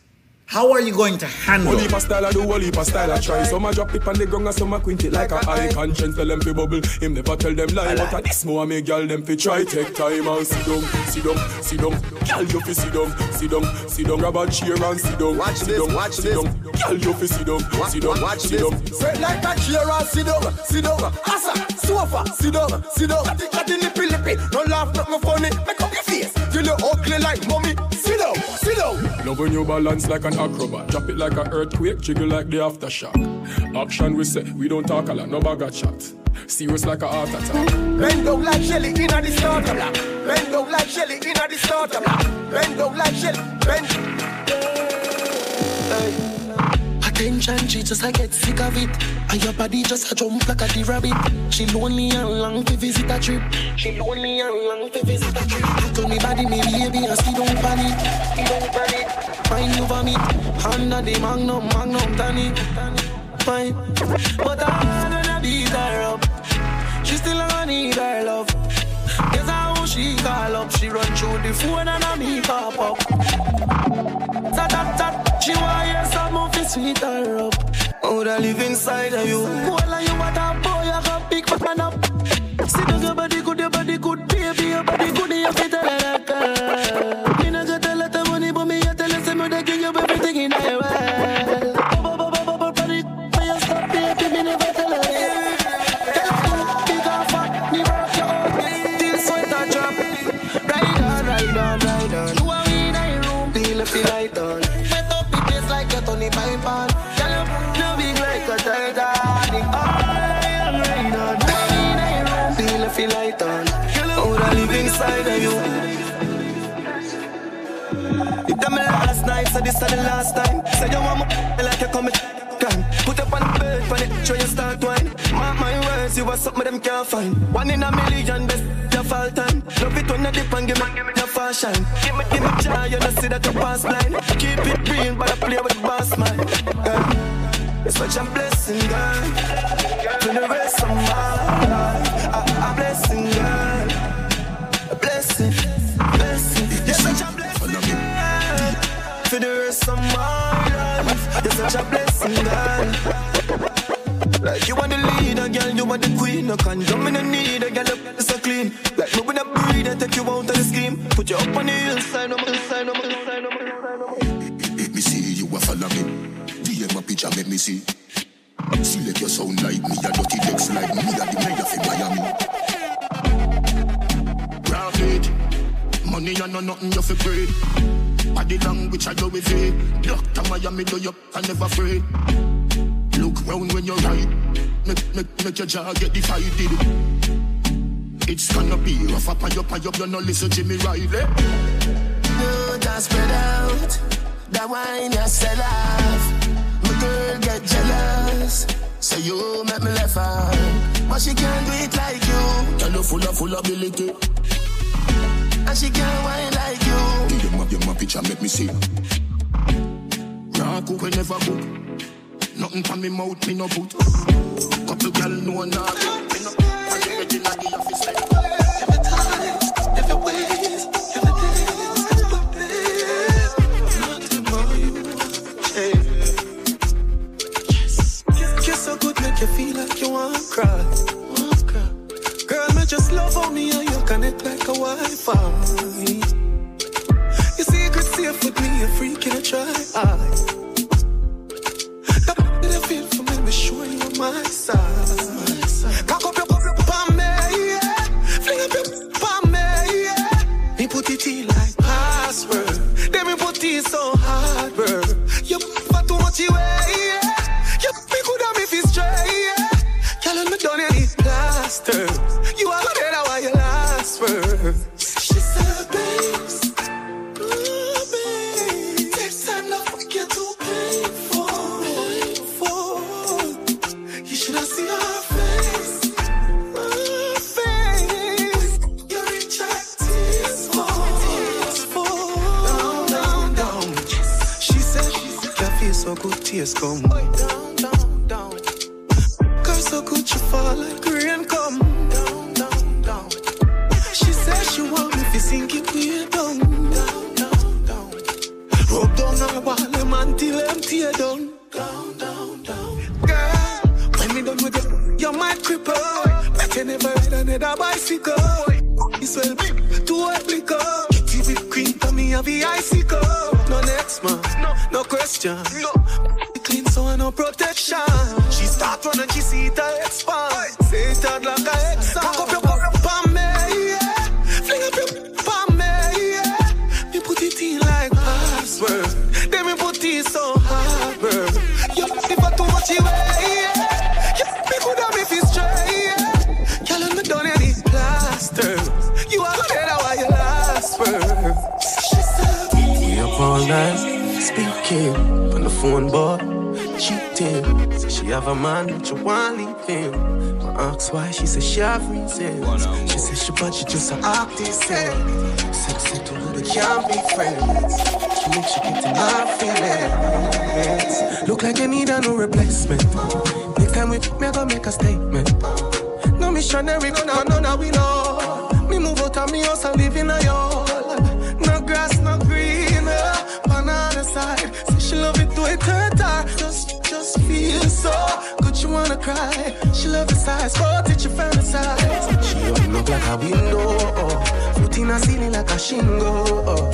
S15: How are you going to handle
S40: One heap of style I do, one heap style I try. Some a drop it on the ground and some a quint it like a high conscience. Tell them fi bubble, him never tell them lie. But at this more me girl them fi try take time and sit down, sit down, sit down. Girl you fi sit down, sit down, sit down. Grab a chair and sit down,
S39: Watch
S40: sit
S39: this,
S40: down,
S39: watch
S40: sit
S39: this.
S40: down. Girl you fi sit down, sit down,
S39: Watch
S40: sit
S39: this.
S40: down.
S39: Sit like a chair and sit down, sit down. Asa, sofa, sit down, sit down. Chatty, chatty, lippy, lippy. No laugh, nothing funny. Make up your face. Till you ugly like mommy. Sit down, sit down.
S40: Love when you balance like an acrobat. Drop it like an earthquake, jiggle like the aftershock. Action we say, we don't talk a lot, no bag of chat. Serious like a heart attack.
S39: Bend down like Shelly inna the starter block. Bend down like Shelly inna the starter block. Bend down like Shelly. Bend.
S30: Attention, she just I get sick of it. And your body just a jump like a the rabbit. She lonely and long to visit a trip. She lonely and long to visit a trip. To me body, me baby, and she don't panic. She don't panic. Fine you vomit. Under the magnum, magnum, tanny. Fine. But I wanna beat her up. She still gonna need her love. Guess how she call up. She run through the phone and I me pop up. Tat tat tat. She want hear some fi sweet her up. Oh, that live inside of you. Well, you what a boy, I got big man up. See does your body good, your body good, so this is the last time. Say you want me like you come. Put up on the bed, on
S37: watch where you start wine. Mark my words, you are something them can't find. One in a million, best your fall time. Love it when you dip and give me your fashion. Give me, give me joy, you know see that you pass blind. Keep it real, but I play with the boss man. Yeah. It's such a blessing, girl. For the rest of my life, a, a blessing, girl. A blessing. The rest of my life, you're such a blessing, girl. Like you are the leader, girl, you are the queen. No condom in the need, a girl, up so clean. Like a breed, I take you out of the scheme. Put you up on the hillside, no more side, no more side, no more side.
S21: Make me see you a follow me. DM a picture, make me see. Select your sound like me, a dirty legs like me, a the mayor for Miami. Profit, money and no nothing you fi great. Body language I do with it. Doctor Miami do you, I never afraid. Look round when you ride. Make, make, make your jaw get divided. It's gonna be rough up and up and up, you no listen to me Riley.
S37: You just spread out. That wine you sell off. My girl get jealous. So you make me left out. Ah. But she can't do it like you.
S21: Girl, you full of full ability.
S37: And she can't wine like you.
S21: Give them up, give them a picture, make me see. Raw cook, we never cook. Nothing from me mouth, me no put. Couple girl know nah. Me no, and you ready na the office like.
S37: Kiss so good, make you feel like you want to cry. Girl, me just love how me you connect like a Wi-Fi. Your secret safe with me, a freak in a try. That I feel for me, me show you on my side. Cock up so good, tears come. Down, down, down. Girl, so good, you fall like rain come. Down, down, down. She said she want me to sink it way down. Down, down, down. Rub down her wall, until them tear down. Down, down, down. Girl, when me done with you, you might cripple. Better never ride another bicycle. It's well big, too hard liquor. Kitty with cream for me, have the icicle. No next man, no, no question. No. She start running, she see it expand. Say it out like a exam. Cock up your palm, me, yeah. Fling up your palm, me, yeah. Me put it in like password. Then me put it so hard, bro. You if I too much away, yeah. You me could have me feel straight, yeah. Girl, I'm done any plaster. You are dead, how you last for. Said,
S41: We up all night, speaking on the phone, boy, cheating. She have a man, but you want leave him. I ask why, she say she have reasons. She say she but she just a artist. eh. Said said to her, we can't be friends. She make she get in my feelings. Look like you need a new replacement. Next time we me I go make a statement. No missionary, no, no, no, no, we know. Me move out of me house and live in a yard. Cry. She love the size, but it you fantasize. She open up like a window, oh. in a ceiling like a shingle. Oh.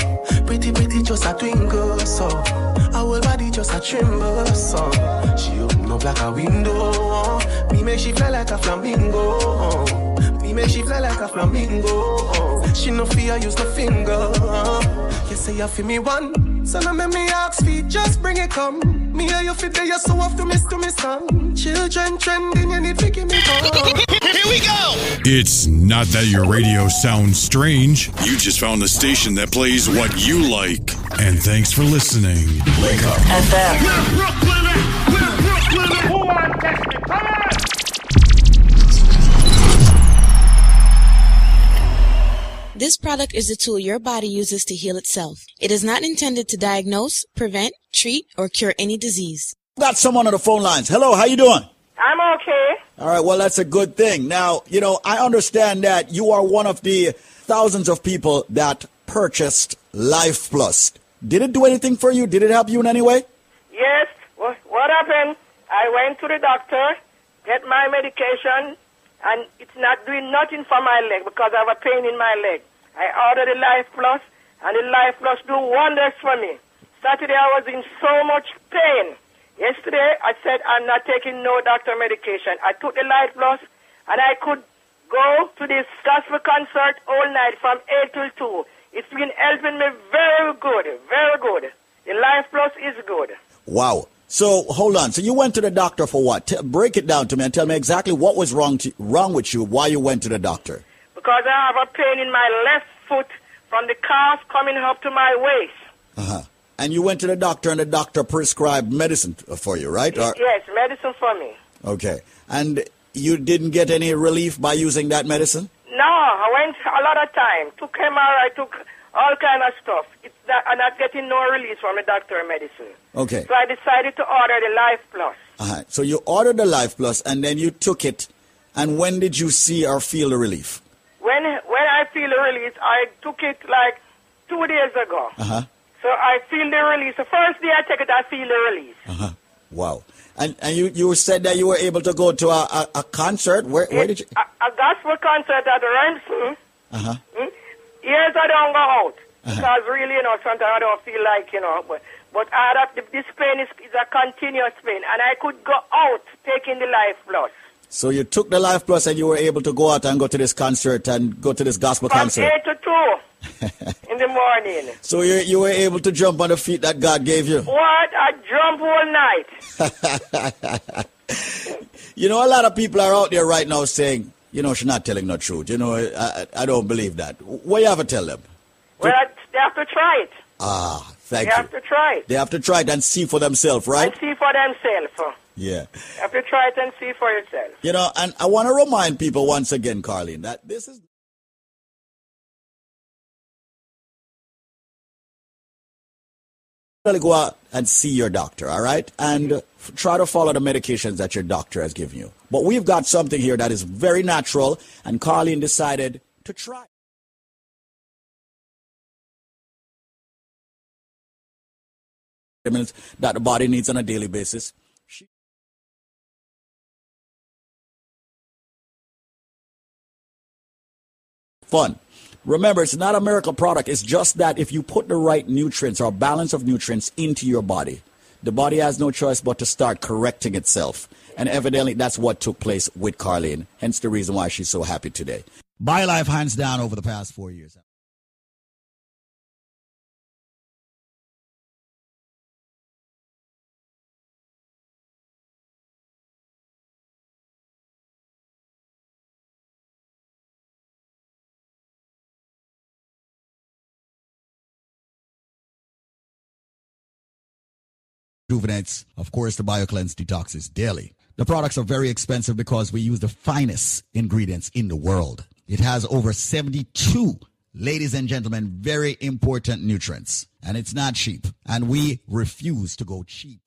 S41: Pretty, pretty, just a twinkle, so. Her whole body just a tremble, so. She open up like a window, oh. me make she fly like a flamingo. Oh. Me make she fly like a flamingo. Oh. She no fear, use no finger. Oh. You say you feel me one, so now make me ask feet, just bring it come. Me and you fit there, you so off to miss to me song. Children trending, you need to give me come. [laughs]
S42: Here we go.
S43: It's not that your radio sounds strange. You just found the station that plays what you like. And thanks for listening. Wake up.
S42: We're Brooklyn. We're Brooklyn. Who wants me? Come
S14: This product is a tool your body uses to heal itself. It is not intended to diagnose, prevent, treat, or cure any disease.
S15: Got someone on the phone lines. Hello, how you doing?
S44: I'm okay.
S15: All right, well, that's a good thing. Now, you know, I understand that you are one of the thousands of people that purchased Life Plus. Did it do anything for you? Did it help you in any way?
S44: Yes. What, what happened? I went to the doctor, get my medication, and it's not doing nothing for my leg because I have a pain in my leg. I ordered the Life Plus, and the Life Plus do wonders for me. Saturday I was in so much pain. Yesterday I said I'm not taking no doctor medication. I took the Life Plus, and I could go to this gospel concert all night from 8 till 2. It's been helping me very good, very good. The Life Plus is good.
S15: Wow. So hold on. So you went to the doctor for what? T- break it down to me and tell me exactly what was wrong to, wrong with you. Why you went to the doctor?
S44: Because I have a pain in my left foot from the calf coming up to my waist.
S15: Uh huh. And you went to the doctor and the doctor prescribed medicine for you, right? Or-
S44: Yes, medicine for me.
S15: okay. And you didn't get any relief by using that medicine?
S44: No, I went a lot of time. Took MRI, I took all kind of stuff. It's not, I'm not getting no release from the doctor medicine.
S15: Okay.
S44: So I decided to order the Life Plus.
S15: Uh-huh. So you ordered the Life Plus and then you took it. And when did you see or feel the relief?
S44: When when I feel the release, I took it like two days ago.
S15: Uh huh.
S44: So I feel the release. The first day I take it, I feel the release.
S15: Uh huh. Wow. And and you, you said that you were able to go to a, a, a concert. Where where did you?
S44: A, a gospel concert at Remsen.
S15: Uh huh.
S44: Hmm? Years I don't go out
S15: Uh-huh.
S44: because really, you know, sometimes I don't feel like, you know, but but I have, this pain is, is a continuous pain, and I could go out taking the Life Plus.
S15: So you took the Life Plus and you were able to go out and go to this concert and go to this gospel
S44: From
S15: concert.
S44: eight to two [laughs] in the morning.
S15: So you you were able to jump on the feet that God gave you.
S44: What I jump all night. [laughs]
S15: You know, a lot of people are out there right now saying, you know, she's not telling the truth. You know, I, I, don't believe that. What you have to tell them?
S44: Well, they have to try it.
S15: Ah, thank
S44: they
S15: you.
S44: They have to try it
S15: They have to try it and see for themselves, right?
S44: and see for themselves.
S15: Yeah.
S44: You have to try it and see for yourself.
S15: You know, and I want to remind people once again, Carlene, that this is really go out and see your doctor, all right? And try to follow the medications that your doctor has given you. But we've got something here that is very natural, and Carlene decided to try. vitamins that the body needs on a daily basis. Fun. Remember, it's not a miracle product. It's just that if you put the right nutrients or balance of nutrients into your body, the body has no choice but to start correcting itself. And evidently, that's what took place with Carlene. Hence the reason why she's so happy today. BioLife hands down over the past four years. rejuvenates. Of course, the BioCleanse detoxes daily. The products are very expensive because we use the finest ingredients in the world. It has over 72, ladies and gentlemen, very important nutrients. And it's not cheap. And we refuse to go cheap.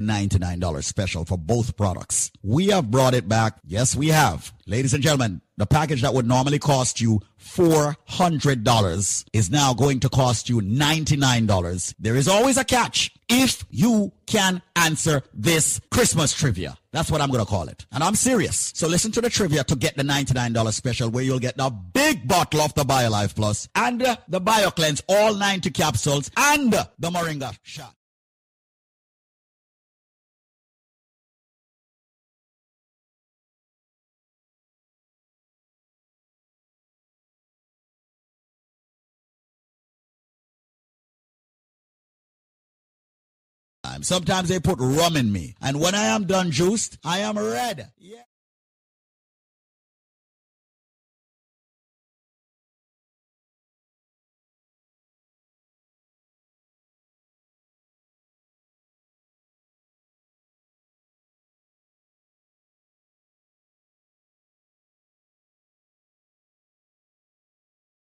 S15: $99 special for both products. We have brought it back. Yes, we have. Ladies and gentlemen, the package that would normally cost you $400 is now going to cost you $99. There is always a catch if you can answer this Christmas trivia. That's what I'm going to call it. And I'm serious. So listen to the trivia to get the $99 special where you'll get the big bottle of the BioLife Plus and the BioCleanse, all 90 capsules and the Moringa shot. sometimes. Sometimes they put rum in me. And when I am done juiced, I am red. Yeah.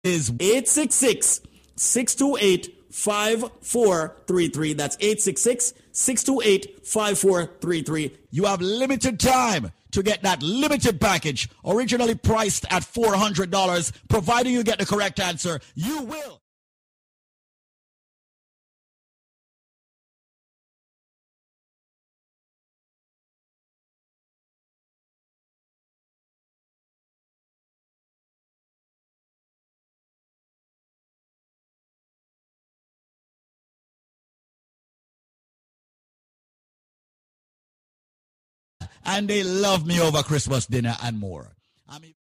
S15: is 866 628 5433. That's 866 628 5433. You have limited time to get that limited package, originally priced at $400. Providing you get the correct answer, you will. And they love me over Christmas dinner and more. I mean,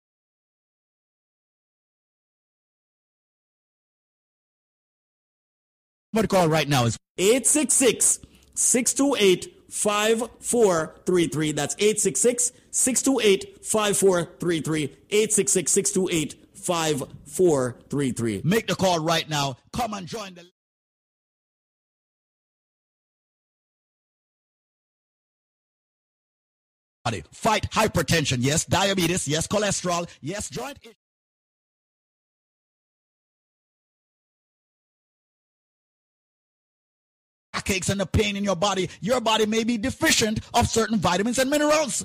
S15: what call right now is 866 628 5433. That's 866 628 5433. 866 628 5433. Make the call right now. Come and join the body. Fight hypertension, yes. Diabetes, yes. Cholesterol, yes. Joint. Backaches and the pain in your body. Your body may be deficient of certain vitamins and minerals.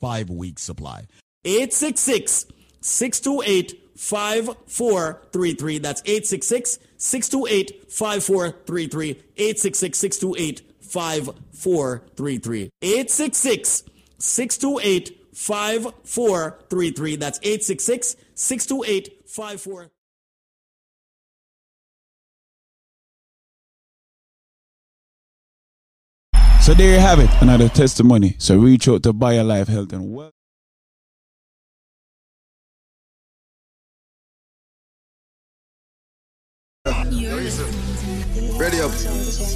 S15: Five weeks supply. 866 628 5433. That's 866 628 5433. 866 628 5433. 866 628 5433. That's 866 628 5433.
S4: So there you have it, another testimony. So reach out to BioLife Health and Well.
S42: Ready up.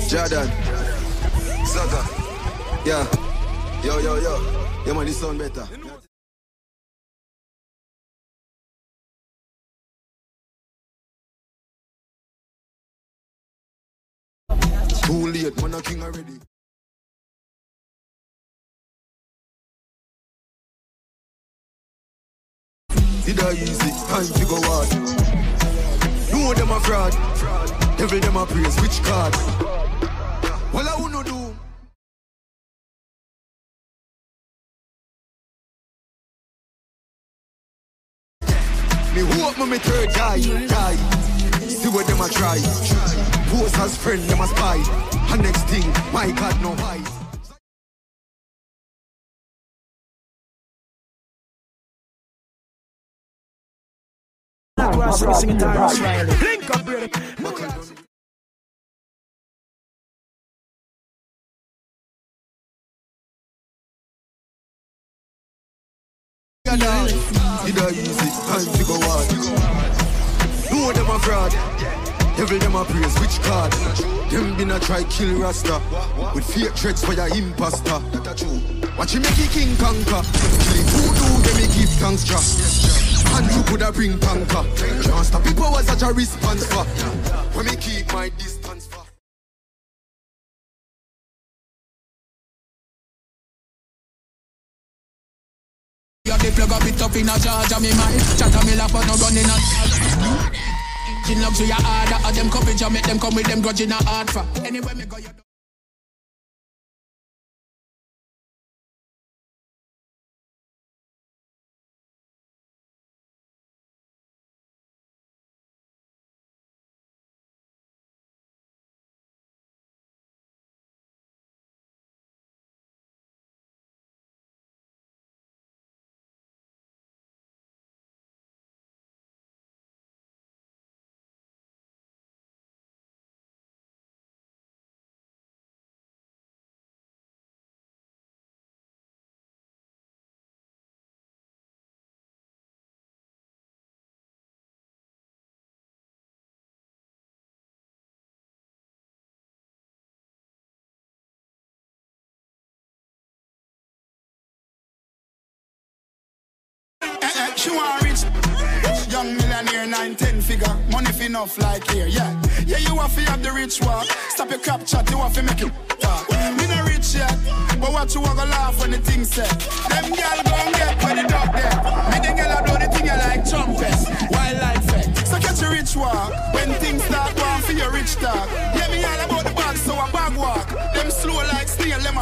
S42: Jordan. Zaga. Yeah. Yo, yo, yo. Yeah, man, this sound better. Too late, man, a king already. Did I easy? Time to go hard. No them a fraud. Devil them a praise. Which card? Well, I wanna do. Me hope me me third die, die. See what them a try. Pose as friend, them a spy. And next thing, my God no hide.
S11: Link up, brother.
S42: Did I easy? Time to go hard. No them a fraud. Devil them a praise. Which card? Them been a try kill Rasta with fake threats for your imposter. Watch him make the king conquer. Kill it voodoo, them he thanks. And you coulda bring conquer. Can't stop people was such a response for. When me keep my distance for.
S11: You the plug up it up in a charge of me mind. Chat a me laugh but no on. In love to your order, of them coverage, I make them come with them grudge in a hard for. Anyway, me go you.
S42: Eh, she want rich. Young millionaire, nine, ten figure. Money fi enough like here, yeah. Yeah, you have to have the rich walk. Stop your crap chat, you have to make it talk. Me no rich yet, but what you want to laugh when the thing set. Them gal go and get where the dog there. Me the gal a blow the thing like trumpets. Wildlife effect. So catch a rich walk. When things start going for your rich talk. Yeah, me all about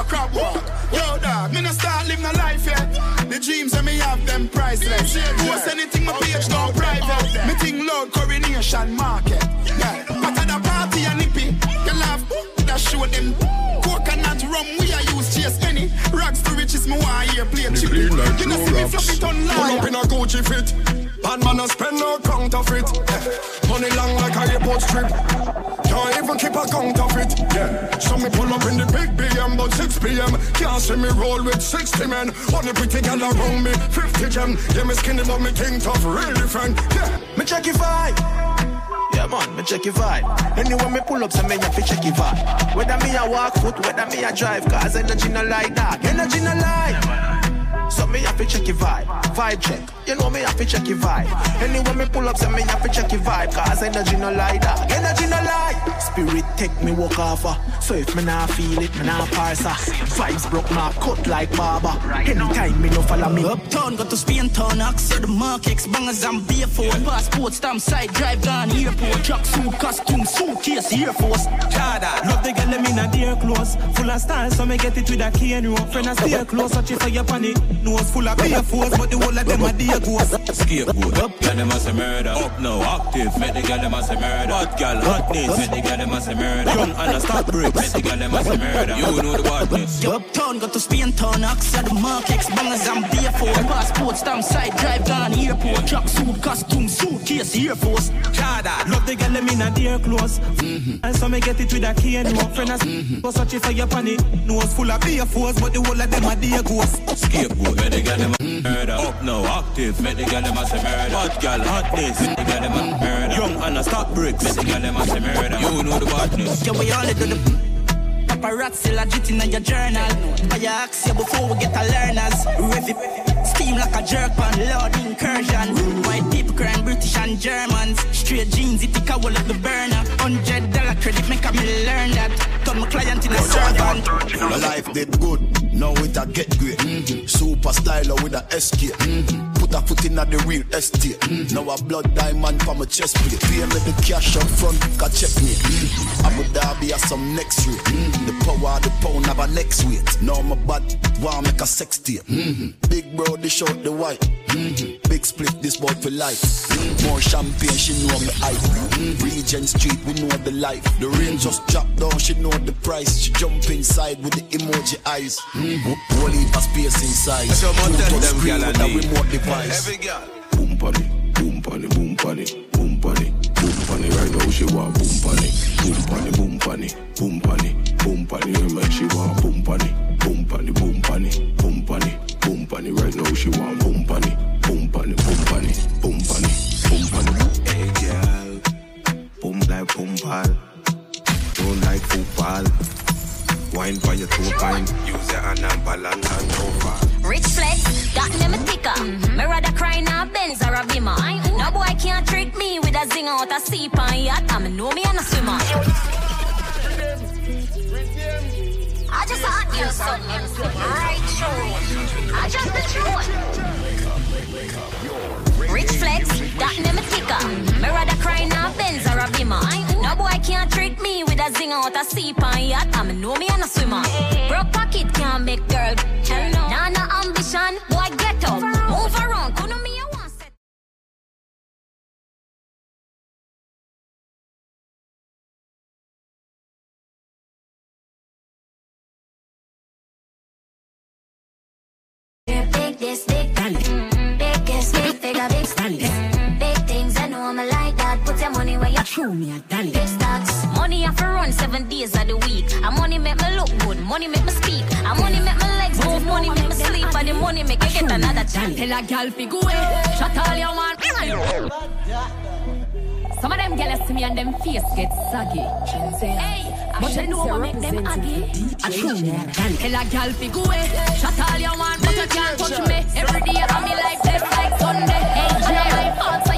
S42: a crab walk. Yo, dog, me no start living a life yet. The dreams that me have, them priceless. Post anything, my page down private. Me think loud coronation market. Yeah, but at the party and nippy, you love that show them. Coconut rum, we are use chase any. Rags to riches, me want here play chippy.
S21: clean
S42: You know see me flop it on
S21: Pull up in a Gucci fit. Bad man a spend no counterfeit. Eh, Money long like a airport strip. Can't even keep a count counterfeit. Yeah. So me pull up in the big BM, but 6 p.m. Can't see me roll with 60 men. Only pretty gal around me, 50 gem. Yeah, me skinny, but me king tough, real different. Yeah.
S30: Me check your vibe. Yeah, man, me check your vibe. Anyway, me pull up, so me have to check your vibe. Whether me a walk foot, whether me a drive, cause energy no like that. Energy no like. So me have to check your vibe. Vibe check. You know me have to check your vibe. Anyway, me pull up, so me have to check your vibe, cause energy no like that. Energy no like. Spirit take me walk off. uh. So if me nah feel it, me nah parse. uh. Vibes broke, my cut like barber. Anytime me no follow me.
S45: Uptown, got to Spain town, Oxford, the markets, bangers and beer for passport, stamp side, drive down airport, truck suit, costume, suitcase, Air Force.
S46: Chada, love the girl them in a dear close. Full of style, so me get it with a key and rope Friend a stay close, watch it for your panic Nose full of beer force, but the whole of them a dear ghost
S47: Scapegoat, up, girl them a say murder. Up now, active, make the girl them a say murder. Bad girl, hotness, make the girl them a say murder. Young and a stop bricks, make the girl them a say murder. You know the badness.
S45: Uptown, got to Spain town, Oxford, the markets, bangers and beer for passport, stamp side, drive down airport, truck suit, costume, suitcase, Air Force.
S46: Chada, love the girl them in a dear clothes. Mm-hmm. And so me get it with a key and rope Friend a mm-hmm. go search it for your panic Nose full of beer force, but the whole of them a dear ghost
S47: Scapegoat, make the girl them a murder. Up now, active, make the girl them a say murder. Bad girl, hotness, make the girl them a murder. Young and a stop bricks, make the girl them a say murder. You know the badness.
S45: Yeah, we all do the paparazzi legit in your journal. I ask you before we get a learners. Rev steam like a jerk on Lord incursion. White people crying British and Germans. Straight jeans, it take a wall of the burner. Hundred dollar credit make me learn that. Turn my client in a servant.
S48: My life did good, now it a get great. Mm-hmm. Super styler with a SK. Mm-hmm. Put a foot in at the real estate. Mm-hmm. Now a blood diamond for my chest plate. Pay me the cash up front, can check me. Mm-hmm. Abu Dhabi has some next rate. Mm-hmm. The power of the pound have a next weight. Now my bad, want make a sex tape. Mm-hmm. Big bro, dish out the white. Mm-hmm. Big split, this boy for life. Mm-hmm. More champagne, she know me hype. Mm-hmm. Regent Street, we know the life. The rain just drop down, she know the price. She jump inside with the emoji eyes. Mm-hmm. Whole heap of space inside.
S30: So I'm
S48: Two
S30: tell
S48: touch
S30: them
S48: screen
S30: gyal
S48: with
S30: and
S48: a remote device.
S30: Every girl.
S21: Boom pony, boom pony, boom pony, boom pony, boom pony. Right now she want boom pony, boom pony, boom pony, boom pony, boom pony. You make she want boom pony, boom pony, boom pony, boom pony, boom pony. Right now she want boom pony, boom pony, boom pony, boom pony, boom pony.
S30: Hey girl, boom like boom pal. Don't like football. Wine for your two pint. Use your hand and balance and go far.
S9: Rich flex, got them a ticker. Mm-hmm. Me rather cry now Benz or a Beamer. No boy can't trick me with a zing out a seep on yacht. I know me and a swimmer. I just hot you something right through. I just truth. Rich flex, them a ticker. Me rather cry now Benz or a Beamer. No boy can't trick me with a zing out a seep on yacht. I know me and a swimmer. Broke pocket can't make girl. Nah, ambition. Boy, get up. Move around. Big this, big mm, Big this, big figure, big Big things, I know I'm a like that. Put your money where you true me a dolly. Big stocks, money I for run seven days of the week. And money make me look good, money make me speak. And money make my legs move, money make me sleep. And the money make you get another chance.
S49: Tell a gal fi go away, shut all you want. Some of them girls see me and them face get saggy. Hey, but you know what make them aggy? I true a gal. Tell a gal fi go away, shut all you want. But
S9: you can't touch me. Every day I'm me life blessed like Sunday. Hey, Jay, my fault,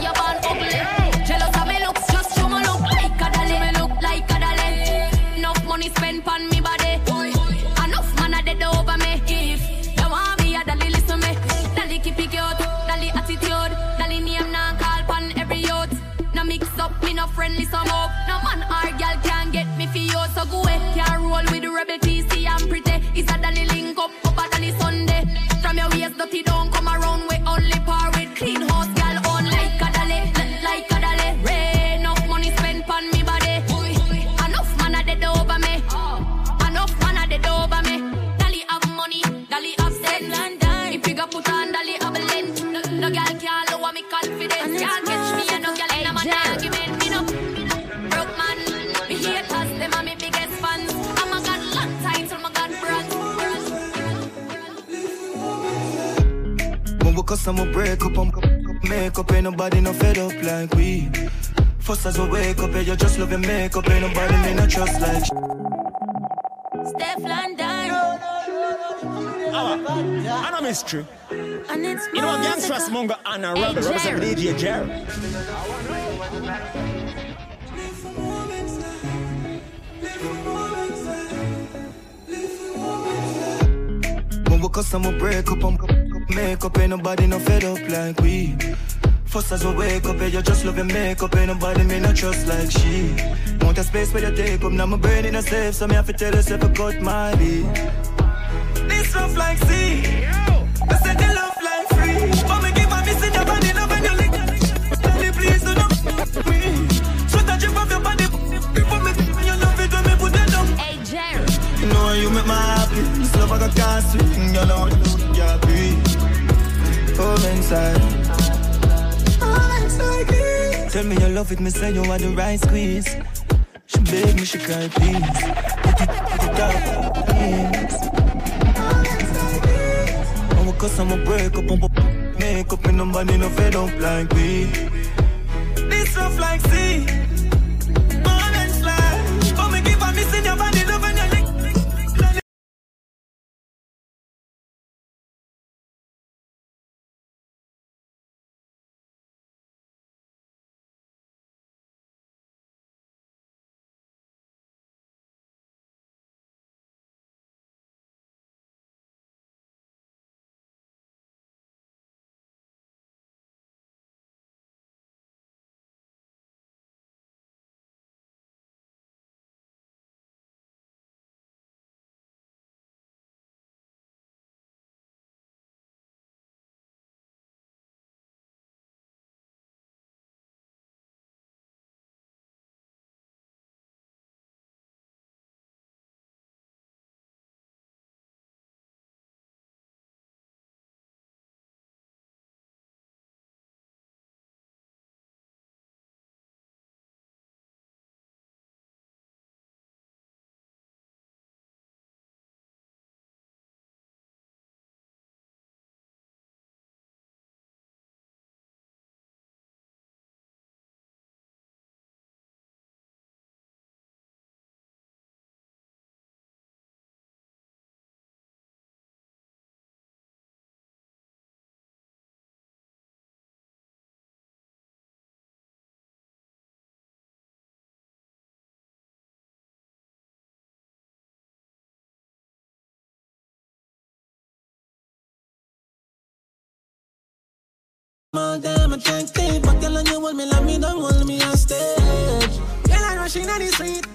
S30: nobody trust like.
S9: Steph London.
S50: And a ah, mystery.
S9: And it's
S50: You know, Gangsters Mongo and a Robert,
S9: Hey,
S50: represent
S9: Jerry.
S50: DJ Jerry.
S30: When we cuss, I'ma break up, I'm make up, ain't nobody no fed up like we. First as we wake up, yeah, you just love your makeup, ain't nobody me not trust like she. Want a space where you take up, now my brain in a safe, so me have to tell yourself I cut my beat. This rough like sea. I said you love like free. But me give a miss in your body, love when you lick. Tell me please do not me. Sweat a drip off your body. Before me, you love it when me put it down.
S9: Hey, Jerry.
S30: You know you make my happy. This love I got can't swing. You know you happy. Oh, inside. Inside. Tell me you love it, me say you want the right squeeze. She beg me, she cry, please. Put it, put it down, please. I'm a cuss, I'm a break up, I'm a make up, and nobody no fed up like we. This rough like sea.
S11: I can't stay, but girl on you hold me like me don't hold me on stage. Girl I rushing on the street,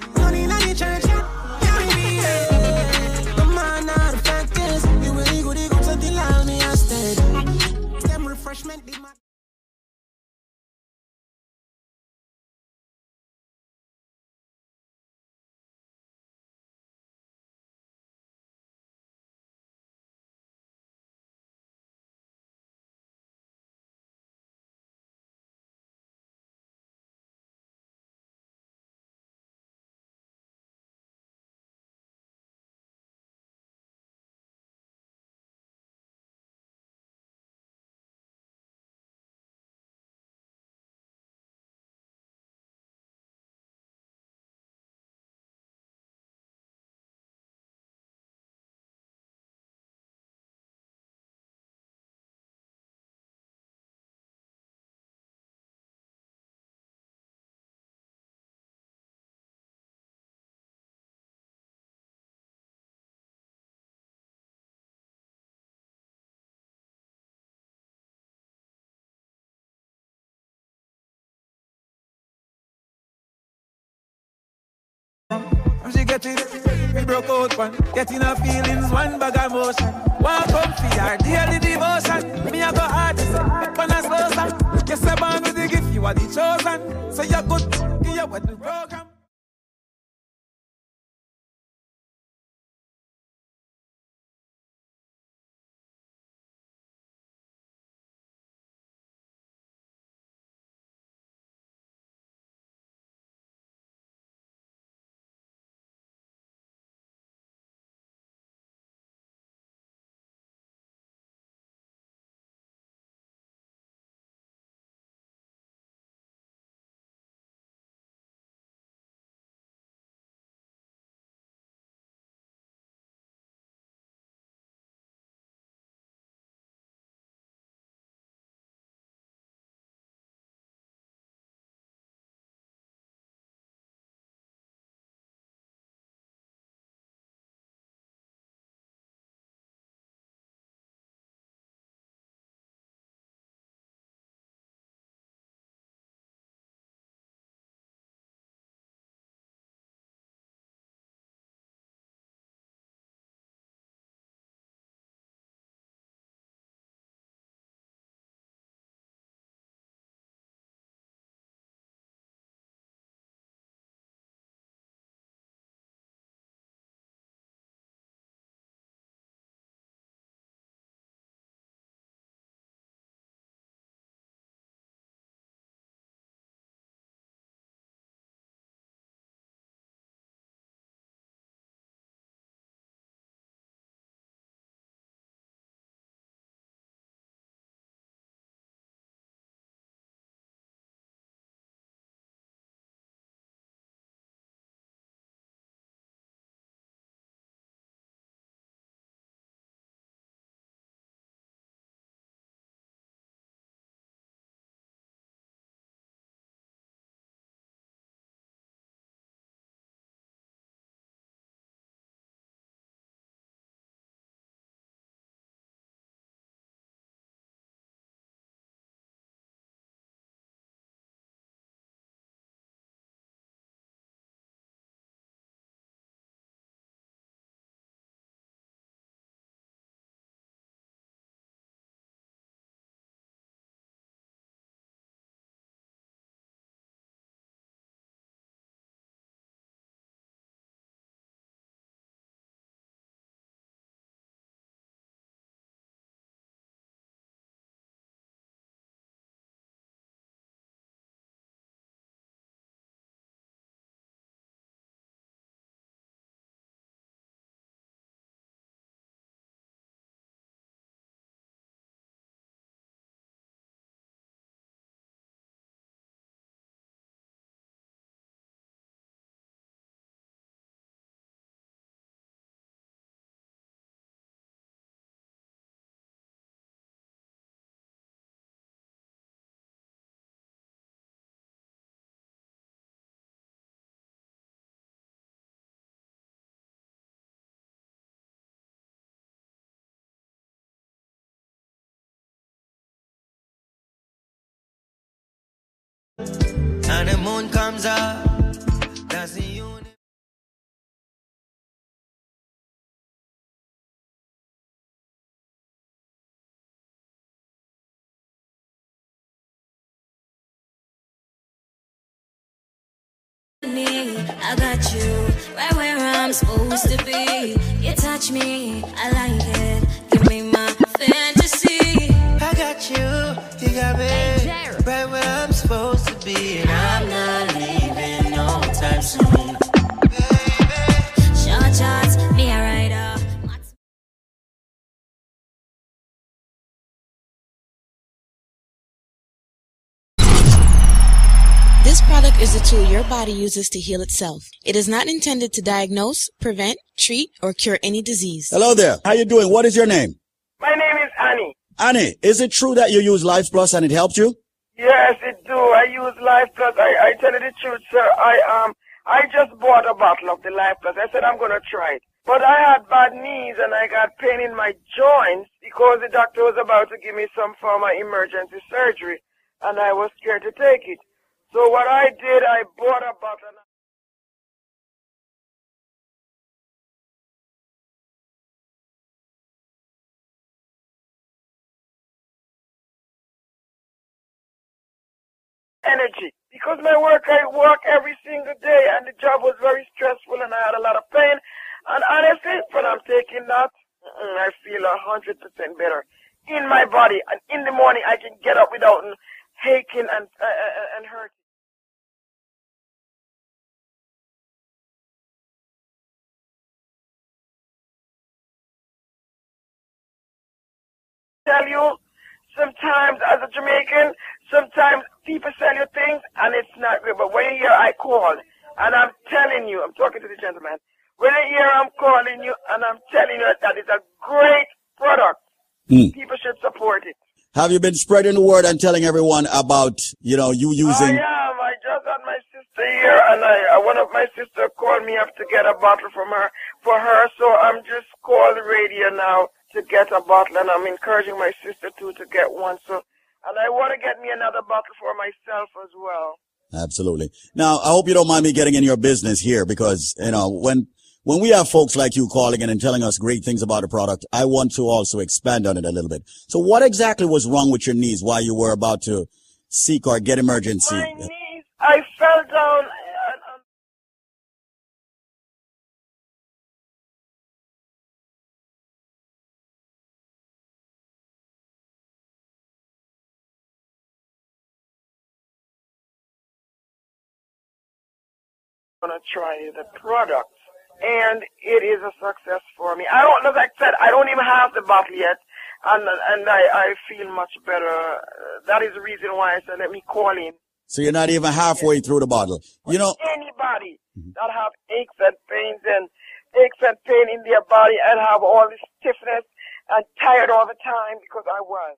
S51: She get it, we broke out one. Getting her feelings, one bag of motion. One come for daily devotion. Me I go hard, when I slow song. Yes, I'm with the gift, you are the chosen. So you're good, you're the program.
S12: And the moon comes up. That's the unit.
S9: me, I got you right where I'm supposed to be. You touch me, I like it.
S12: Supposed to be, and I'm not leaving no time soon.
S9: Short shots, me a rider.
S52: This product is a tool your body uses to heal itself. It is not intended to diagnose, prevent, treat, or cure any disease.
S15: Hello there. How you doing? What is your name?
S44: My name is Annie.
S15: Annie, is it true that you use Life Plus and it helped you?
S44: Yes, it do. I use Life Plus. I, I tell you the truth, sir. I um I just bought a bottle of the Life Plus. I said I'm gonna try it. But I had bad knees and I got pain in my joints because the doctor was about to give me some form of emergency surgery and I was scared to take it. So what I did, I bought a bottle. Energy. Because my work, I work every single day, and the job was very stressful, and I had a lot of pain. And honestly, when I'm taking that, I feel a hundred percent better in my body. And in the morning, I can get up without aching and uh, uh, and hurting. tell you, sometimes as a Jamaican, sometimes people sell you things and it's not good. But when you hear I call, and I'm telling you, I'm talking to the gentleman, when you hear I'm calling you and I'm telling you that it's a great product,
S15: Mm.
S44: people should support it.
S15: Have you been spreading the word and telling everyone about, you know, you using?
S44: I am. I just had my sister here, and I, uh, one of my sister called me up to get a bottle from her for her. So I'm just calling the radio now get a bottle, and I'm encouraging my sister too to get one. So, and I want to get me another bottle for myself as well.
S15: Absolutely. Now, I hope you don't mind me getting in your business here because, you know, when, when we have folks like you calling in and telling us great things about a product, I want to also expand on it a little bit. So what exactly was wrong with your knees while you were about to seek or get emergency?
S44: My knees, I fell down. Gonna try the product, and it is a success for me. I don't, like I said, I don't even have the bottle yet, and and I I feel much better. That is the reason why I said let me call in.
S15: So you're not even halfway through the bottle. You know,
S44: anybody mm-hmm. that have aches and pains and aches and pain in their body and have all this stiffness and tired all the time because I was.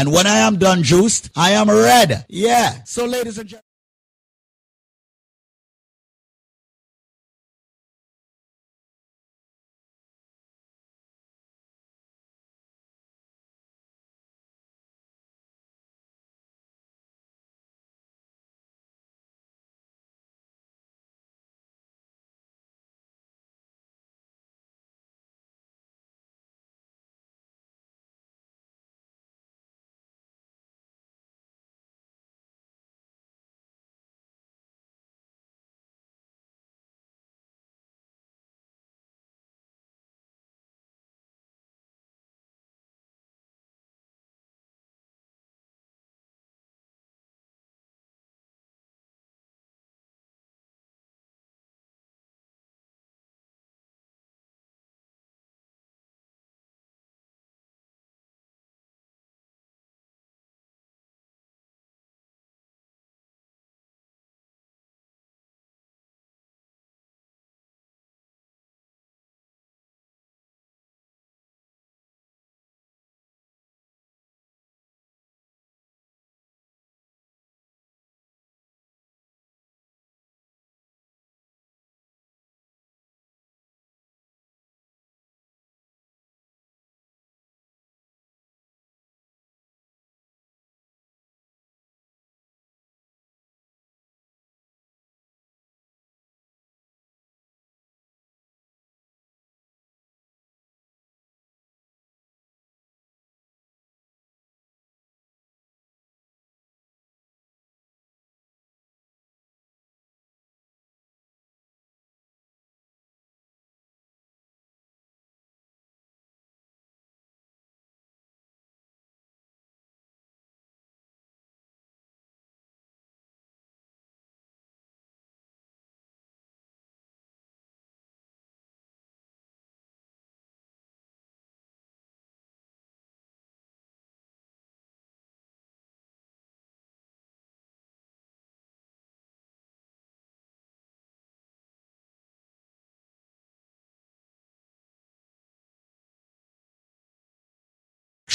S15: And when I am done juiced, I am red. Yeah. So ladies and gentlemen.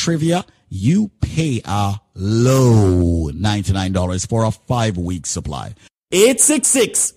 S15: trivia, you pay a low $99 for a five week supply. 866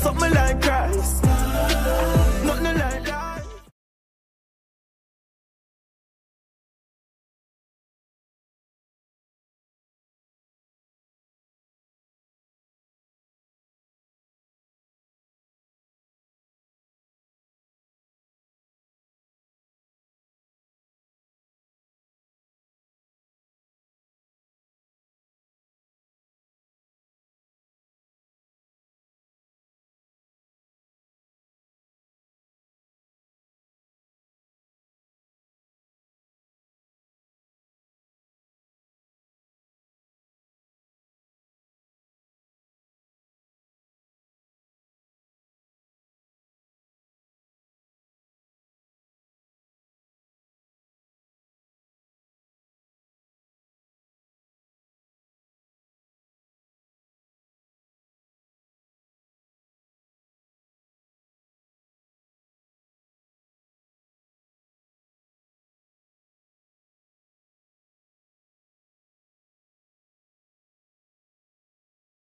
S51: something like Christ.